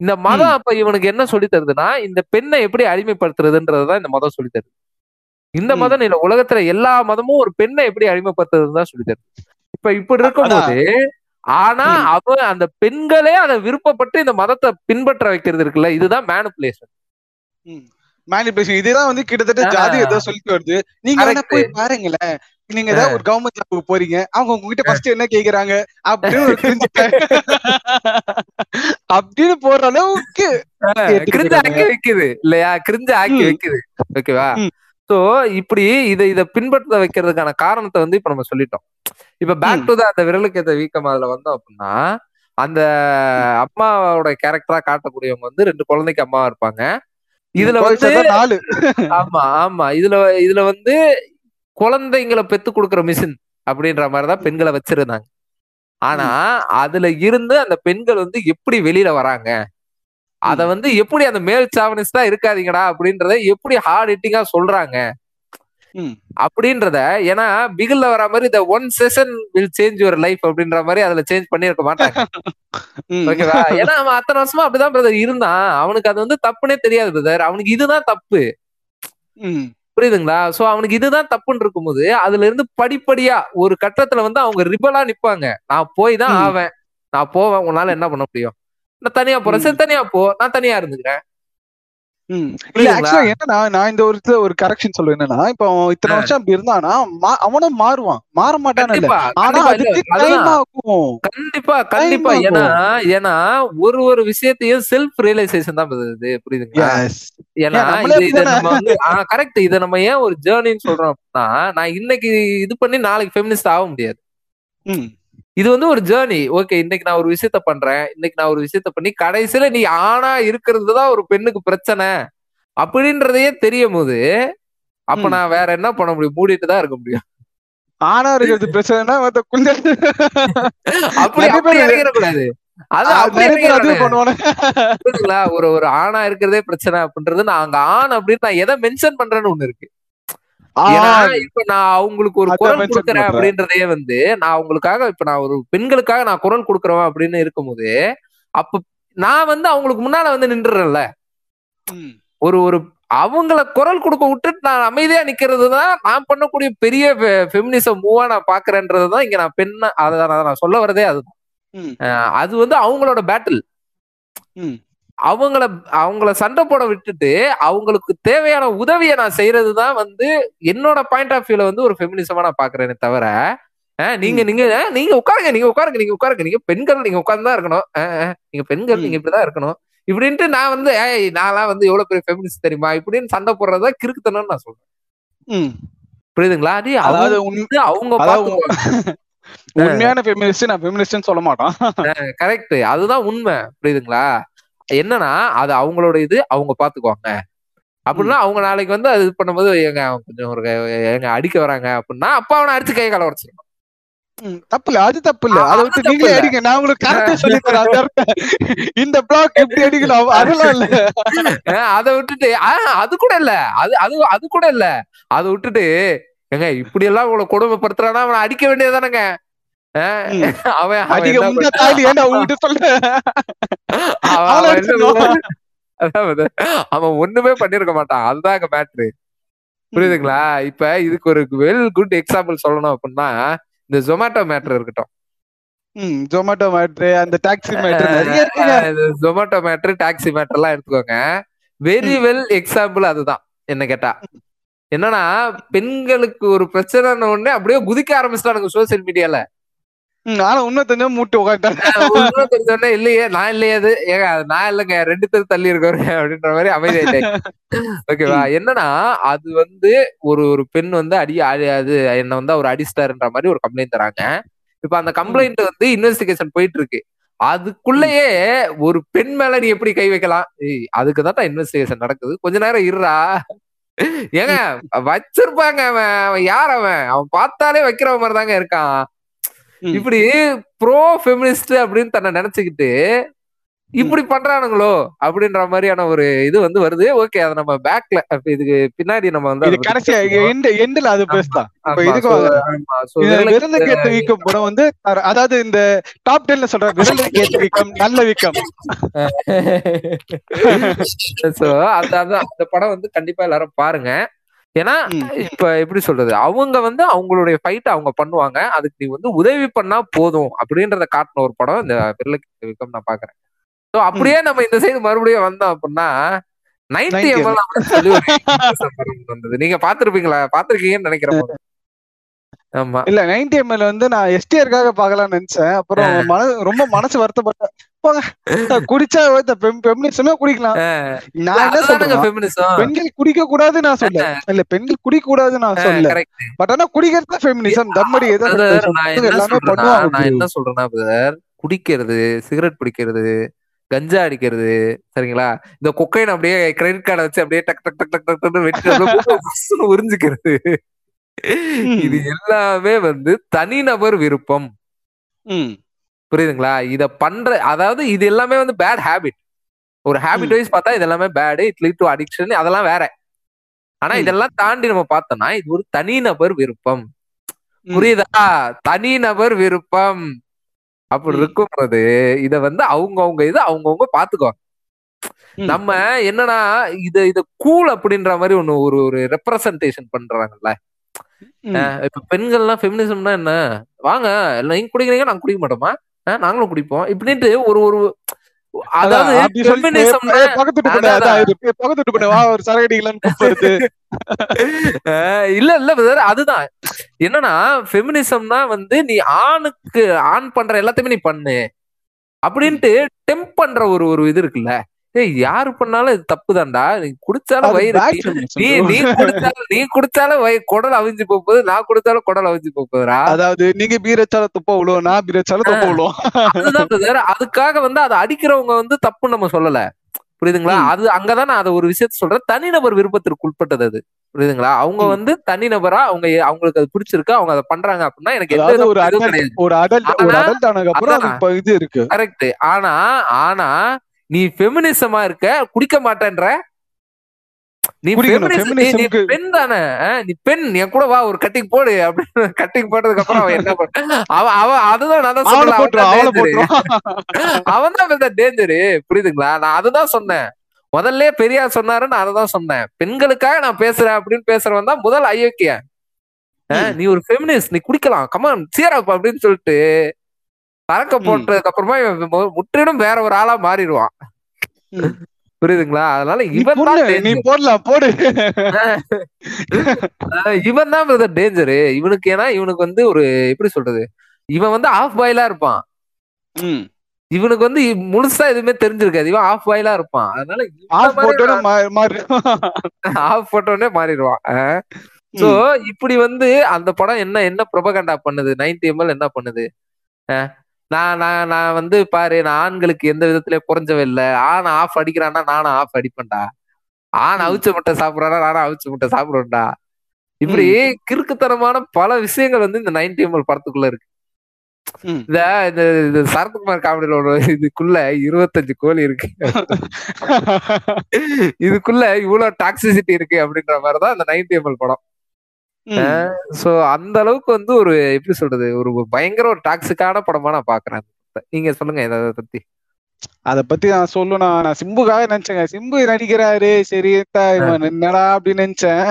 இந்த மதம் அப்ப இவனுக்கு என்ன சொல்லி தருதுன்னா இந்த பெண்ணை எப்படி அடிமைப்படுத்துறதுன்றதுதான் இந்த மதம் சொல்லி தருது. இந்த. மதம் இல்ல உலகத்துல எல்லா மதமும் ஒரு பெண்ணை எப்படி அடிமைப்படுத்துறதுன்னு தான் சொல்லி தருது இப்ப இப்படி இருக்கும்போது ஆனா. அவன் அந்த பெண்களே அதை விருப்பப்பட்டு இந்த மதத்தை பின்பற்ற வைக்கிறது இருக்குல்ல இதுதான் மேனுப்புலேஷன் மேனிபுலேஷன் இதுதான் வந்து கிட்டத்தட்ட. ஜாதி ஏதோ சொல்லிட்டு வருது. நீங்க வேணா. போய் பாருங்களேன். நீங்க ஏதாவது ஒரு கவர்மெண்ட் ஜாபுக்கு போறீங்க அவங்க உங்ககிட்ட ஃபர்ஸ்ட் என்ன கேக்குறாங்க? அப்படின்னு அப்படின்னு போற அளவுக்கு கிரிஞ்ச. ஆக்கி வைக்குது. இல்லையா? கிரிஞ்ச ஆக்கி. வைக்குது. ஓகேவா? சோ இப்படி இத இத பின்பற்ற வைக்கிறதுக்கான காரணத்தை வந்து இப்ப நம்ம சொல்லிட்டோம். இப்ப பேக். டு த அந்த விரலுக்கு ஏத்த வீக்கம் அதுல வந்தோம் அப்படின்னா அந்த அம்மாவோட கேரக்டரா காட்டக்கூடியவங்க வந்து ரெண்டு குழந்தைக்கு அம்மாவா இருப்பாங்க. இதுல வந்து நாலு. ஆமா ஆமா. இதுல இதுல வந்து குழந்தைங்களை பெத்து கொடுக்குற மிஷின் அப்படின்ற மாதிரிதான் பெண்களை வச்சிருந்தாங்க. ஆனா அதுல இருந்து அந்த பெண்கள் வந்து எப்படி வெளியில வராங்க? அத வந்து எப்படி அந்த மேல் சாவனிஸ்டா இருக்காதீங்கடா அப்படின்றத எப்படி ஹார்ட் ஹிட்டிங்கா சொல்றாங்க. அப்படின்றத ஏன்னா பிகில்ல வர மாதிரி இந்த one session will change your life அப்படின்ற மாதிரி அதுல சேஞ்ச் பண்ணிருக்க மாட்டாங்க. ஓகேவா ஏன்னா அவன் அத்தனை வருஷமா அப்படிதான் பிரதர் இருந்தான். அவனுக்கு அது வந்து தப்புனே தெரியாது பிரதர் அவனுக்கு இதுதான் தப்பு. புரியுதுங்களா? சோ அவனுக்கு இதுதான் தப்புன்னு இருக்கும்போது அதுல இருந்து படிப்படியா ஒரு கட்டத்துல வந்து அவங்க ரிபலா நிப்பாங்க. நான் போய் தான். ஆவேன். நான் போவேன். உன்னால என்ன பண்ண முடியும்? நான் தனியா போறேன். சரி தனியா போ. நான் தனியா இருந்துக்கிறேன். என்னன்னா நான் இந்த ஒரு ஒரு கரெக்ஷன் சொல்லுவேன் என்னன்னா இப்போ இத்தனை. வருஷம் அப்படி இருந்தானா அவனும் மாறுவான். மாற மாட்டான்னு இல்ல. கண்டிப்பா கண்டிப்பா. ஏன்னா ஏன்னா ஒரு ஒரு விஷயத்தையும் செல்ஃப் ரியலைசேஷன் தான் இது புரியுதுங்களா? ஏன்னா இது? நம்ம வந்து கரெக்ட் இத நம்ம ஏன் ஒரு ஜேர்னின்னு சொல்றோம் அப்படின்னா நான் இன்னைக்கு இது பண்ணி நாளைக்கு ஃபெமினிஸ்ட் ஆக முடியாது. இது வந்து ஒரு ஜேர்னி ஓகே இன்னைக்கு நான் ஒரு விஷயத்த பண்றேன். இன்னைக்கு நான் ஒரு விஷயத்த பண்ணி கடைசியில நீ ஆணா இருக்கிறது தான் ஒரு பெண்ணுக்கு பிரச்சனை. அப்படின்றதையே தெரியும் போது அப்ப. நான் வேற என்ன பண்ண முடியும்? மூடிட்டு தான் இருக்க முடியும். ஆனா இருக்கிறது பிரச்சனைனா அப்படி புரியுதுங்களா? ஒரு ஒரு ஆணா இருக்கிறதே பிரச்சனை அப்படின்றது நான் அங்க ஆண் அப்படின்னு நான் எதை மென்ஷன் பண்றேன்னு ஒண்ணு இருக்கு. இப்ப நான் அவங்களுக்கு ஒரு அதான் குரல் கொடுக்குறேன் பண்றேன். அப்படின்றதையே வந்து நான் அவங்களுக்காக இப்ப நான் ஒரு பெண்களுக்காக நான் குரல் கொடுக்குறேன் அப்படின்னு இருக்கும்போது அப்ப நான் வந்து அவங்களுக்கு முன்னால வந்து நின்றுறேன்ல. ஒரு ஒரு அவங்கள குரல் கொடுக்க விட்டுட்டு நான் அமைதியா நிக்கிறது தான் நான் பண்ணக்கூடிய பெரிய ஃபெமினிசம் மூவா நான் பாக்குறேன்றது தான் இங்க நான் பெண்ணா அதை நான் சொல்ல வரதே அதுதான். அது வந்து அவங்களோட பேட்டில். அவங்கள அவங்கள சண்டை போட விட்டுட்டு அவங்களுக்கு தேவையான உதவியை நான் செய்யறது தான் வந்து என்னோட பாயிண்ட் ஆஃப் வியூல வந்து ஒரு ஃபெமினிசமா நான் பாக்குறேனே தவிர நீங்க நீங்க நீங்க உட்காருங்க நீங்க உட்காருங்க நீங்க உட்காருங்க. நீங்க பெண்கள் நீங்க உட்கார்ந்து தான் இருக்கணும் நீங்க பெண்கள். நீங்க இப்படிதான் இருக்கணும். இப்படின்ட்டு நான் வந்து ஏய் நான்லாம் வந்து எவ்வளவு பெரிய ஃபெமினிஸ்ட் தெரியுமா? இப்படின்னு சண்டை போடுறதா கிறுக்குத்தனம்னு நான் சொல்றேன். புரியுதுங்களா? அது அதாவது அவங்க உண்மையான ஃபெமினிஸ்ட் நான் ஃபெமினிஸ்ட்னு சொல்ல மாட்டான். கரெக்ட் அதுதான் உண்மை. புரியுதுங்களா? என்னன்னா அது அவங்களோட இது அவங்க பாத்துக்குவாங்க. அப்படின்னா அவங்க நாளைக்கு வந்து அது இது பண்ணும்போது எங்க கொஞ்சம் ஒரு எங்க அடிக்க வராங்க அப்படின்னா அப்பா அவனை அடிச்சு கை கால உடச்சிருக்கணும் ம், தப்பு இல்ல அது தப்பு இல்ல அதை விட்டு தப்பு நீங்களே. அடிங்க. நான் உங்களுக்கு கரெக்டா சொல்லி தரேன். இந்த பிளாக் எப்படி அடிக்கலாம் அதெல்லாம் இல்ல. அதை விட்டுட்டு அது கூட இல்ல. அது அது அது கூட இல்ல. அதை விட்டுட்டு ஏங்க இப்படி எல்லாம் உங்களை கொடுமைப்படுத்துறானா? அவனை அடிக்க வேண்டியதானங்க. அவன் ஒண்ணுமே பண்ணிருக்க மாட்டான் அதுதான் அங்க மேட்ரு புரியுதுங்களா இப்ப இதுக்கு ஒரு வெல் குட் எக்ஸாம்பிள் சொல்லணும் அப்படின்னா இந்த ஜொமேட்டோ மேட்ரு இருக்கட்டும். ஜொமேட்டோ மேட்ரு அந்த taxi matter Zomato matter taxi matter எல்லாம் எடுத்துக்கோங்க. வெரி வெல் எக்ஸாம்பிள் அதுதான் என்ன கேட்டா. என்னன்னா பெண்களுக்கு ஒரு பிரச்சனை உடனே அப்படியே குதிக்க ஆரம்பிச்சிட்டானுங்க சோசியல் மீடியால ம், ஆனா இன்னும் கொஞ்சம் மூட்டு உட்காந்துட்டாங்க சொன்னே இல்லையே நான் இல்லையே அது? ஏங்க நான் இல்லைங்க ரெண்டு பேர் தள்ளி இருக்கவரு அப்படின்ற மாதிரி அமைதியாயிட்டாங்க ஓகேவா என்னன்னா அது வந்து ஒரு ஒரு பெண் வந்து அடி அது என்ன வந்து அவர் அடிஸ்டாருன்ற மாதிரி ஒரு கம்ப்ளைண்ட் தராங்க. இப்ப அந்த கம்ப்ளைண்ட் வந்து இன்வெஸ்டிகேஷன் போயிட்டு இருக்கு அதுக்குள்ளேயே ஒரு பெண் மேல நீ எப்படி கை வைக்கலாம்? அதுக்கு தான் இன்வெஸ்டிகேஷன் நடக்குது. கொஞ்ச நேரம் இருடா. ஏங்க வச்சிருப்பாங்க அவன் அவன் யார் அவன்? அவன் பார்த்தாலே வைக்கிற மாதிரி தாங்க இருக்கான். இப்படி ப்ரோ ஃபெமினிஸ்ட் அப்படின்னு தன்னை நினைச்சுக்கிட்டு இப்படி பண்றானுங்களோ அப்படின்ற மாதிரியான ஒரு இது வந்து வருது. ஓகே அதை நம்ம பேக்ல இதுக்கு பின்னாடி நம்ம வந்து. எண்ட் எண்ட்ல அது விரலுக்கு- விரலுக்கு ஏத்த வீக்கம் படம் வந்து அதாவது இந்த டாப் டென்ல சொல்ற விரலுக்கு ஏத்த வீக்கம் நல்ல வீக்கம். அந்த அந்த- அந்த படம் வந்து கண்டிப்பா எல்லாரும் பாருங்க. ஏன்னா. இப்ப எப்படி சொல்றது? அவங்க வந்து அவங்களுடைய ஃபைட் அவங்க பண்ணுவாங்க. அதுக்கு நீ வந்து உதவி பண்ணா போதும் அப்படின்றத காட்டின ஒரு படம் இந்த விரலுக்கு விக்கம் நான் பாக்குறேன். சோ அப்படியே நம்ம இந்த சைடு மறுபடியும் வந்தோம் அப்படின்னா நைன்டி 90 எம்எல் சொல்லி வந்தது. நீங்க பாத்திருப்பீங்களா பாத்திருக்கீங்கன்னு நினைக்கிறேன். ஆமா. இல்ல நைன்டி எம்எல் வந்து நான் எஸ்டிஆருக்காக பார்க்கலாம்னு நினைச்சேன். அப்புறம் மன ரொம்ப மனசு வருத்தப்பட்டேன் போங்க குடிச்சா பெமினிசமே குடிக்கலாம். நான் என்ன சொல்றேன் பெண்கள் குடிக்க கூடாது நான் சொல்ல இல்ல பெண்கள் குடிக்க கூடாது நான் சொல்ல பட் ஆனா குடிக்கிறது ஃபெமினிசம் தம்மடி எல்லாமே பண்ணுவாங்க நான் என்ன சொல்றேன்னா பிரதர் குடிக்கிறது சிகரெட் பிடிக்கிறது கஞ்சா அடிக்கிறது சரிங்களா? இந்த கொக்கைன் அப்படியே கிரெடிட் கார்டை வச்சு அப்படியே டக் டக் டக் டக் டக் வெட்டி உறிஞ்சுக்கிறது இது எல்லாமே வந்து தனிநபர் விருப்பம். புரியுதுங்களா? இத பண்ற அதாவது இது எல்லாமே வந்து பேட் ஹேபிட் ஒரு ஹேபிட் வைஸ் பார்த்தா இது எல்லாமே bad it lead to addiction அதெல்லாம் வேற. ஆனா. இதெல்லாம் தாண்டி நம்ம பார்த்தோம்னா இது ஒரு தனிநபர் விருப்பம். புரியுதா? தனிநபர் விருப்பம். அப்படி ம். இருக்கும்போது இத வந்து அவங்கவங்க இது அவங்கவங்க பாத்துக்குவாங்க ம். நம்ம என்னன்னா இத இத கூல் அப்படின்ற மாதிரி ஒண்ணு ஒரு ஒரு ரெப்ரசன்டேஷன் பண்றாங்கல்ல. இப்ப பெண்கள்லாம் ஃபெமினிசம்னா என்ன? வாங்க எல்லாம் நீங்க குடிக்கிறீங்க நாங்க குடிக்க மாட்டோமா? நாங்களும் குடிப்போம். இப்படின்ட்டு ஒரு ஒரு அதாவது இல்ல இல்ல அதுதான். என்னன்னா ஃபெமினிசம்னா வந்து நீ ஆணுக்கு ஆண் பண்ற எல்லாத்தையுமே நீ பண்ணு. அப்படின்ட்டு டெம்ப் பண்ற ஒரு ஒரு இது இருக்குல்ல? ஏய் யாரு பண்ணாலும் இது தப்பு தான்டா நீ குடிச்சாலும் வயிறு நீ- நீ குடிச்சாலும் நீ குடிச்சாலும் வயிறு குடல் அவிஞ்சு போகுது நான் குடிச்சாலும் குடல் அவிஞ்சு போகுதுடா. அதாவது நீங்க பீர் வச்சாலும் துப்ப விழுவோம் நான் பீர் வச்சாலும் துப்ப விழுவோம். அதுக்காக வந்து அதை அடிக்கிறவங்க வந்து தப்பு நம்ம சொல்லல. புரியுதுங்களா. அது அங்கதான் நான் அதை ஒரு விஷயத்த சொல்றேன். தனிநபர் விருப்பத்திற்கு உட்பட்டது அது. புரியுதுங்களா? அவங்க. வந்து தனிநபரா அவங்க அவங்களுக்கு அது பிடிச்சிருக்கு அவங்க அதை பண்றாங்க அப்படின்னா எனக்கு எந்த ஒரு அடல்ட் ஆனதுக்கு அப்புறம் இது இருக்கு. கரெக்ட் ஆனா ஆனா நீ ஃபெமினிசமா இருக்க குடிக்க மாட்டேன்ற. நீ பெண் தானே? நீ பெண் என் கூட வா ஒரு கட்டிங் போடு அப்படின்னு கட்டிங் போட்டதுக்கு அப்புறம் அவன் என்ன பண்ண அவன் அவன் அதுதான் நான் தான் போட்டுரும் அவன் தான் டேஞ்சரு புரியுதுங்களா? நான் அதுதான் சொன்னேன். முதல்ல பெரியார் சொன்னாரு நான் சொன்னேன். பெண்களுக்காக நான் பேசுறேன் அப்படின்னு பேசுறவன் தான் முதல் அயோக்கிய. நீ ஒரு ஃபெமினிஸ்ட் நீ குடிக்கலாம் கமான் சீரப் அப்படின்னு சொல்லிட்டு ம். போட்டதுக்கு அப்புறமா முற்றிலும் வேற ஒரு ஆளா மாறிடுவான். புரியுதுங்களா? அதனால இவன் தான் நீ போடலாம் போடு. இவன் தான் பிரதர் டேஞ்சரு இவனுக்கு ஏன்னா இவனுக்கு வந்து ஒரு எப்படி சொல்றது? இவன் வந்து ஆஃப் பாயிலா இருப்பான். இவனுக்கு வந்து முழுசா எதுவுமே தெரிஞ்சிருக்காது. இவன் ஆஃப் பாயிலா இருப்பான். அதனால ஆஃப் ஆஃப் போட்டோடனே மாறிடுவான். சோ இப்படி வந்து அந்த படம் என்ன என்ன ப்ரொபகண்டா பண்ணுது? நைன்டி எம்எல் என்ன பண்ணுது? நான் நான் நான் வந்து பாரு நான் ஆண்களுக்கு எந்த விதத்திலயும் குறைஞ்சவே இல்லை ஆண் ஆஃப் அடிக்கிறான்னா நானும் ஆஃப் அடிப்பேன்டா ஆண். அவிச்ச முட்டை சாப்பிடுறானா நானும் அவிச்ச முட்டை சாப்பிடுவேன்டா இப்படி கிறுக்குத்தனமான பல விஷயங்கள் வந்து இந்த நைன்டி எம்எல் படத்துக்குள்ள இருக்கு. இந்த இந்த சரத்குமார் காமெடியில ஒரு இதுக்குள்ள இருபத்தஞ்சு கோழி இருக்கு இதுக்குள்ள இவ்வளவு டாக்ஸிசிட்டி இருக்கு அப்படின்ற மாதிரிதான் இந்த நைன்டி எம்எல் படம். சோ அந்த அளவுக்கு வந்து ஒரு எப்படி சொல்றது ஒரு பயங்கர ஒரு டாக்ஸிக்கான படமா நான் பாக்குறேன். நீங்க சொல்லுங்க இதை பத்தி. அத பத்தி நான் சொல்லணும் நான் சிம்புக்காக நினைச்சேங்க. சிம்பு நடிக்கிறாரு சரி என்னடா அப்படின்னு நினைச்சேன்.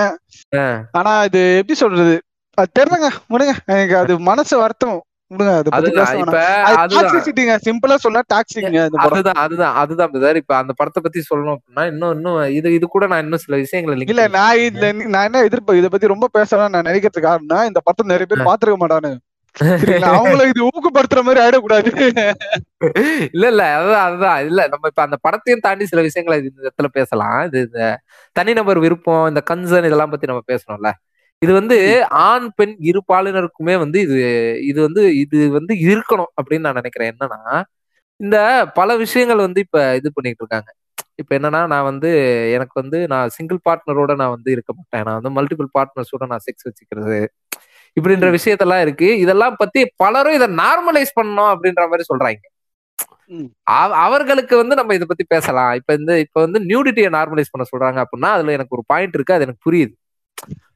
ஆனா இது எப்படி சொல்றது அது தெரியலங்க விடுங்க. எனக்கு அது மனசு வருத்தம். சிம்பிளா சொன்னா டாக்ஸிங்க அதுதான் அதுதான் அதுதான் பிரதர் இப்ப அந்த படத்தை பத்தி சொல்லணும் அப்படின்னா இன்னும் இன்னும் இது இது கூட நான் இன்னும் சில விஷயங்களை இல்ல நான் இதுல நான் என்ன எதிர்ப்பு இத பத்தி ரொம்ப பேசலாம் நான் நினைக்கிறதுக்கு காரணம் இந்த படத்தை நிறைய பேர் பாத்துருக்க மாட்டானு அவங்கள இது ஊக்கப்படுத்துற மாதிரி ஆயிடக்கூடாது. இல்ல இல்ல அதுதான் அதுதான். இல்ல நம்ம இப்ப அந்த படத்தையும் தாண்டி சில விஷயங்களை இந்த இடத்துல பேசலாம். இது இந்த தனிநபர் விருப்பம் இந்த கன்சர்ன் இதெல்லாம் பத்தி நம்ம பேசணும்ல. இது வந்து ஆண் பெண் இரு பாலினருக்குமே வந்து இது இது வந்து இது வந்து இருக்கணும் அப்படின்னு நான் நினைக்கிறேன். என்னன்னா இந்த பல விஷயங்கள் வந்து இப்ப இது பண்ணிட்டு இருக்காங்க. இப்ப என்னன்னா நான் வந்து எனக்கு வந்து நான் சிங்கிள் பார்ட்னரோட நான் வந்து இருக்க மாட்டேன். நான் வந்து மல்டிபிள் பார்ட்னர்ஸோட நான் செக்ஸ் வச்சுக்கிறது. இப்படின்ற. விஷயத்தெல்லாம் இருக்கு. இதெல்லாம் பத்தி பலரும் இதை நார்மலைஸ் பண்ணணும் அப்படின்ற மாதிரி சொல்றாங்க. அவர்களுக்கு வந்து நம்ம இதை பத்தி பேசலாம். இப்ப இந்த இப்ப வந்து நியூடிட்டியை நார்மலைஸ் பண்ண சொல்றாங்க அப்படின்னா அதுல எனக்கு ஒரு பாயிண்ட் இருக்கு. அது எனக்கு புரியுது.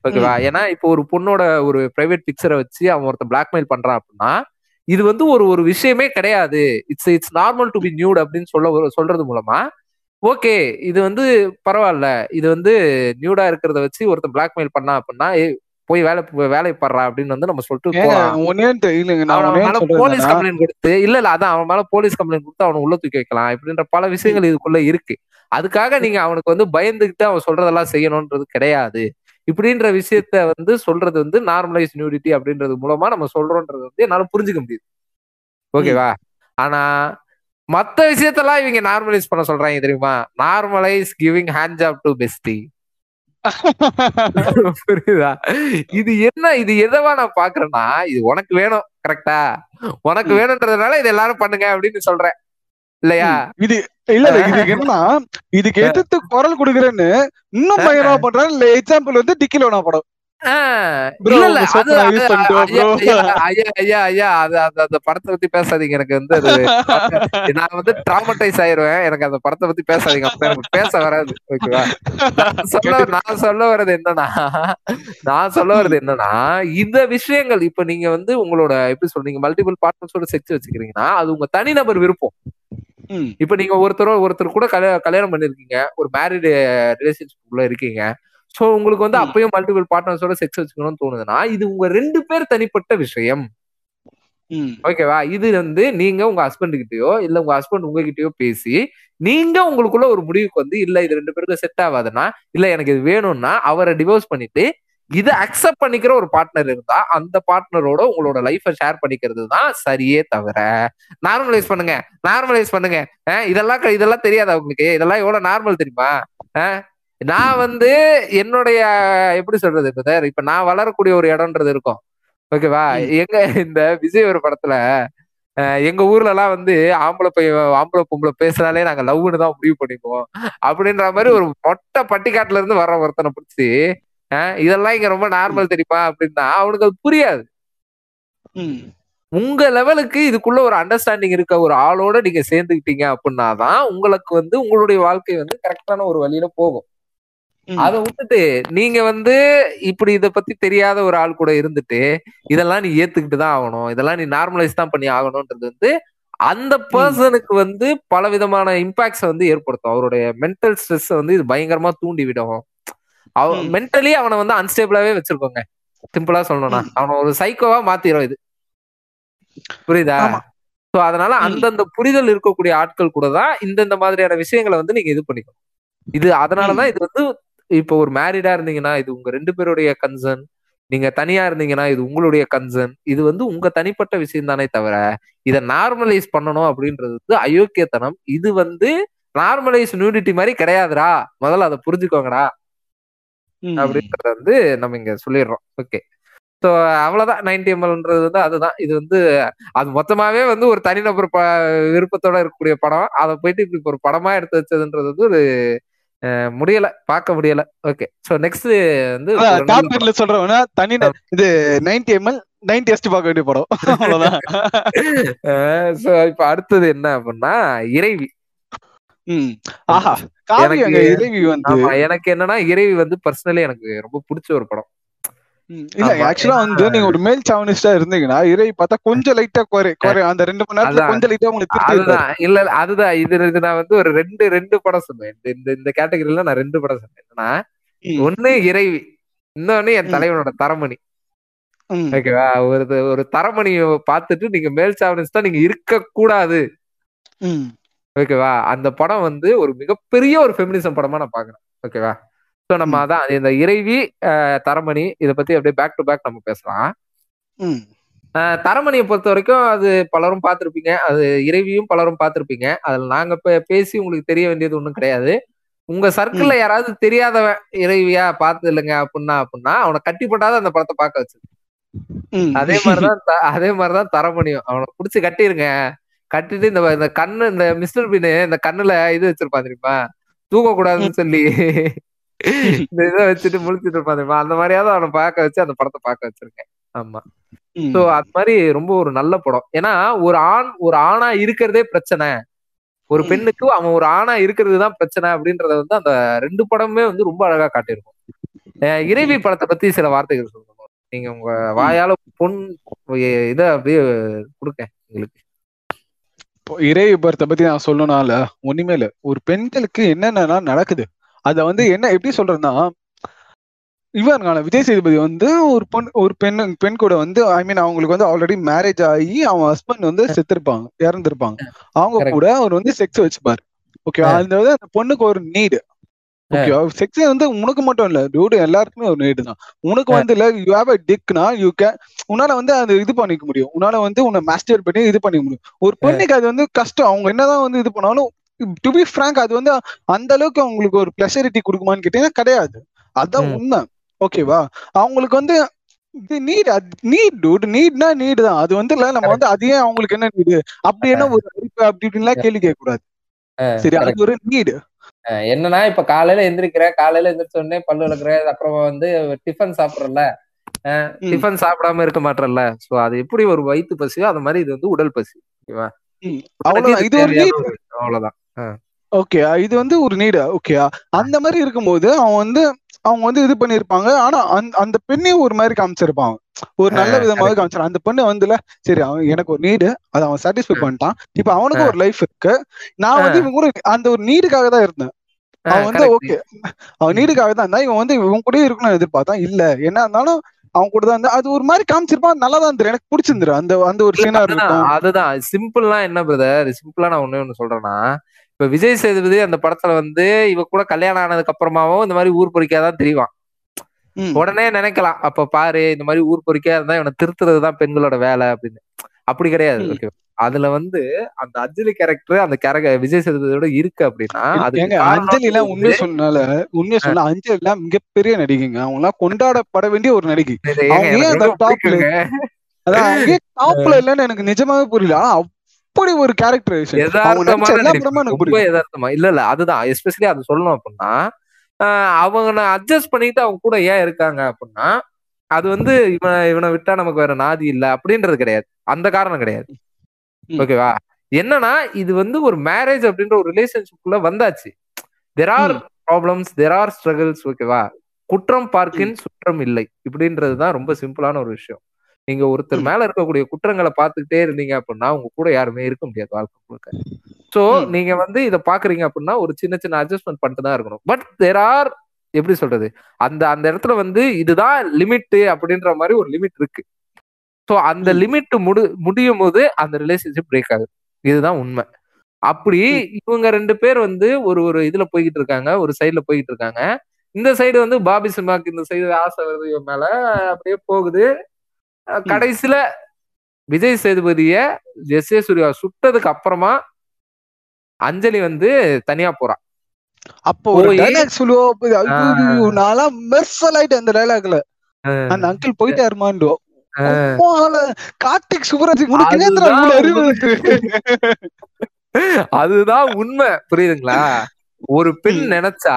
ஓகேவா? ஏன்னா இப்போ ஒரு பொண்ணோட ஒரு பிரைவேட் பிக்சரை வச்சு அவன் ஒருத்தன் பிளாக்மெயில் பண்றான் அப்படின்னா இது வந்து ஒரு ஒரு விஷயமே கிடையாது. It's it's normal to be nude அப்படின்னு சொல்ல சொல்றது மூலமா ஓகே இது வந்து பரவாயில்ல இது வந்து நியூடா இருக்கிறத வச்சு ஒருத்தன் பிளாக்மெயில் பண்ணா அப்படின்னா போய் வேலை வேலை படுறா அப்படின்னு வந்து நம்ம சொல்லிட்டு போலீஸ் கம்ப்ளைண்ட் கொடுத்து இல்ல இல்ல அதான் அவன் மேல போலீஸ் கம்ப்ளைண்ட் கொடுத்து அவனை உள்ள தூக்கி வைக்கலாம். இப்படின்ற பல விஷயங்கள் இதுக்குள்ள இருக்கு. அதுக்காக நீங்க அவனுக்கு வந்து பயந்துகிட்டு அவன் சொல்றதெல்லாம் செய்யணும்ன்றது கிடையாது. இப்படின்ற விஷயத்த வந்து சொல்றது வந்து நார்மலைஸ் நியூடிட்டி அப்படின்றது மூலமா நம்ம சொல்றோன்றது வந்து என்னால புரிஞ்சுக்க முடியுது. ஓகேவா ஆனா மத்த விஷயத்தெல்லாம் இவங்க நார்மலைஸ் பண்ண சொல்றாங்க தெரியுமா? Normalise giving hand job to bestie புரியுதா? இது என்ன இது எதவா நான் பாக்குறேன்னா இது உனக்கு வேணும் கரெக்டா உனக்கு. வேணும்ன்றதுனால இது எல்லாரும் பண்ணுங்க அப்படின்னு சொல்றேன். இல்லையா? இது இல்ல இல்ல இதுக்கு என்னன்னா இதுக்கு எதிர்த்து குரல் கொடுக்குறேன்னு இன்னும் பயங்கரமா பண்றாங்க இல்ல எக்ஸாம்பிள் வந்து படம். அது அந்த அந்த படத்தை பத்தி பேசாதீங்க. எனக்கு வந்து நான் வந்து டிராமடைஸ் ஆயிருவேன். எனக்கு அந்த படத்தை பத்தி பேசாதீங்க. எனக்கு பேச வராது ஓகேவா நான் சொல்ல நான் சொல்ல வர்றது என்னன்னா நான் சொல்ல வர்றது என்னன்னா இந்த விஷயங்கள் இப்ப நீங்க வந்து உங்களோட எப்படி சொல்றீங்க மல்டிபிள் பார்ட்னர்ஸோட செக்ஸ் வச்சுக்கிறீங்கன்னா அது உங்க தனிநபர் விருப்பம். இப்ப நீங்க ஒருத்தரோ ஒருத்தர் கூட கல்யா- கல்யாணம் பண்ணிருக்கீங்க. ஒரு மேரிடு ரிலேஷன்ஷிப்ல இருக்கீங்க. சோ உங்களுக்கு வந்து. அப்பயும் மல்டிபிள் பார்ட்னர்ஸோட செக்ஸ் வச்சுக்கணும்னு தோணுதுன்னா இது உங்க ரெண்டு பேர் தனிப்பட்ட விஷயம். ஓகேவா? இது வந்து நீங்க உங்க ஹஸ்பண்ட் கிட்டயோ இல்ல உங்க ஹஸ்பண்ட் உங்ககிட்டயோ பேசி நீங்க உங்களுக்குள்ள ஒரு முடிவுக்கு வந்து இல்ல இது ரெண்டு பேருக்கும் செட் ஆகாதுன்னா இல்ல எனக்கு இது வேணும்னா அவரை டிவோர்ஸ் பண்ணிட்டு இதை அக்செப்ட் பண்ணிக்கிற ஒரு பார்ட்னர் இருந்தா அந்த பார்ட்னரோட உங்களோட லைஃபை ஷேர் பண்ணிக்கிறது தான் சரியே தவிர நார்மலைஸ் பண்ணுங்க நார்மலைஸ் பண்ணுங்க. இதெல்லாம் இதெல்லாம் தெரியாதா உங்களுக்கு? இதெல்லாம் எவ்வளவு நார்மல் தெரியுமா? நான் வந்து என்னுடைய எப்படி சொல்றது பிரதர் இப்ப நான் வளரக்கூடிய ஒரு இடம்ன்றது இருக்கும். ஓகேவா. எங்க இந்த விஜய் ஒரு படத்துல எங்க ஊர்ல எல்லாம் வந்து ஆம்பளை பையன் ஆம்பளை பொம்பளை பேசினாலே நாங்க லவ்னு தான் முடிவு பண்ணிக்குவோம். அப்படின்ற மாதிரி ஒரு மொட்டை பட்டிக்காட்டுல இருந்து வர்ற ஒருத்தனை பிடிச்சி இதெல்லாம் இங்க ரொம்ப நார்மல் தெரியுமா? அப்படின்னா அவனுக்கு அது புரியாது. உங்க லெவலுக்கு இதுக்குள்ள ஒரு அண்டர்ஸ்டாண்டிங் இருக்க ஒரு ஆளோட நீங்க சேர்ந்துக்கிட்டீங்க அப்படின்னா தான் உங்களுக்கு வந்து உங்களுடைய வாழ்க்கை வந்து கரெக்டான ஒரு வழியில போகும். அதை விட்டுட்டு நீங்க வந்து இப்படி இத பத்தி தெரியாத ஒரு ஆள் கூட இருந்துட்டு இதெல்லாம் நீ ஏத்துக்கிட்டு தான் ஆகணும். இதெல்லாம் நீ நார்மலைஸ் தான் பண்ணி ஆகணும்ன்றது வந்து அந்த பர்சனுக்கு வந்து பல விதமான இம்பாக்ட்ஸ் வந்து ஏற்படுத்தும். அவருடைய மென்டல் ஸ்ட்ரெஸ் வந்து இது பயங்கரமா தூண்டி விடும் அவ ம். மென்டலி அவனை வந்து அன்ஸ்டேபிளாவே வச்சிருக்கோங்க சிம்பிளா சொல்லணும்னா. அவனை ஒரு சைக்கோவா மாத்திரும் இது புரியுதா. சோ அதனால. அந்தந்த புரிதல் இருக்கக்கூடிய ஆட்கள் கூட தான் இந்தந்த மாதிரியான விஷயங்களை வந்து நீங்க இது பண்ணிக்கணும் இது அதனாலதான் இது வந்து இப்போ ஒரு மேரிடா இருந்தீங்கன்னா இது உங்க ரெண்டு பேருடைய கன்சர்ன் நீங்க தனியா இருந்தீங்கன்னா இது உங்களுடைய கன்சர்ன் இது வந்து உங்க தனிப்பட்ட விஷயம் தானே தவிர இதை நார்மலைஸ் பண்ணணும் அப்படின்றது வந்து அயோக்கியத்தனம் இது வந்து நார்மலைஸ் நியூடிட்டி மாதிரி கிடையாதுடா முதல்ல அதை புரிஞ்சுக்கோங்கடா. அப்படின்றத வந்து நம்ம இங்க சொல்லிடுறோம். ஓகே ஸோ அவ்வளவுதான். நைன்டி எம்எல்ன்றது வந்து அதுதான். இது வந்து அது மொத்தமாவே வந்து ஒரு தனிநபர் ப விருப்பத்தோட இருக்கக்கூடிய படம். அதை போயிட்டு இப்படி ஒரு படமா எடுத்து வச்சதுன்றது வந்து ஒரு அஹ், முடியல. பார்க்க முடியல. ஓகே ஸோ நெக்ஸ்ட் வந்து டாப். டென்ல சொல்றவனா தனி இது 90 எம்எல் 90 எஸ்டி பார்க்க வேண்டிய படம். அவ்வளவுதான். ஸோ இப்ப அடுத்தது என்ன அப்படின்னா இறைவி. எனக்கு- என்னன்னா இறைவி வந்து பர்சனலி எனக்கு ரொம்ப பிடிச்ச ஒரு படம். இல்ல ஆக்சுவலா வந்து நீங்க ஒரு மேல் சாவனிஸ்டா இருந்தீங்கன்னா இறைவி பார்த்தா கொஞ்சம் லைட்டா குறை குறை அந்த ரெண்டு மணி நேரத்துல. கொஞ்சம் லைட்டா உங்களுக்கு. அதுதான் இல்ல அதுதான் இது இது நான் வந்து ஒரு ரெண்டு ரெண்டு படம் சொன்னேன் இந்த இந்த கேட்டகரியில நான் ரெண்டு படம் சொன்னேன் என்னன்னா. ஒண்ணு இறைவி இன்னொன்னு என். தலைவனோட தரமணி. ஓகேவா ஒரு ஒரு தரமணியை பார்த்துட்டு நீங்க மேல் சாவனிஸ்டா நீங்க இருக்க கூடாது. ஓகேவா அந்த படம் வந்து ஒரு மிகப்பெரிய ஒரு ஃபெமினிசம் படமா நான் பாக்குறேன். ஓகேவா ஸோ நம்ம. அதான் இந்த இறைவி தரமணி இதை பத்தி அப்படியே பேக் டு பேக் நம்ம பேசலாம். தரமணியை பொறுத்த வரைக்கும் அது பலரும் பார்த்திருப்பீங்க. அது இறைவியும் பலரும் பார்த்திருப்பீங்க. அதுல நாங்க இப்ப பேசி உங்களுக்கு தெரிய வேண்டியது ஒண்ணும் கிடையாது. உங்க சர்க்கிள்ல யாராவது தெரியாதவன் இறைவியா பார்த்து இல்லைங்க அப்படின்னா அப்படின்னா அவனை கட்டி போட்டாதான் அந்த படத்தை பார்க்க வச்சு. அதே மாதிரிதான் அதே மாதிரிதான் தரமணியும். அவனை புடிச்சு கட்டிருங்க. கட்டிட்டு இந்த இந்த கண்ணு இந்த மிஸ்டர் பின்னு இந்த கண்ணுல இது வச்சிருப்பான் தெரியுமா? தூங்க கூடாதுன்னு சொல்லி. இந்த இதை வச்சுட்டு முழிச்சிட்டு இருப்பான் தெரியுமா? அந்த மாதிரியாவது அவனை பார்க்க வச்சு அந்த படத்தை பார்க்க வச்சிருக்கேன். ஆமா. சோ அது மாதிரி ரொம்ப ஒரு நல்ல படம். ஏன்னா ஒரு ஆண் ஒரு ஆணா இருக்கிறதே பிரச்சனை. ஒரு. பெண்ணுக்கு அவன் ஒரு ஆணா இருக்கிறது தான் பிரச்சனை அப்படின்றத வந்து அந்த ரெண்டு படமுமே வந்து ரொம்ப அழகா காட்டியிருக்கும். இறைவி படத்தை பத்தி சில வார்த்தைகள் சொல்லணும். நீங்க உங்க வாயால பொன் இத அப்படியே கொடுக்க உங்களுக்கு. இப்போ இறைவி படத்தை பத்தி நான் சொல்லணும்னால ஒண்ணுமே இல்ல. ஒரு பெண்களுக்கு என்னென்ன நடக்குது? அத வந்து என்ன எப்படி சொல்றேன்னா இவன் விஜய் சேதுபதி வந்து ஒரு பொண் ஒரு பெண் பெண் கூட வந்து ஐ மீன் அவங்களுக்கு வந்து ஆல்ரெடி மேரேஜ் ஆகி அவன் ஹஸ்பண்ட் வந்து செத்துருப்பாங்க இறந்துருப்பாங்க. அவங்க. கூட அவர் வந்து செக்ஸ் வச்சுப்பாரு. ஓகே அந்த பொண்ணுக்கு ஒரு நீடு ஓகே செக்ஸ் வந்து உனக்கு மட்டும் இல்ல. டியூடு எல்லாருக்குமே ஒரு நீடு தான். உனக்கு. வந்து இல்ல யூ ஹேவ் அ டிக்னா யூ கேன் உன்னால வந்து அது இது பண்ணிக்க முடியும். உன்னால வந்து உன்னை மாஸ்டர் பண்ணி இது பண்ணிக்க முடியும். ஒரு பெண்ணுக்கு அது வந்து கஷ்டம். அவங்க என்னதான் வந்து இது பண்ணாலும் டு பி ஃப்ராங்க் அது வந்து அந்த அளவுக்கு அவங்களுக்கு ஒரு பிளஷரிட்டி கொடுக்குமான்னு கேட்டீங்கன்னா கிடையாது. அதான் ம். உண்மை. ஓகேவா அவங்களுக்கு வந்து இது நீட் நீட் டூட் நீட்னா நீட் தான். அது வந்து இல்ல நம்ம வந்து அதையே அவங்களுக்கு என்ன நீடு அப்படி என்ன ஒரு அப்படி இப்படின்லாம் கேள்வி கேட்க கூடாது சரி. அது ஒரு நீடு என்னன்னா இப்ப காலையில எந்திரிக்கிற காலையில எந்திரிச்ச உடனே பல்லு விளக்குற அப்புறம் வந்து டிஃபன் சாப்பிடுறல டிஃபன் சாப்பிடாம இருக்க மாட்டறல்ல சோ அது எப்படி ஒரு வயிற்று பசியோ அது மாதிரி இது வந்து உடல் பசி. ஓகேவா? இது. அவ்வளவுதான். ஓகே. இது வந்து ஒரு நீடு. ஓகே. அந்த மாதிரி இருக்கும்போது அவன் வந்து அவங்க வந்து இது பண்ணிருப்பாங்க ஆனா அந்த அந்த பெண்ணையும் ஒரு மாதிரி காமிச்சிருப்பான் ஒரு நல்ல விதமாக காமிச்சிருப்பான் அந்த பெண்ணு வந்துல சரி அவன் எனக்கு ஒரு நீடு அதை அவன் சாட்டிஸ்ஃபை பண்ணிட்டான். இப்ப அவனுக்கு ஒரு லைஃப் இருக்கு. நான் வந்து இவன் கூட அந்த ஒரு நீடுக்காக தான் இருந்தேன். அவன் வந்து. ஓகே அவன் நீடுக்காக தான் இருந்தான். இவன் வந்து இவன் கூட இருக்கணும்னு எதிர்பார்த்தான். இல்ல என்ன இருந்தாலும் அவன் கூட தான் இருந்தா அது ஒரு மாதிரி காமிச்சிருப்பான். நல்லா தான் இருந்துரு எனக்கு பிடிச்சிருந்துரு. அந்த அந்த ஒரு சீனா இருக்கட்டும். அதுதான். சிம்பிள்னா என்ன பிரதர் சிம்பிளா நான் ஒண்ணே ஒண்ணு சொல்றேன்னா இப்ப விஜய் சேதுபதி அந்த படத்துல வந்து இவ கூட கல்யாணம் ஆனதுக்கு அப்புறமாவும் இந்த மாதிரி ஊர் பொறிக்காதான் தெரியவான் ம். உடனே நினைக்கலாம். அப்ப பாரு இந்த மாதிரி ஊர் பொறிக்கா இருந்தா இவனை திருத்துறதுதான் பெண்களோட வேலை அப்படின்னு. அப்படி கிடையாது. ஓகே அதுல வந்து அந்த அஞ்சலி கேரக்டர் அந்த கேரக்டர் விஜய் சேதுபதியோட இருக்கு அப்படின்னா காரணம் அஞ்சலி எல்லாம் உண்மையை சொன்னால உண்மையை சொன்னா அஞ்சலி எல்லாம் மிகப்பெரிய நடிகைங்க. அவங்க எல்லாம் கொண்டாடப்பட வேண்டிய ஒரு நடிகை. அதான் டாப்ல இல்லன்னு எனக்கு நிஜமாவே புரியல. ஆனா அப்படி ஒரு கேரக்டரைசேஷன் இல்ல இல்ல அதுதான் எஸ்பெஷலி அது சொல்லணும் அப்படின்னா அவங்க அட்ஜஸ்ட் பண்ணிட்டு அவங்க கூட ஏன் இருக்காங்க அப்படின்னா அது வந்து இவன் இவனை விட்டா நமக்கு வேற நாதி இல்ல அப்படின்றது கிடையாது. அந்த காரணம் கிடையாது. ஓகேவா என்னன்னா இது வந்து ஒரு மேரேஜ் அப்படின்ற ஒரு ரிலேஷன்ஷிப்குள்ள வந்தாச்சு. There are problems there are struggles ஓகேவா குற்றம் பார்க்கின் சுற்றம் இல்லை. இப்படின்றது தான் ரொம்ப சிம்பிளான ஒரு விஷயம். நீங்க ஒருத்தர். மேல இருக்கக்கூடிய குற்றங்களை பார்த்துக்கிட்டே இருந்தீங்க அப்படின்னா உங்க கூட யாருமே இருக்க முடியாது வாழ்க்கை முழுக்க சோ ம். நீங்க வந்து இத பாக்குறீங்க அப்படின்னா ஒரு சின்ன சின்ன அட்ஜஸ்ட்மெண்ட் பண்ணிட்டு தான் இருக்கணும் பட் தேர் ஆர் எப்படி சொல்றது அந்த அந்த இடத்துல வந்து இதுதான் லிமிட் அப்படின்ற மாதிரி ஒரு லிமிட் இருக்கு சோ அந்த. லிமிட் முடி முடியும் போது அந்த ரிலேஷன்ஷிப் பிரேக் ஆகுது இதுதான் உண்மை அப்படி. இவங்க ரெண்டு பேர் வந்து ஒரு ஒரு இதுல போய்கிட்டு இருக்காங்க ஒரு சைடுல போய்கிட்டு இருக்காங்க இந்த சைடு வந்து பாபி சிம்மாக்கு இந்த சைடு ஆசை வருது இவன் மேல அப்படியே போகுது. கடைசியில விஜய் சேதுபதிய எஸ் ஏ சூர்யா சுட்டதுக்கு அப்புறமா அஞ்சலி வந்து தனியா போறான் அப்போ ஒரு டைலாக் சொல்லுவோம் நான்லாம் மெர்சல் ஆயிட்டேன் அந்த டைலாக்ல அந்த அங்கிள் போயிட்டாருமாண்டோ கார்த்திக் சுப்ராஜ் அதுதான் உண்மை. புரியுதுங்களா? ஒரு பெண். நினைச்சா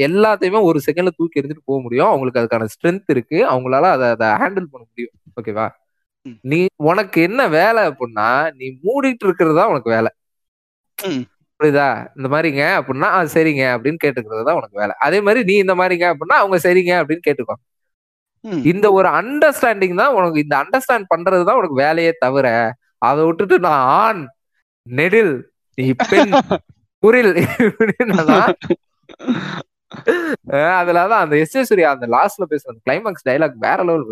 எல்லாத்தையுமே ஒரு செகண்ட்ல தூக்கி எறிஞ்சிட்டு போக முடியும். அவங்களுக்கு அதுக்கான ஸ்ட்ரென்த் இருக்கு. அவங்களால அதை அதை ஹேண்டில் பண்ண முடியும். ஓகேவா. நீ உனக்கு என்ன வேலை அப்படின்னா நீ மூடிட்டு இருக்கிறது தான் உனக்கு வேலை. புரியுதா? இந்த மாதிரிங்க அப்படின்னா "ஆ, சரிங்க அப்படின்னு கேட்டுக்கிறது தான் உனக்கு வேலை. அதே மாதிரி நீ இந்த மாதிரிங்க அப்படின்னா அவங்க சரிங்க அப்படின்னு கேட்டுக்கோ. இந்த ஒரு அண்டர்ஸ்டாண்டிங் தான் உனக்கு இந்த அண்டர்ஸ்டாண்ட் பண்றது தான் உனக்கு வேலையே தவிர அதை விட்டுட்டு நான் ஆண் நெடில் நீ பெண். குரில் அஹ் அதுலதான் அந்த எஸ் சூர்யா அந்த லாஸ்ட்ல பேசுற அந்த கிளைமாக்ஸ் டைலாக் வேற லெவல்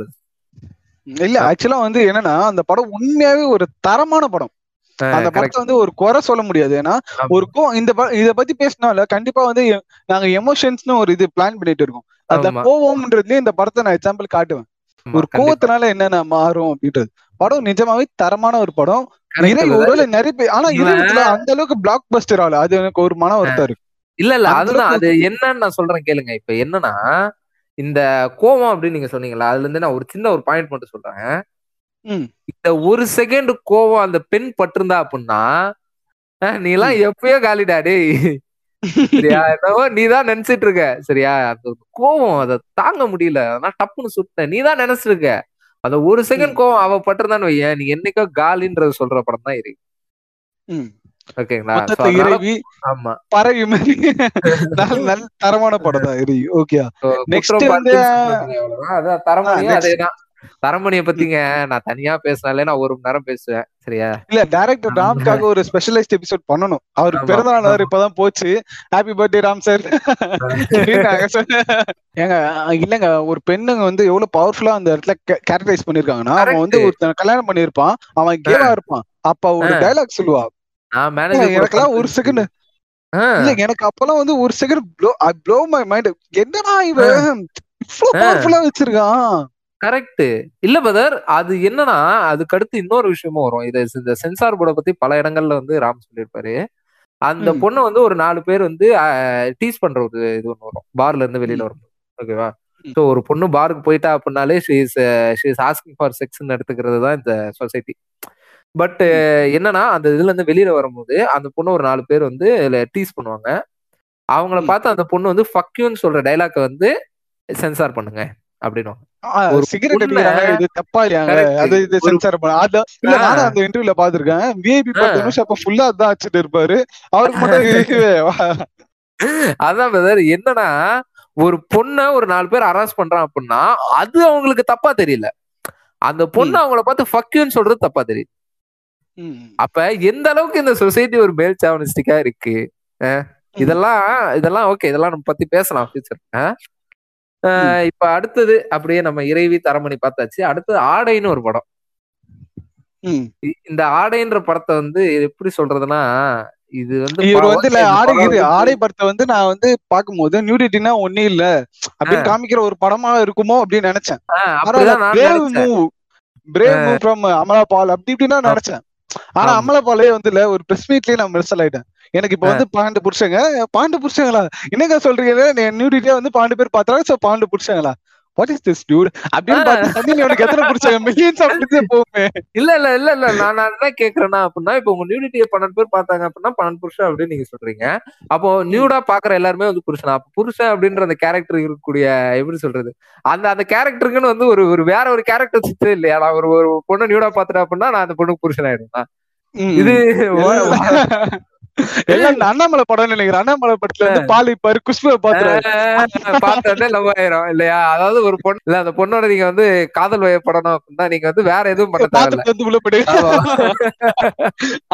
இல்ல ஆக்சுவலா வந்து என்னன்னா அந்த படம் உண்மையாவே ஒரு தரமான படம். அந்த படத்தை வந்து ஒரு குறை சொல்ல முடியாது. ஏன்னா ஒரு கோ இந்த இத பத்தி பேசினால கண்டிப்பா வந்து நாங்க எமோஷன்ஸ்னு ஒரு இது பிளான் பண்ணிட்டு இருக்கோம். அந்த கோவம்ன்றதுலயே இந்த படத்தை நான் எக்ஸாம்பிள் காட்டுவேன். ஒரு கோவத்தினால என்னென்ன மாறும் அப்படின்றது. படம் நிஜமாவே தரமான ஒரு படம். ஒருவேளை நிறைய பேர் ஆனா இறைவத்துல அந்த அளவுக்கு பிளாக் பஸ்டர் ஆகல அது எனக்கு ஒரு மன வருத்தம் இருக்கு. இல்ல இல்ல அதுதான். அது என்னன்னு நான் சொல்றேன் கேளுங்க. இப்ப என்னன்னா இந்த கோவம் அப்படின்னு நீங்க சொன்னீங்களா அதுல இருந்து நான் ஒரு சின்ன ஒரு பாயிண்ட் மட்டும் சொல்றேன். இந்த ஒரு செகண்ட் கோவம் அந்த பெண் பட்டிருந்தா அப்படின்னா நீ எல்லாம் எப்பயோ காலிடா டேய். சரியா? என்னவோ நீ தான் நினைச்சிட்டு இருக்க. சரியா? அந்த கோவம் அதை தாங்க முடியல. அதெல்லாம் டப்புன்னு சுட்ட நீ தான் நினைச்சிட்டு இருக்க. அந்த ஒரு செகண்ட். கோவம் அவ பட்டிருந்தான்னு வையேன். நீ என்னைக்கோ காலின்றது சொல்ற படம் தான் இருக்கு பறவை மாதிரி நல்ல தரமான படம் தான் இறைவி. ஓகே வந்து, அவ்வளவுதான். அதான் next. அதேதான். தரமணிய பத்திங்க நான் தனியா பேசினாலே நான் ஒரு மணி நேரம் பேசுவேன் சரியா? இல்ல டைரக்டர் ராம்காக ஒரு ஸ்பெஷலைஸ்ட் எபிசோட் பண்ணணும். அவருக்கு ஆமா, பிறந்த நாள். இப்பதான் போச்சு. ஹாப்பி பர்த்டே ராம் சார் ஏங்க இல்லங்க ஒரு பெண்ணுங்க வந்து எவ்வளவு பவர்ஃபுல்லா அந்த இடத்துல கேரக்டரைஸ் பண்ணிருக்காங்கன்னா அவன் வந்து. ஒருத்தன் கல்யாணம் பண்ணிருப்பான் அவன் கேவா இருப்பான். அப்ப ஒரு. டைலாக் சொல்லுவா. எனக்கெல்லாம் ஒரு செகண்ட் இல்ல எனக்கு அப்பெல்லாம் வந்து ஒரு second blow blow my mind என்னடா இவன்? இவ்வளவு. பவர்ஃபுல்லா வச்சிருக்கான். கரெக்ட் இல்ல பதர் அது என்னன்னா அதுக்கு அடுத்து இன்னொரு விஷயமும் வரும். இது இந்த சென்சார் போர்டை பத்தி பல இடங்கள்ல வந்து ராம் சொல்லியிருப்பாரு. அந்த. பொண்ணை வந்து ஒரு நாலு பேர் வந்து டீஸ் பண்ற ஒரு இது ஒண்ணு வரும். பார்ல இருந்து வெளியில வரும் ஓகேவா. ஸோ ஒரு பொண்ணு பாருக்கு போயிட்டா அப்படின்னாலே she is she is asking for செக்ஸ்ன்னு எடுத்துக்கிறது தான் இந்த சொசைட்டி பட் என்னன்னா அந்த இதுல இருந்து வெளியில வரும்போது அந்த பொண்ணு ஒரு நாலு பேர் வந்து டீஸ் பண்ணுவாங்க. அவங்கள. பார்த்து அந்த பொண்ணு வந்து ஃபக்யூன்னு சொல்ற டைலாக்கை வந்து சென்சார் பண்ணுங்க. அப்படின்னு ஒரு சிகரெட் இது தப்பா. அது இது சென்சார் பண்ண அது இல்ல ஆ. நானும் அந்த இன்டர்வியூல பாத்திருக்கேன் விஐபி. பத்து நிமிஷம் அப்ப ஃபுல்லா அதான் வச்சுட்டு இருப்பாரு. அவருக்கு மட்டும் அதான் பிரதர் என்னன்னா ஒரு பொண்ணை ஒரு நாலு பேர் அரெஸ்ட் பண்றான் அப்படின்னா அது அவங்களுக்கு தப்பா தெரியல. அந்த பொண்ணு அவங்கள பார்த்து ஃபக்யூன்னு சொல்றது தப்பா தெரியுது. அப்ப எந்த அளவுக்கு இந்த சொசைட்டி ஒரு மேல் சாவனிஸ்டிக்கா இருக்கு? இதெல்லாம் இதெல்லாம் ஓகே இதெல்லாம் நம்ம பத்தி பேசலாம் ஃபியூச்சர் இப்ப அடுத்தது அப்படியே நம்ம இறைவி தரமணி பார்த்தாச்சு. அடுத்தது ஆடைன்னு ஒரு படம். இந்த ஆடைன்ற படத்தை வந்து எப்படி சொல்றதுன்னா இது வந்து இவர் வந்து இல்ல ஆடை இது ஆடை படத்தை வந்து நான் வந்து பாக்கும்போது நியூடிட்டினா ஒண்ணே இல்ல. அப்படின்னு காமிக்கிற ஒரு படமா இருக்குமோ அப்படின்னு நினைச்சேன். Brave move brave move from Amala Paul அப்படி இப்படின்னா நினைச்சேன். ஆனா ஆமா. அமலா பாலே வந்து இல்ல ஒரு பிரஸ் மீட்லயே நான் மிரசல் ஆயிட்டேன். எனக்கு இப்ப வந்து பன்னெண்டு புருஷங்க பன்னெண்டு புருஷங்களா என்னங்க சொல்றீங்க? நியூடிட்டியா வந்து பன்னெண்டு பேர் பாத்தாங்க சோ பன்னெண்டு புருஷங்களா வாட் இஸ் திஸ் டியூட் அப்படின்னு ஆ. பார்த்தா தண்ணி உனக்கு எத்தனை புடிச்சாங்க மில்லியன்ஸ் அப்படியே போகுமே. இல்ல இல்ல இல்ல இல்ல. நான் என்ன கேக்குறேன்னா அப்படின்னா இப்போ உங்க நியூடிட்டியை பன்னெண்டு பேர் பார்த்தாங்க அப்படின்னா பன்னெண்டு புருஷன் அப்படின்னு நீங்க சொல்றீங்க. அப்போ நியூடா பாக்குற எல்லாருமே வந்து புருஷனா? அப்ப புருஷன் அப்படின்ற அந்த கேரக்டர் இருக்கக்கூடிய எப்படி சொல்றது? அந்த அந்த கேரக்டருக்குன்னு வந்து ஒரு ஒரு வேற ஒரு கேரக்டர் சுத்தே இல்லையா? நான் ஒரு ஒரு பொண்ணு நியூடா பாத்துட்டேன் அப்படின்னா நான் அந்த பொண்ணுக்கு புருஷன் ஆயிடுவேன். இது. எல்லாம் அண்ணாமலை படம் நினைக்கிறேன். அண்ணாமலை படத்துல வந்து பால் இப்பாரு குஷ்புவை பாத்துறாரு லவ் ஆயிரும். இல்லையா? அதாவது ஒரு பொண்ணு இல்ல அந்த பொண்ணோட நீங்க வந்து காதல் வயப்படணும் அப்படின்னா நீங்க வந்து வேற எதுவும் பண்ண தேவையில்ல. உள்ள போயிடு.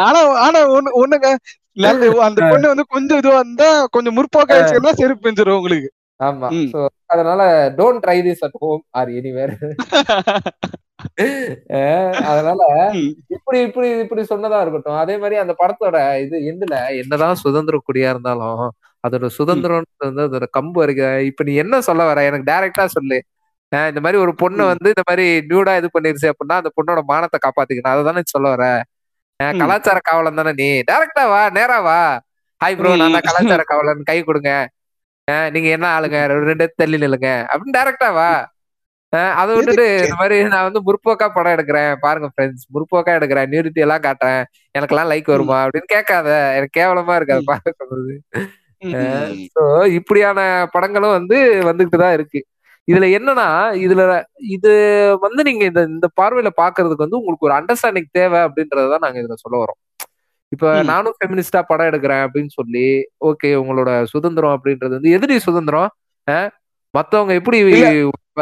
ஆனா ஆனா ஒண்ணு ஒண்ணுங்க. அந்த பொண்ணு வந்து கொஞ்சம் இதுவா இருந்தா கொஞ்சம் முற்போக்கா வச்சுக்கிறதா செருப்பு பெஞ்சிரும் உங்களுக்கு. ஆமா. அதனால don't try this at home or anywhere அதனால. இப்படி இப்படி இப்படி சொன்னதா இருக்கட்டும். அதே மாதிரி அந்த படத்தோட இது எண்டுல என்னதான் சுதந்திர குடியா இருந்தாலும் அதோட சுதந்திரம் வந்து அதோட கம்பு வரைக்கும் இப்ப நீ என்ன சொல்ல வர? எனக்கு டைரக்டா சொல்லு. இந்த மாதிரி ஒரு பொண்ணு. வந்து இந்த மாதிரி நியூடா இது பண்ணிருச்சு அப்படின்னா அந்த பொண்ணோட மானத்தை காப்பாத்திக்கணும். அதை தானே சொல்ல வர. கலாச்சார காவலன் தானே நீ. டைரக்டா வா நேரா வா. ஹாய் ப்ரோ நான். கலாச்சார காவலன். கை கொடுங்க. நீங்க என்ன ஆளுங்க? ரெண்டு தள்ளி நில்லுங்க. அப்படின்னு டைரக்டா வா. அதை விட்டுட்டு இந்த மாதிரி நான் வந்து முற்போக்கா படம் எடுக்கிறேன். பாருங்க ஃப்ரெண்ட்ஸ் முற்போக்கா எடுக்கிறேன். நியூரிட்டி எல்லாம் காட்டுறேன். எனக்கெல்லாம் லைக் வருமா? அப்படின்னு கேட்காத. எனக்கு கேவலமா இருக்கு அதை ம். பார்க்கறது ம். ஸோ இப்படியான படங்களும் வந்து வந்துகிட்டு தான் இருக்கு. இதுல என்னன்னா இதுல இது வந்து நீங்க இந்த இந்த பார்வையில பாக்குறதுக்கு வந்து உங்களுக்கு ஒரு அண்டர்ஸ்டாண்டிங் தேவை அப்படின்றதான் நாங்க இதுல சொல்ல வரோம் இப்ப. நானும் ஃபெமினிஸ்டா படம் எடுக்கிறேன் அப்படின்னு சொல்லி ஓகே உங்களோட சுதந்திரம் அப்படின்றது வந்து எதிரி சுதந்திரம்? மத்தவங்க எப்படி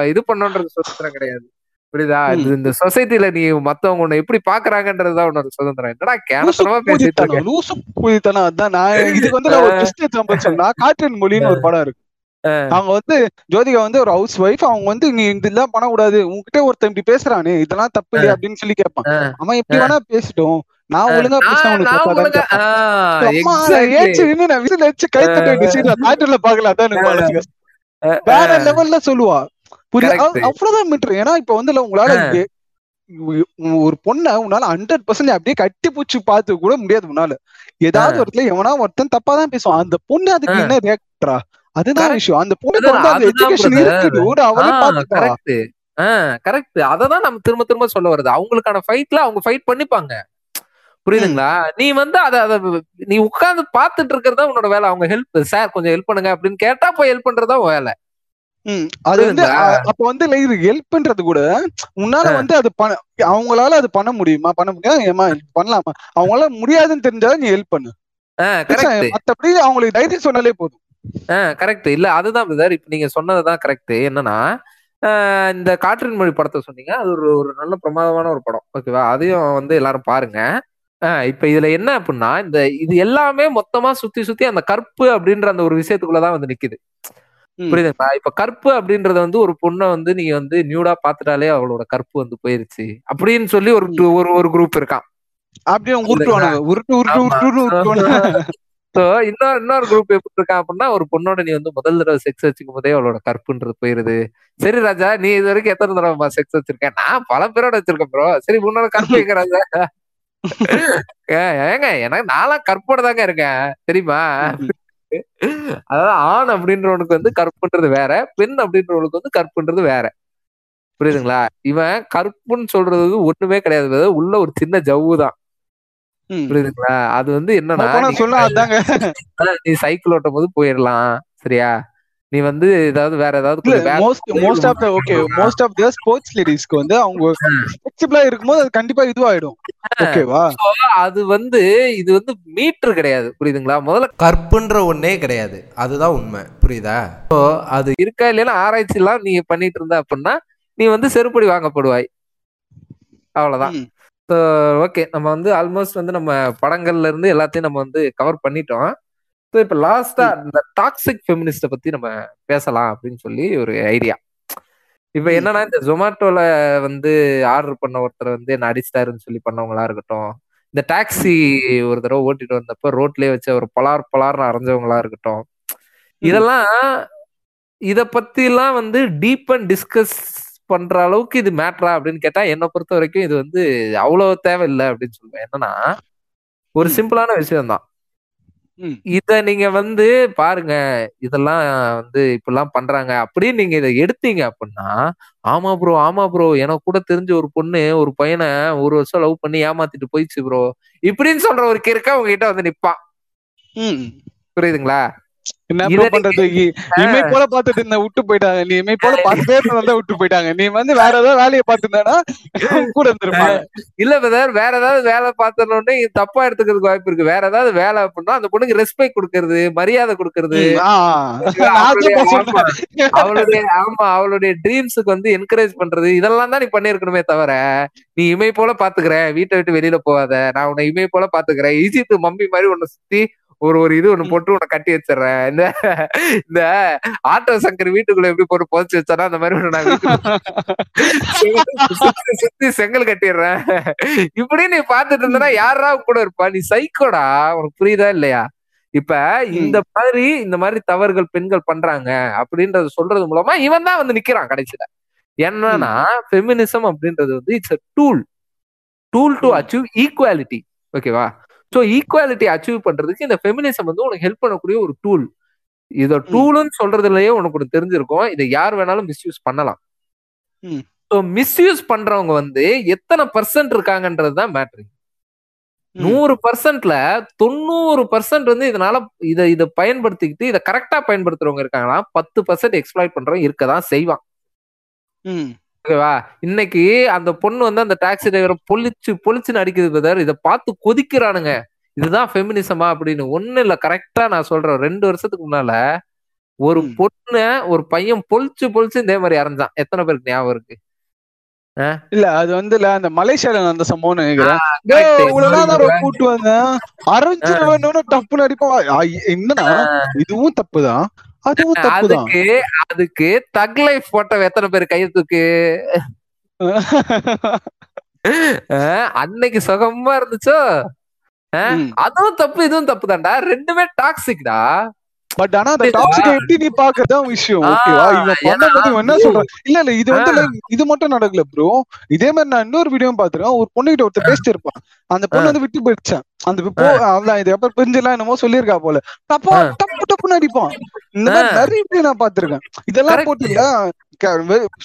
இது பண்ணணுன்றது சுதந்திரம் கிடையாது. புரியுதா? இந்த சொசைட்டில நீ மத்தவங்க உன்னை எப்படி பாக்குறாங்கன்றதுதான் உன்னோட சுதந்திரம். என்னடா கேனத்தனமா பேசிட்டு இருக்க? பூதித்தனம், லூசு பூதித்தனம் அதான் நான் இதுக்கு வந்து ஒரு பெஸ்ட் எக்ஸாம்பிள் சொன்னா காற்றின் மொழின்னு ஒரு படம் இருக்கு. அவங்க வந்து ஜோதிகா வந்து ஒரு ஹவுஸ் ஒய்ஃப் அவங்க வந்து நீ இதெல்லாம் பண்ணக்கூடாது. உங்ககிட்ட ஒருத்தன் இப்படி பேசுறானே இதெல்லாம் தப்பு இல்லையா? அப்படின்னு சொல்லி கேட்பான். அவன் எப்படி வேணா பேசிட்டோம். நான் ஒழுங்கா பேசினா நான் விசில் அடிச்சு கை தட்ட வேண்டிய scene நான் theatre ல பார்க்கல, அதான் எனக்கு மனசு கஷ்டம். அஹ் வேற லெவல்ல சொல்லுவா. புரியுது? அவ்வளவுதான் மீட்டர் ஏன்னா இப்ப வந்து உங்களால ஒரு பொண்ணை உன்னால ஹண்ட்ரட் பர்சன்ட் அப்படியே கட்டி பூச்சி பார்த்து கூட முடியாது உன்னால. ஏதாவது ஆ. ஒரு இடத்துல எவனா ஒருத்தன் தப்பா தான் பேசுவான். அந்த பொண்ணு அதுக்கு. என்ன ரியாக்டரா அதுதான். விஷயம். அந்த பொண்ணுக்கு அதுதான், வந்து அந்த எஜுகேஷன். இருக்குது ஒரு அவளே பாத்துப்பா கரெக்ட் கரெக்ட் அததான் நம்ம திரும்ப திரும்ப சொல்ல வருது. அவங்களுக்கான ஃபைட்ல அவங்க ஃபைட் பண்ணிப்பாங்க. புரியுதுங்களா? நீ வந்து அத அத நீ உட்கார்ந்து பாத்துட்டு இருக்கிறதா உன்னோட வேலை. அவங்க ஹெல்ப் சார் கொஞ்சம் ஹெல்ப் பண்ணுங்க அப்படின்னு கேட்டா போய் ஹெல்ப் பண்றதா வேலை. அது வந்து அப்ப வந்து ஹெல்ப் பண்றது கூட உன்னால வந்து அது அவங்களால அது பண்ண முடியுமா? பண்ண முடியாது ஏமா பண்ணலாமா? அவங்களால முடியாதுன்னு தெரிஞ்சாலும் நீ ஹெல்ப் பண்ணு. கரெக்ட் மத்தபடி அவங்களுக்கு தைரியம் சொன்னாலே போதும். கரெக்ட் இல்ல அதுதான் பிரதர் இப்ப நீங்க சொன்னதுதான் கரெக்ட் என்னன்னா இந்த காற்றின் மொழி படத்தை சொன்னீங்க. அது ஒரு ஒரு நல்ல பிரமாதமான ஒரு படம். ஓகேவா? அதையும் வந்து எல்லாரும் பாருங்க. ஆஹ் இப்ப இதுல என்ன அப்படின்னா இந்த இது எல்லாமே மொத்தமா சுத்தி சுத்தி அந்த கற்பு அப்படின்ற அந்த ஒரு விஷயத்துக்குள்ளதான் வந்து நிக்குது. புரியுதுங்களா இப்ப கற்பு அப்படின்றது வந்து ஒரு பொண்ணை வந்து நீங்க வந்து நியூடா பாத்துட்டாலே அவளோட கற்பு வந்து போயிருச்சு. அப்படின்னு சொல்லி ஒரு ஒரு ஒரு குரூப் இருக்கான். அப்படியே இன்னொரு இன்னொரு குரூப் எப்படி இருக்கான் அப்படின்னா ஒரு பொண்ணோட நீ வந்து முதல் தடவை செக்ஸ் வச்சுக்கும் போதே அவளோட கற்புன்றது போயிருது. சரி ராஜா நீ இது வரைக்கும் எத்தனை தடவை செக்ஸ் வச்சிருக்க? நான் பல பேரோட வச்சிருக்கேன் ப்ரோ சரி உன்னோட கற்பு எங்க ராஜா? ஏங்க எனக்கு நான்லாம் கற்போட தாங்க இருக்கேன். தெரியுமா? அதாவது ஆண் அப்படின்றவனுக்கு வந்து கற்புன்றது வேற பெண் அப்படின்றவனுக்கு வந்து கற்புன்றது வேற. புரியுதுங்களா? இவன் கற்புன்னு சொல்றது வந்து ஒண்ணுமே கிடையாது. உள்ள ஒரு சின்ன ஜவ்வு தான். புரியுதுங்களா? அது வந்து என்னன்னா நீ சைக்கிள் ஓட்டும் போது போயிடலாம் சரியா? நீ வந்து ஏதாவது வேற ஏதாவது most most of the okay most of the sports லேடிஸ்க்கு வந்து அவங்க ஃபிளெக்சிபிளா இருக்கும்போது அது கண்டிப்பா இதுவாயிடும். ஓகேவா அது வந்து இது வந்து மீட்டர் கிடையாது. புரியுதுங்களா? முதல்ல கற்புன்ற ஒன்றே கிடையாது. அதுதான் உண்மை. புரியுதா? So, அது இருக்கா இல்லைன்னா ஆராய்ச்சி எல்லாம் நீ பண்ணிட்டு இருந்த அப்படின்னா நீ வந்து செருப்படி வாங்கப்படுவாய். அவ்வளவுதான். ம். ஓகே நம்ம வந்து ஆல்மோஸ்ட் வந்து நம்ம படங்கள்ல இருந்து எல்லாத்தையும் நம்ம வந்து கவர் பண்ணிட்டோம். ஸோ இப்போ லாஸ்டா இந்த டாக்ஸிக் ஃபெமினிஸ்ட பத்தி நம்ம பேசலாம் அப்படின்னு சொல்லி ஒரு ஐடியா இப்போ. என்னன்னா இந்த ஜொமேட்டோல வந்து ஆர்டர் பண்ண ஒருத்தர் வந்து என்ன அடிச்சிட்டாருன்னு சொல்லி பண்ணவங்களா இருக்கட்டும் இந்த டாக்ஸி ஒரு தடவை ஓட்டிட்டு வந்தப்ப ரோட்லயே வச்சு ஒரு பலார் பலார்னு அரைஞ்சவங்களா இருக்கட்டும் இதெல்லாம் இத பத்தி எல்லாம் வந்து டீப் அண்ட் டிஸ்கஸ் பண்ற அளவுக்கு இது மேட்ரா அப்படின்னு கேட்டா என்னை பொறுத்த வரைக்கும் இது வந்து அவ்வளவு தேவையில்லை அப்படின்னு சொல்லுவேன் என்னன்னா ஒரு. சிம்பிளான விஷயம் தான். இத நீங்க வந்து பாருங்க இதெல்லாம் வந்து இப்படிலாம் பண்றாங்க. அப்படின்னு நீங்க இதை எடுத்தீங்க அப்படின்னா ஆமா ப்ரோ ஆமா ப்ரோ எனக்கு கூட தெரிஞ்ச ஒரு பொண்ணு ஒரு பையனை ஒரு வருஷம் லவ் பண்ணி ஏமாத்திட்டு போயிடுச்சு ப்ரோ இப்படின்னு சொல்ற ஒரு கிறுக்க உங்ககிட்ட வந்து நிப்பான். புரியுதுங்களா? என்ன பண்றது? இமை போல பாத்துட்டு இருந்த விட்டு போயிட்டாங்க. நீ இமை போல பாத்துட்டே இருந்தா விட்டு போயிட்டாங்க. நீ வந்து வேற ஏதாவது வேலையை பாத்துருந்தா கூட இருந்திருப்பாங்க. இல்ல பிரதர் வேற ஏதாவது வேலை பார்த்தோன்னே தப்பா எடுத்துக்கிறதுக்கு வாய்ப்பு இருக்கு. வேற ஏதாவது வேலை அப்படின்னா அந்த பொண்ணுக்கு ரெஸ்பெக்ட் கொடுக்கறது மரியாதை கொடுக்கறது. அவளுடைய ஆமா. அவளுடைய ட்ரீம்ஸுக்கு வந்து என்கரேஜ் பண்றது. இதெல்லாம் தான் நீ பண்ணிருக்கணுமே தவிர நீ இமை போல பாத்துக்கிறேன் வீட்டை விட்டு வெளியில போகாத. நான் உன்னை இமை போல பாத்துக்கிறேன் ஈஜிப்ட் மம்மி மாதிரி உன்னை சுத்தி ஒரு ஒரு இது ஒண்ணு போட்டு உன்னை கட்டி வச்சிடுறேன். இந்த இந்த ஆட்டோ சங்கர் வீட்டுக்குள்ள எப்படி போட்டு புதைச்சு வச்சானா அந்த மாதிரி நான் சுத்தி செங்கல் கட்டிடுறேன். இப்படி நீ பாத்துட்டு இருந்தனா யாரா கூட இருப்பா? நீ சைக்கோடா உனக்கு புரியுதா இல்லையா? இப்ப இந்த மாதிரி இந்த மாதிரி தவறுகள் பெண்கள் பண்றாங்க அப்படின்றத சொல்றது மூலமா இவன் தான் வந்து நிக்கிறான் கடைசியில. என்னன்னா ஃபெமினிசம் அப்படின்றது வந்து it's a tool tool to. Achieve equality ஓகேவா ஸோ ஈக்குவாலிட்டி அச்சீவ் பண்றதுக்கு இந்த ஃபெமினிசம் வந்து உனக்கு ஹெல்ப் பண்ணக்கூடிய ஒரு டூல் இத டூல்னு சொல்றதுலயே உனக்கு ஒண்ணு தெரிஞ்சிருக்கும் இதை யார் வேணாலும் மிஸ்யூஸ் பண்ணலாம். ஸோ மிஸ்யூஸ் பண்றவங்க வந்து எத்தனை பர்சன்ட் இருக்காங்கன்றது தான் மேட்ரு. நூறு பர்சன்ட்ல தொண்ணூறு பர்சன்ட் வந்து இதனால இதை இதை பயன்படுத்திக்கிட்டு இதை கரெக்டா பயன்படுத்துறவங்க இருக்காங்கன்னா பத்து பர்சன்ட் எக்ஸ்ப்ளாய்ட் பண்றவங்க இருக்கதான் செய்வான் ம். ஓகேவா? இன்னைக்கு அந்த பொண்ணு வந்து அந்த டாக்ஸி டிரைவரை பொழிச்சு பொழிச்சுன்னு அடிக்குது பிரதர் இதை பார்த்து கொதிக்கிறானுங்க. இதுதான் ஃபெமினிசமா அப்படின்னு. ஒண்ணு இல்ல. கரெக்டா நான் சொல்றேன். ரெண்டு வருஷத்துக்கு முன்னால ஒரு. பொண்ணு ஒரு பையன் பொழிச்சு பொழிச்சு இதே மாதிரி இறந்தான். எத்தனை பேருக்கு ஞாபகம் இருக்கு? இல்ல அது வந்து இல்ல. அந்த மலேசியால நடந்த சம்பவம் நினைக்கிறேன். கூட்டு வந்தேன் அரைஞ்சிருவேன்னு டப்புன்னு அடிப்பான் ஆ, என்னன்னா இதுவும் தப்புதான். அதுக்கு அதுக்கு தக் லைஃப் போட்ட எத்தனை பேர் கையை தூக்கு? அஹ், அன்னைக்கு சுகமா இருந்துச்சோ. அதுவும் தப்பு இதுவும் தப்பு தான்டா. ரெண்டுமே டாக்ஸிக்டா பட் ஆனா அந்த டாக்ஸிக் எப்படி நீ பாக்குறதுதான் விஷயம். ஓகேவா இவன் இவன் என்ன சொல்றான்? இல்ல இல்ல இது வந்து இது மட்டும் நடக்கல ப்ரோ இதே மாதிரி நான் இன்னொரு வீடியோ பாத்துருக்கேன் ஒரு பொண்ணுகிட்ட ஒருத்தர் பேசிட்டு இருப்பான் அந்த பொண்ணு வந்து விட்டு போயிடுச்சான். அந்த போ அவதான் இது எப்ப பிரிஞ்செல்லாம் என்னமோ சொல்லியிருக்கா போல. தப்பா டப்புன்னு அடிப்பான் இந்த மாதிரி. நிறைய வீடியோ நான் பாத்திருக்கேன் இதெல்லாம். போட்டு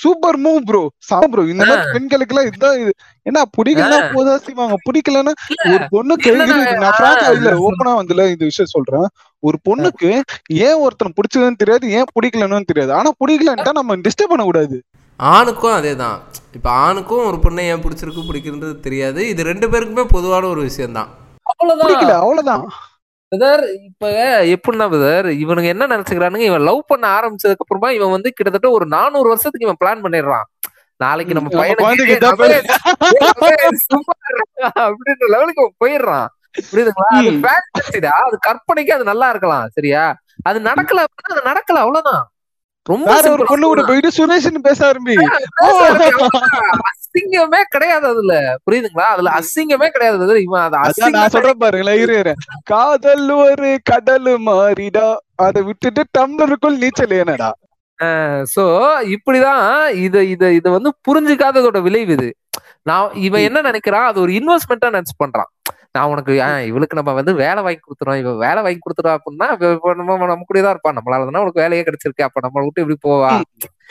super move bro Sam bro இந்த மாதிரி பெண்களுக்கு எல்லாம் இதுதான் இது. என்ன பிடிக்கலன்னா போதா செய்வாங்க பிடிக்கலன்னா ஒரு பொண்ணுக்கு இல்ல, இது நான் பிராங்கா இல்ல ஓப்பனா வந்துல இந்த விஷயம் சொல்றேன். ஒரு பொண்ணுக்கு ஏன் ஒருத்தனை பிடிச்சதுன்னு தெரியாது ஏன் பிடிக்கலன்னு தெரியாது. ஆனா பிடிக்கலன்ட்டா நம்ம டிஸ்டர்ப் பண்ண கூடாது ஆணுக்கும் அதே தான் இப்போ ஆணுக்கும் ஒரு பொண்ணை ஏன் பிடிச்சிருக்கு பிடிக்கிறது தெரியாது. இது ரெண்டு பேருக்குமே பொதுவான ஒரு விஷயம்தான். அவ்வளவுதான். பிடிக்கல அவ்வளவுதான். பிரதர் இப்ப எப்படின்னா பிரதர் இவனுங்க என்ன நினைச்சுக்கிறானுங்க இவன் லவ் பண்ண ஆரம்பிச்சதுக்கு அப்புறமா இவன் வந்து கிட்டத்தட்ட ஒரு நானூறு வருஷத்துக்கு இவன் பிளான் பண்ணிடுறான். நாளைக்கு நம்ம பையனுக்கு அப்படின்ற லெவலுக்கு போயிடுறான். புரியுதுங்களா? அது கற்பனைக்கு அது நல்லா இருக்கலாம் சரியா? அது நடக்கல அது நடக்கல அவ்வளவுதான். ரொம்ப ஒரு கூட போயிட்டு சுரேஷ்னு பேச ஆரம்பி அசிங்கமே கிடையாது அதுல. புரியுதுங்களா? அதுல அசிங்கமே கிடையாது. இவன் அது நான் சொல்றேன் பாருங்களேன் இரு. காதல் ஒரு கடல் மாறிடா. அதை விட்டுட்டு டம்ளருக்குள் நீச்சல் ஏனடா சோ இப்படிதான் இத இத இத வந்து புரிஞ்சுக்காததோட விளைவு இது. நான் இவன் என்ன நினைக்கிறான்? அது ஒரு இன்வெஸ்ட்மெண்ட்டா நினைச்சு பண்றான். நான் உனக்கு இவளுக்கு நம்ம வந்து வேலை வாங்கி கொடுத்துறோம். இவன் வேலை வாங்கி கொடுத்துறோம் அப்படின்னா இவ- இவ நம்ம நம்ம கூட தான் இருப்பான் நம்மளால தானே உனக்கு வேலையே கிடைச்சிருக்கு. அப்ப நம்மளை விட்டு இப்படி போவா?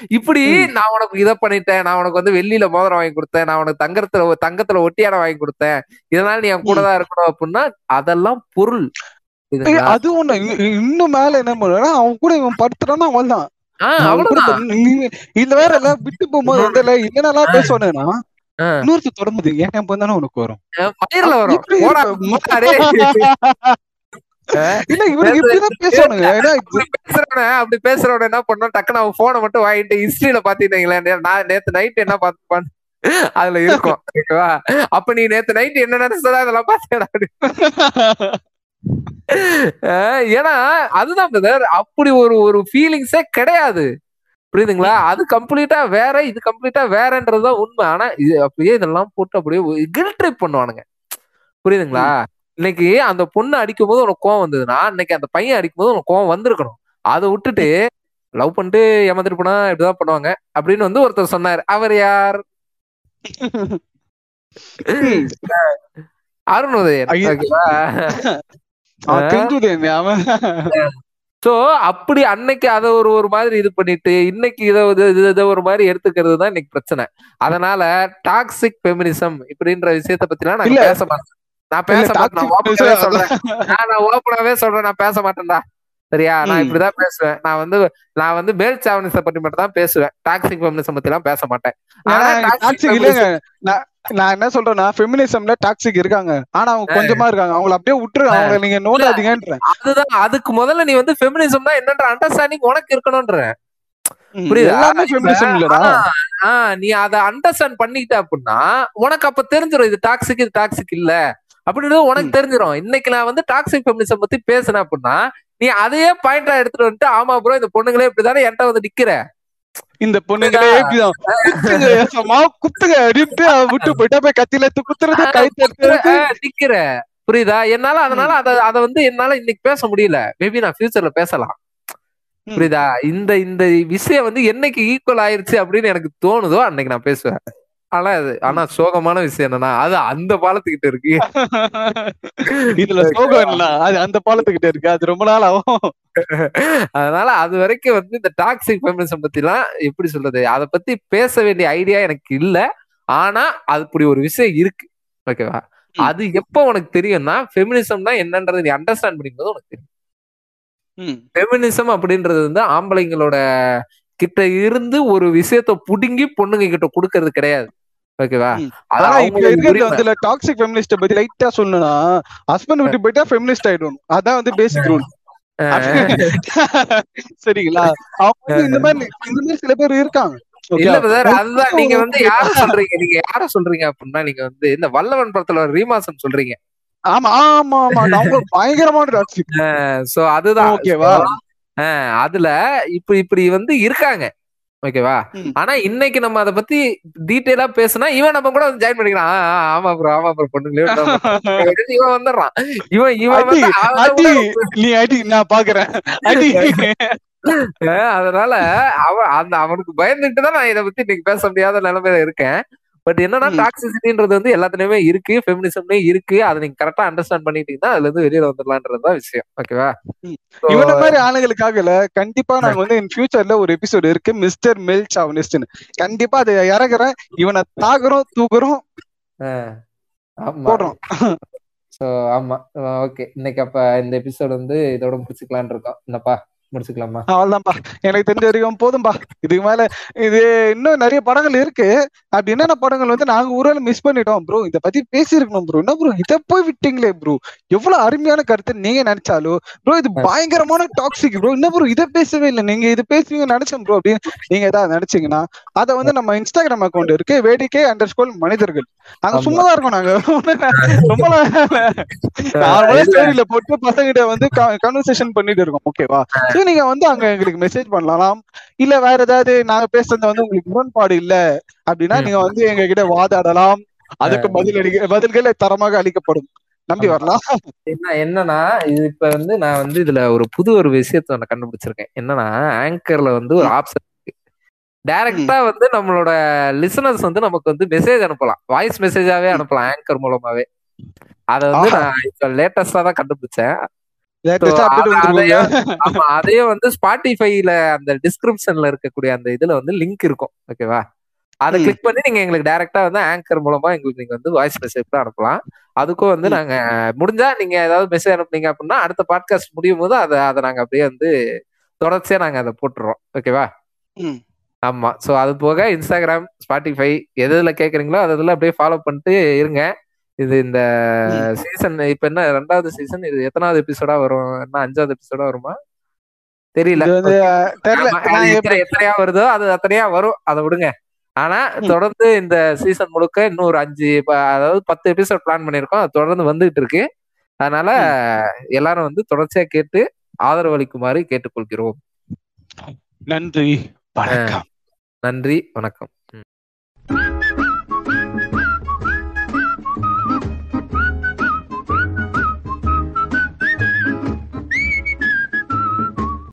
இப்படி நான் உனக்கு இதை பண்ணிட்டேன். நான் உனக்கு வந்து வெள்ளியில மோதிரம் வாங்கி கொடுத்தேன். நான் உனக்கு தங்கத்துல தங்கத்துல ஒட்டியாட வாங்கி கொடுத்தேன். இதனால நீ என் கூட தான் இருக்கணும் அப்படின்னா அதெல்லாம் பொருள்? அது ஒண்ணு. இன்னும் மேல என்ன பண்ணுவானா அவன் கூட இவன் படுத்துறான்னா அவன் தான் இதுல வேற எல்லாம் விட்டு போகும்போது வந்து எல்லாம் இன்னொருத்தர் தொடர்ந்து ஏன் ஞாபகம் தானே உனக்கு வரும்? பயிர்ல வரும். இல்ல இவனுக்கு இப்படிதான் அப்படி பேசுறவன அப்படி பேசுறவன என்ன பண்ணோம் டக்குனு அவன் போனை மட்டும் வாங்கிட்டு ஹிஸ்டரியில பாத்தீங்களா நான் நேத்து நைட் என்ன பார்த்துப்பான் அதுல இருக்கும். ஓகேவா? அப்ப நீ நேத்து நைட் என்ன நினைச்சதா இதெல்லாம் பாத்தேடா ஏன்னா அதுதான் பிரதர் அப்படி ஒரு ஒரு ஃபீலிங்ஸே கிடையாது. புரியுதுங்களா? அது கம்ப்ளீட்டா வேற இது கம்ப்ளீட்டா வேறன்றதுதான் உண்மை. ஆனா இது அப்படியே இதெல்லாம் போட்டு அப்படியே கில் ட்ரிப் பண்ணுவானுங்க. புரியுதுங்களா? இன்னைக்கு அந்த பொண்ணு அடிக்கும் போது உனக்கு கோவம் வந்ததுன்னா இன்னைக்கு அந்த பையன் அடிக்கும் போது உனக்கு கோவம் வந்திருக்கணும். அதை விட்டுட்டு லவ் பண்ணிட்டு ஏமாத்திட்டு போனா இப்படிதான் பண்ணுவாங்க. அப்படின்னு வந்து ஒருத்தர் சொன்னாரு. அவர் யார்? அருண் உதயன். சோ அப்படி அன்னைக்கு அதை ஒரு ஒரு மாதிரி இது பண்ணிட்டு இன்னைக்கு இதை இது- ஒரு மாதிரி எடுத்துக்கிறது தான் இன்னைக்கு பிரச்சனை. அதனால டாக்ஸிக் ஃபெமினிசம் இப்படின்ற விஷயத்த பத்திலாம் நான். பேச மாட்டேன். நான் பேச மாட்டேன். சொல்றேன். நான் ஓப்பனாவே சொல்றேன். நான் பேச மாட்டேன்டா. சரியா? நான். இப்படிதான் பேசுவேன். நான் வந்து நான் வந்து மேல் சாவனிசம் பத்தி மட்டும் தான் பேசுவேன். டாக்ஸிக் ஃபெமினிசம் பத்தி எல்லாம் பேச மாட்டேன். நான் என்ன சொல்றேன்னா ஃபெமினிசம்ல டாக்ஸிக் இருக்காங்க. ஆனா அவங்க கொஞ்சமா இருக்காங்க. அவங்கள அப்படியே விட்டுரு. அவங்கள நீங்க நோண்டாதீங்கன்ற அதுதான். அதுக்கு முதல்ல நீ வந்து ஃபெமினிசம்னா என்னன்ற அண்டர்ஸ்டாண்டிங் உனக்கு இருக்கணும்ன்ற. ஃபெமினிசம் நீ அத அண்டர்ஸ்டாண்ட் பண்ணிட்ட அப்படின்னா உனக்கு அப்ப தெரிஞ்சிடும் இது டாக்ஸிக் இது டாக்ஸிக் இல்ல. அப்படின்றது உனக்கு தெரிஞ்சிடும் இன்னைக்கு நான் வந்து டாக்ஸிக் ஃபெமினிசம் பத்தி பேசினேன் அப்படின்னா நீ அதையே பாயிண்டா எடுத்துட்டு வந்துட்டு ஆமா ப்ரோ இந்த பொண்ணுங்களே இப்படிதானே என்கிட்ட வந்து நிக்கிற. இந்த பொண்ணுங்களே இப்படிதான். குத்துங்க அப்படின்ட்டு விட்டு போயிட்டா போய் எடுத்து குத்துறது கை நிக்கிற, புரியுதா? என்னால அதனால அத அத வந்து என்னால இன்னைக்கு பேச முடியல. மேபி நான் ஃபியூச்சர்ல பேசலாம். புரியுதா? இந்த இந்த விஷயம் வந்து என்னைக்கு ஈக்குவல் ஆயிருச்சு அப்படின்னு எனக்கு தோணுதோ அன்னைக்கு நான் பேசுவேன். ஆனா அது ஆனா சோகமான விஷயம் என்னன்னா அது அந்த பாலத்துக்கிட்ட இருக்கு. இதுல சோகம் இல்ல அது அந்த பாலத்துக்கிட்ட இருக்கு. அது ரொம்ப நாள் ஆகும் அதனால அது வரைக்கும் வந்து இந்த டாக்ஸிக் ஃபெமினிசம் பத்தி எல்லாம் எப்படி சொல்றது? அத பத்தி பேச வேண்டிய ஐடியா எனக்கு இல்ல. ஆனா அது இப்படி ஒரு விஷயம் இருக்கு. ஓகேவா. அது எப்போ உனக்கு தெரியும்னா ஃபெமினிசம்னா என்னன்றது நீ அண்டர்ஸ்டாண்ட் பண்ணிக்கும்போது உனக்கு தெரியும். ஃபெமினிசம் அப்படின்றது வந்து ஆம்பளைங்களோட கிட்ட இருந்து ஒரு விஷயத்த புடுங்கி பொண்ணுங்க கிட்ட கொடுக்கறது கிடையாது. ஓகேவா? ம். அது ஆனா இப்ப இருக்கிறது. வந்து டாக்ஸிக் ஃபெமினிஸ்ட பத்தி லைட்டா சொல்லணும்னா ஹஸ்பண்ட் விட்டு போயிட்டா ஃபெமினிஸ்ட் ஆயிடும் அதான் வந்து பேசிக் ரூல் சரிங்களா? அவங்க இந்த மாதிரி இந்த மாதிரி சில பேர் இருக்காங்க. இல்ல? பிரதர் அதுதான் நீங்க வந்து யார சொல்றீங்க? நீங்க யார சொல்றீங்க அப்படின்னா நீங்க வந்து இந்த வல்லவன் படத்துல ரீமாசன் சொல்றீங்க. ஆமா ஆமா ஆமா. அவங்க பயங்கரமான டாக்ஸிக் சோ அதுதான். ஓகேவா? அதுல இப்ப இப்படி வந்து இருக்காங்க. ஓகேவா. ஆனா இன்னைக்கு நம்ம அத பத்தி டீடைலா பேசினா இவன் நம்ம கூட ஜாயின் ஆ, ஆமா ப்ரோ ஆமா ப்ரோ பொண்ணுங்களே இவன் வந்துடுறான். இவன் இவன் நீ அடி நான் பாக்குறேன். அதனால அவன் அந்த அவனுக்கு பயந்துட்டு தான் நான் இதை பத்தி இன்னைக்கு பேச முடியாத நிலைமையில இருக்கேன். பட் என்னன்னா. டாக்ஸிசிட்டின்றது வந்து எல்லாத்துலயுமே இருக்கு ஃபெமினிசம்லயும் இருக்கு. அதை நீங்க கரெக்டா அண்டர்ஸ்டாண்ட் பண்ணிட்டீங்கன்னா அதுல இருந்து வெளியில வந்துடலான்றதுதான் விஷயம். ஓகேவா இவன மாதிரி ஆளுங்களுக்காகல கண்டிப்பா நாங்க வந்து இன் ஃபியூச்சர்ல ஒரு எபிசோடு இருக்கு மிஸ்டர் மெல் சாவனிஸ்ட்னு கண்டிப்பா அதை இறக்குறேன். இவனை தாக்குறோம் தூக்குறோம் போடுறோம். சோ ஆமா. ஓகே இன்னைக்கு அப்ப இந்த எபிசோட் வந்து இதோட முடிச்சுக்கலாம்னு இருக்கோம். என்னப்பா? முடிச்சுக்கலாமா? அவ்வளவுதான்ப்பா எனக்கு தெரிஞ்ச வரைக்கும் போதும்பா. இதுக்கு மேல இது இன்னும் நிறைய படங்கள் இருக்கு. அப்படி என்னென்ன படங்கள் வந்து நாங்க ஊரால மிஸ் பண்ணிட்டோம் ப்ரோ இத பத்தி பேசியிருக்கணும் ப்ரோ என்ன ப்ரோ இத போய் விட்டீங்களே ப்ரோ எவ்வளவு அருமையான கருத்து நீங்க நினைச்சாலும் ப்ரோ இது பயங்கரமான டாக்ஸிக் ப்ரோ என்ன ப்ரோ இத பேசவே இல்லை. நீங்க இது பேசுவீங்க நினைச்சேன் ப்ரோ அப்படின்னு நீங்க ஏதாவது நினைச்சீங்கன்னா அதை வந்து நம்ம இன்ஸ்டாகிராம் அக்கௌண்ட் இருக்கு. வேடிக்கை அண்டர் ஸ்கோல் மனிதர்கள் ஆமா. சும்மா தான் இருக்கோம் நாங்க. ரொம்ப நார்மலா ஸ்டோரியில போட்டு பசங்கிட்ட வந்து கன்வர்சேஷன் பண்ணிட்டு இருக்கோம். ஓகேவா சோ நீங்க வந்து அங்க எங்களுக்கு மெசேஜ் பண்ணலாம். இல்ல வேற ஏதாவது நாங்க பேசுறது வந்து உங்களுக்கு முரண்பாடு இல்ல அப்படின்னா. நீங்க வந்து எங்க கிட்ட வாதாடலாம். அதுக்கு பதில் அளிக்க பதில்கள் தரமாக அளிக்கப்படும். நம்பி. வரலாம். என்ன என்னன்னா இது இப்ப வந்து நான் வந்து இதுல ஒரு புது ஒரு விஷயத்த நான் கண்டுபிடிச்சிருக்கேன். என்னன்னா ஆங்கர்ல வந்து ஒரு ஆப்ஷன் டைரக்டா வந்து நம்மளோட லிசனர்ஸ் வந்து நமக்கு வந்து மெசேஜ் அனுப்பலாம். வாய்ஸ் மெசேஜாவே அனுப்பலாம் ஆங்கர் மூலமாவே. அத வந்து. நான் இப்ப லேட்டஸ்டா தான் கண்டுபிடிச்சேன். அத- வந்து ஸ்பாட்டிஃபைல அந்த டிஸ்கிரிப்ஷன்ல இருக்கக்கூடிய அந்த இதுல வந்து லிங்க் இருக்கும். ஓகேவா அதை. கிளிக் பண்ணி நீங்க எங்களுக்கு டைரக்டா வந்து ஆங்கர் மூலமா எங்களுக்கு நீங்க வந்து வாய்ஸ் மெசேஜ் தான் அனுப்பலாம். அதுக்கும் வந்து. நாங்க முடிஞ்சா நீங்க ஏதாவது மெசேஜ் அனுப்புனீங்க அப்படின்னா அடுத்த பாட்காஸ்ட் முடியும் போது அதை அதை நாங்க அப்படியே வந்து தொடர்ச்சியா நாங்க அதை போட்டுறோம். ஓகேவா. ஆமா. சோ அது போக இன்ஸ்டாகிராம் ஸ்பாட்டிஃபை எது எதுல கேக்குறீங்களோ அது இதுல அப்படியே ஃபாலோ பண்ணிட்டு இருங்க. இது இந்த. சீசன் இப்ப என்ன ரெண்டாவது சீசன் இது எத்தனாவது எபிசோடா வரும்? என்ன அஞ்சாவது எபிசோடா வருமா? தெரியல. எத்தனையா வருதோ அது அத்தனையா வரும். அதை விடுங்க. ஆனா. தொடர்ந்து இந்த சீசன் முழுக்க இன்னும் ஒரு அஞ்சு ப- அதாவது பத்து எபிசோட் பிளான் பண்ணிருக்கோம் அது தொடர்ந்து வந்துகிட்டு இருக்கு. அதனால எல்லாரும் வந்து தொடர்ச்சியா கேட்டு ஆதரவு அளிக்குமாறு கேட்டுக்கொள்கிறோம். நன்றி. வணக்கம். நன்றி. வணக்கம்.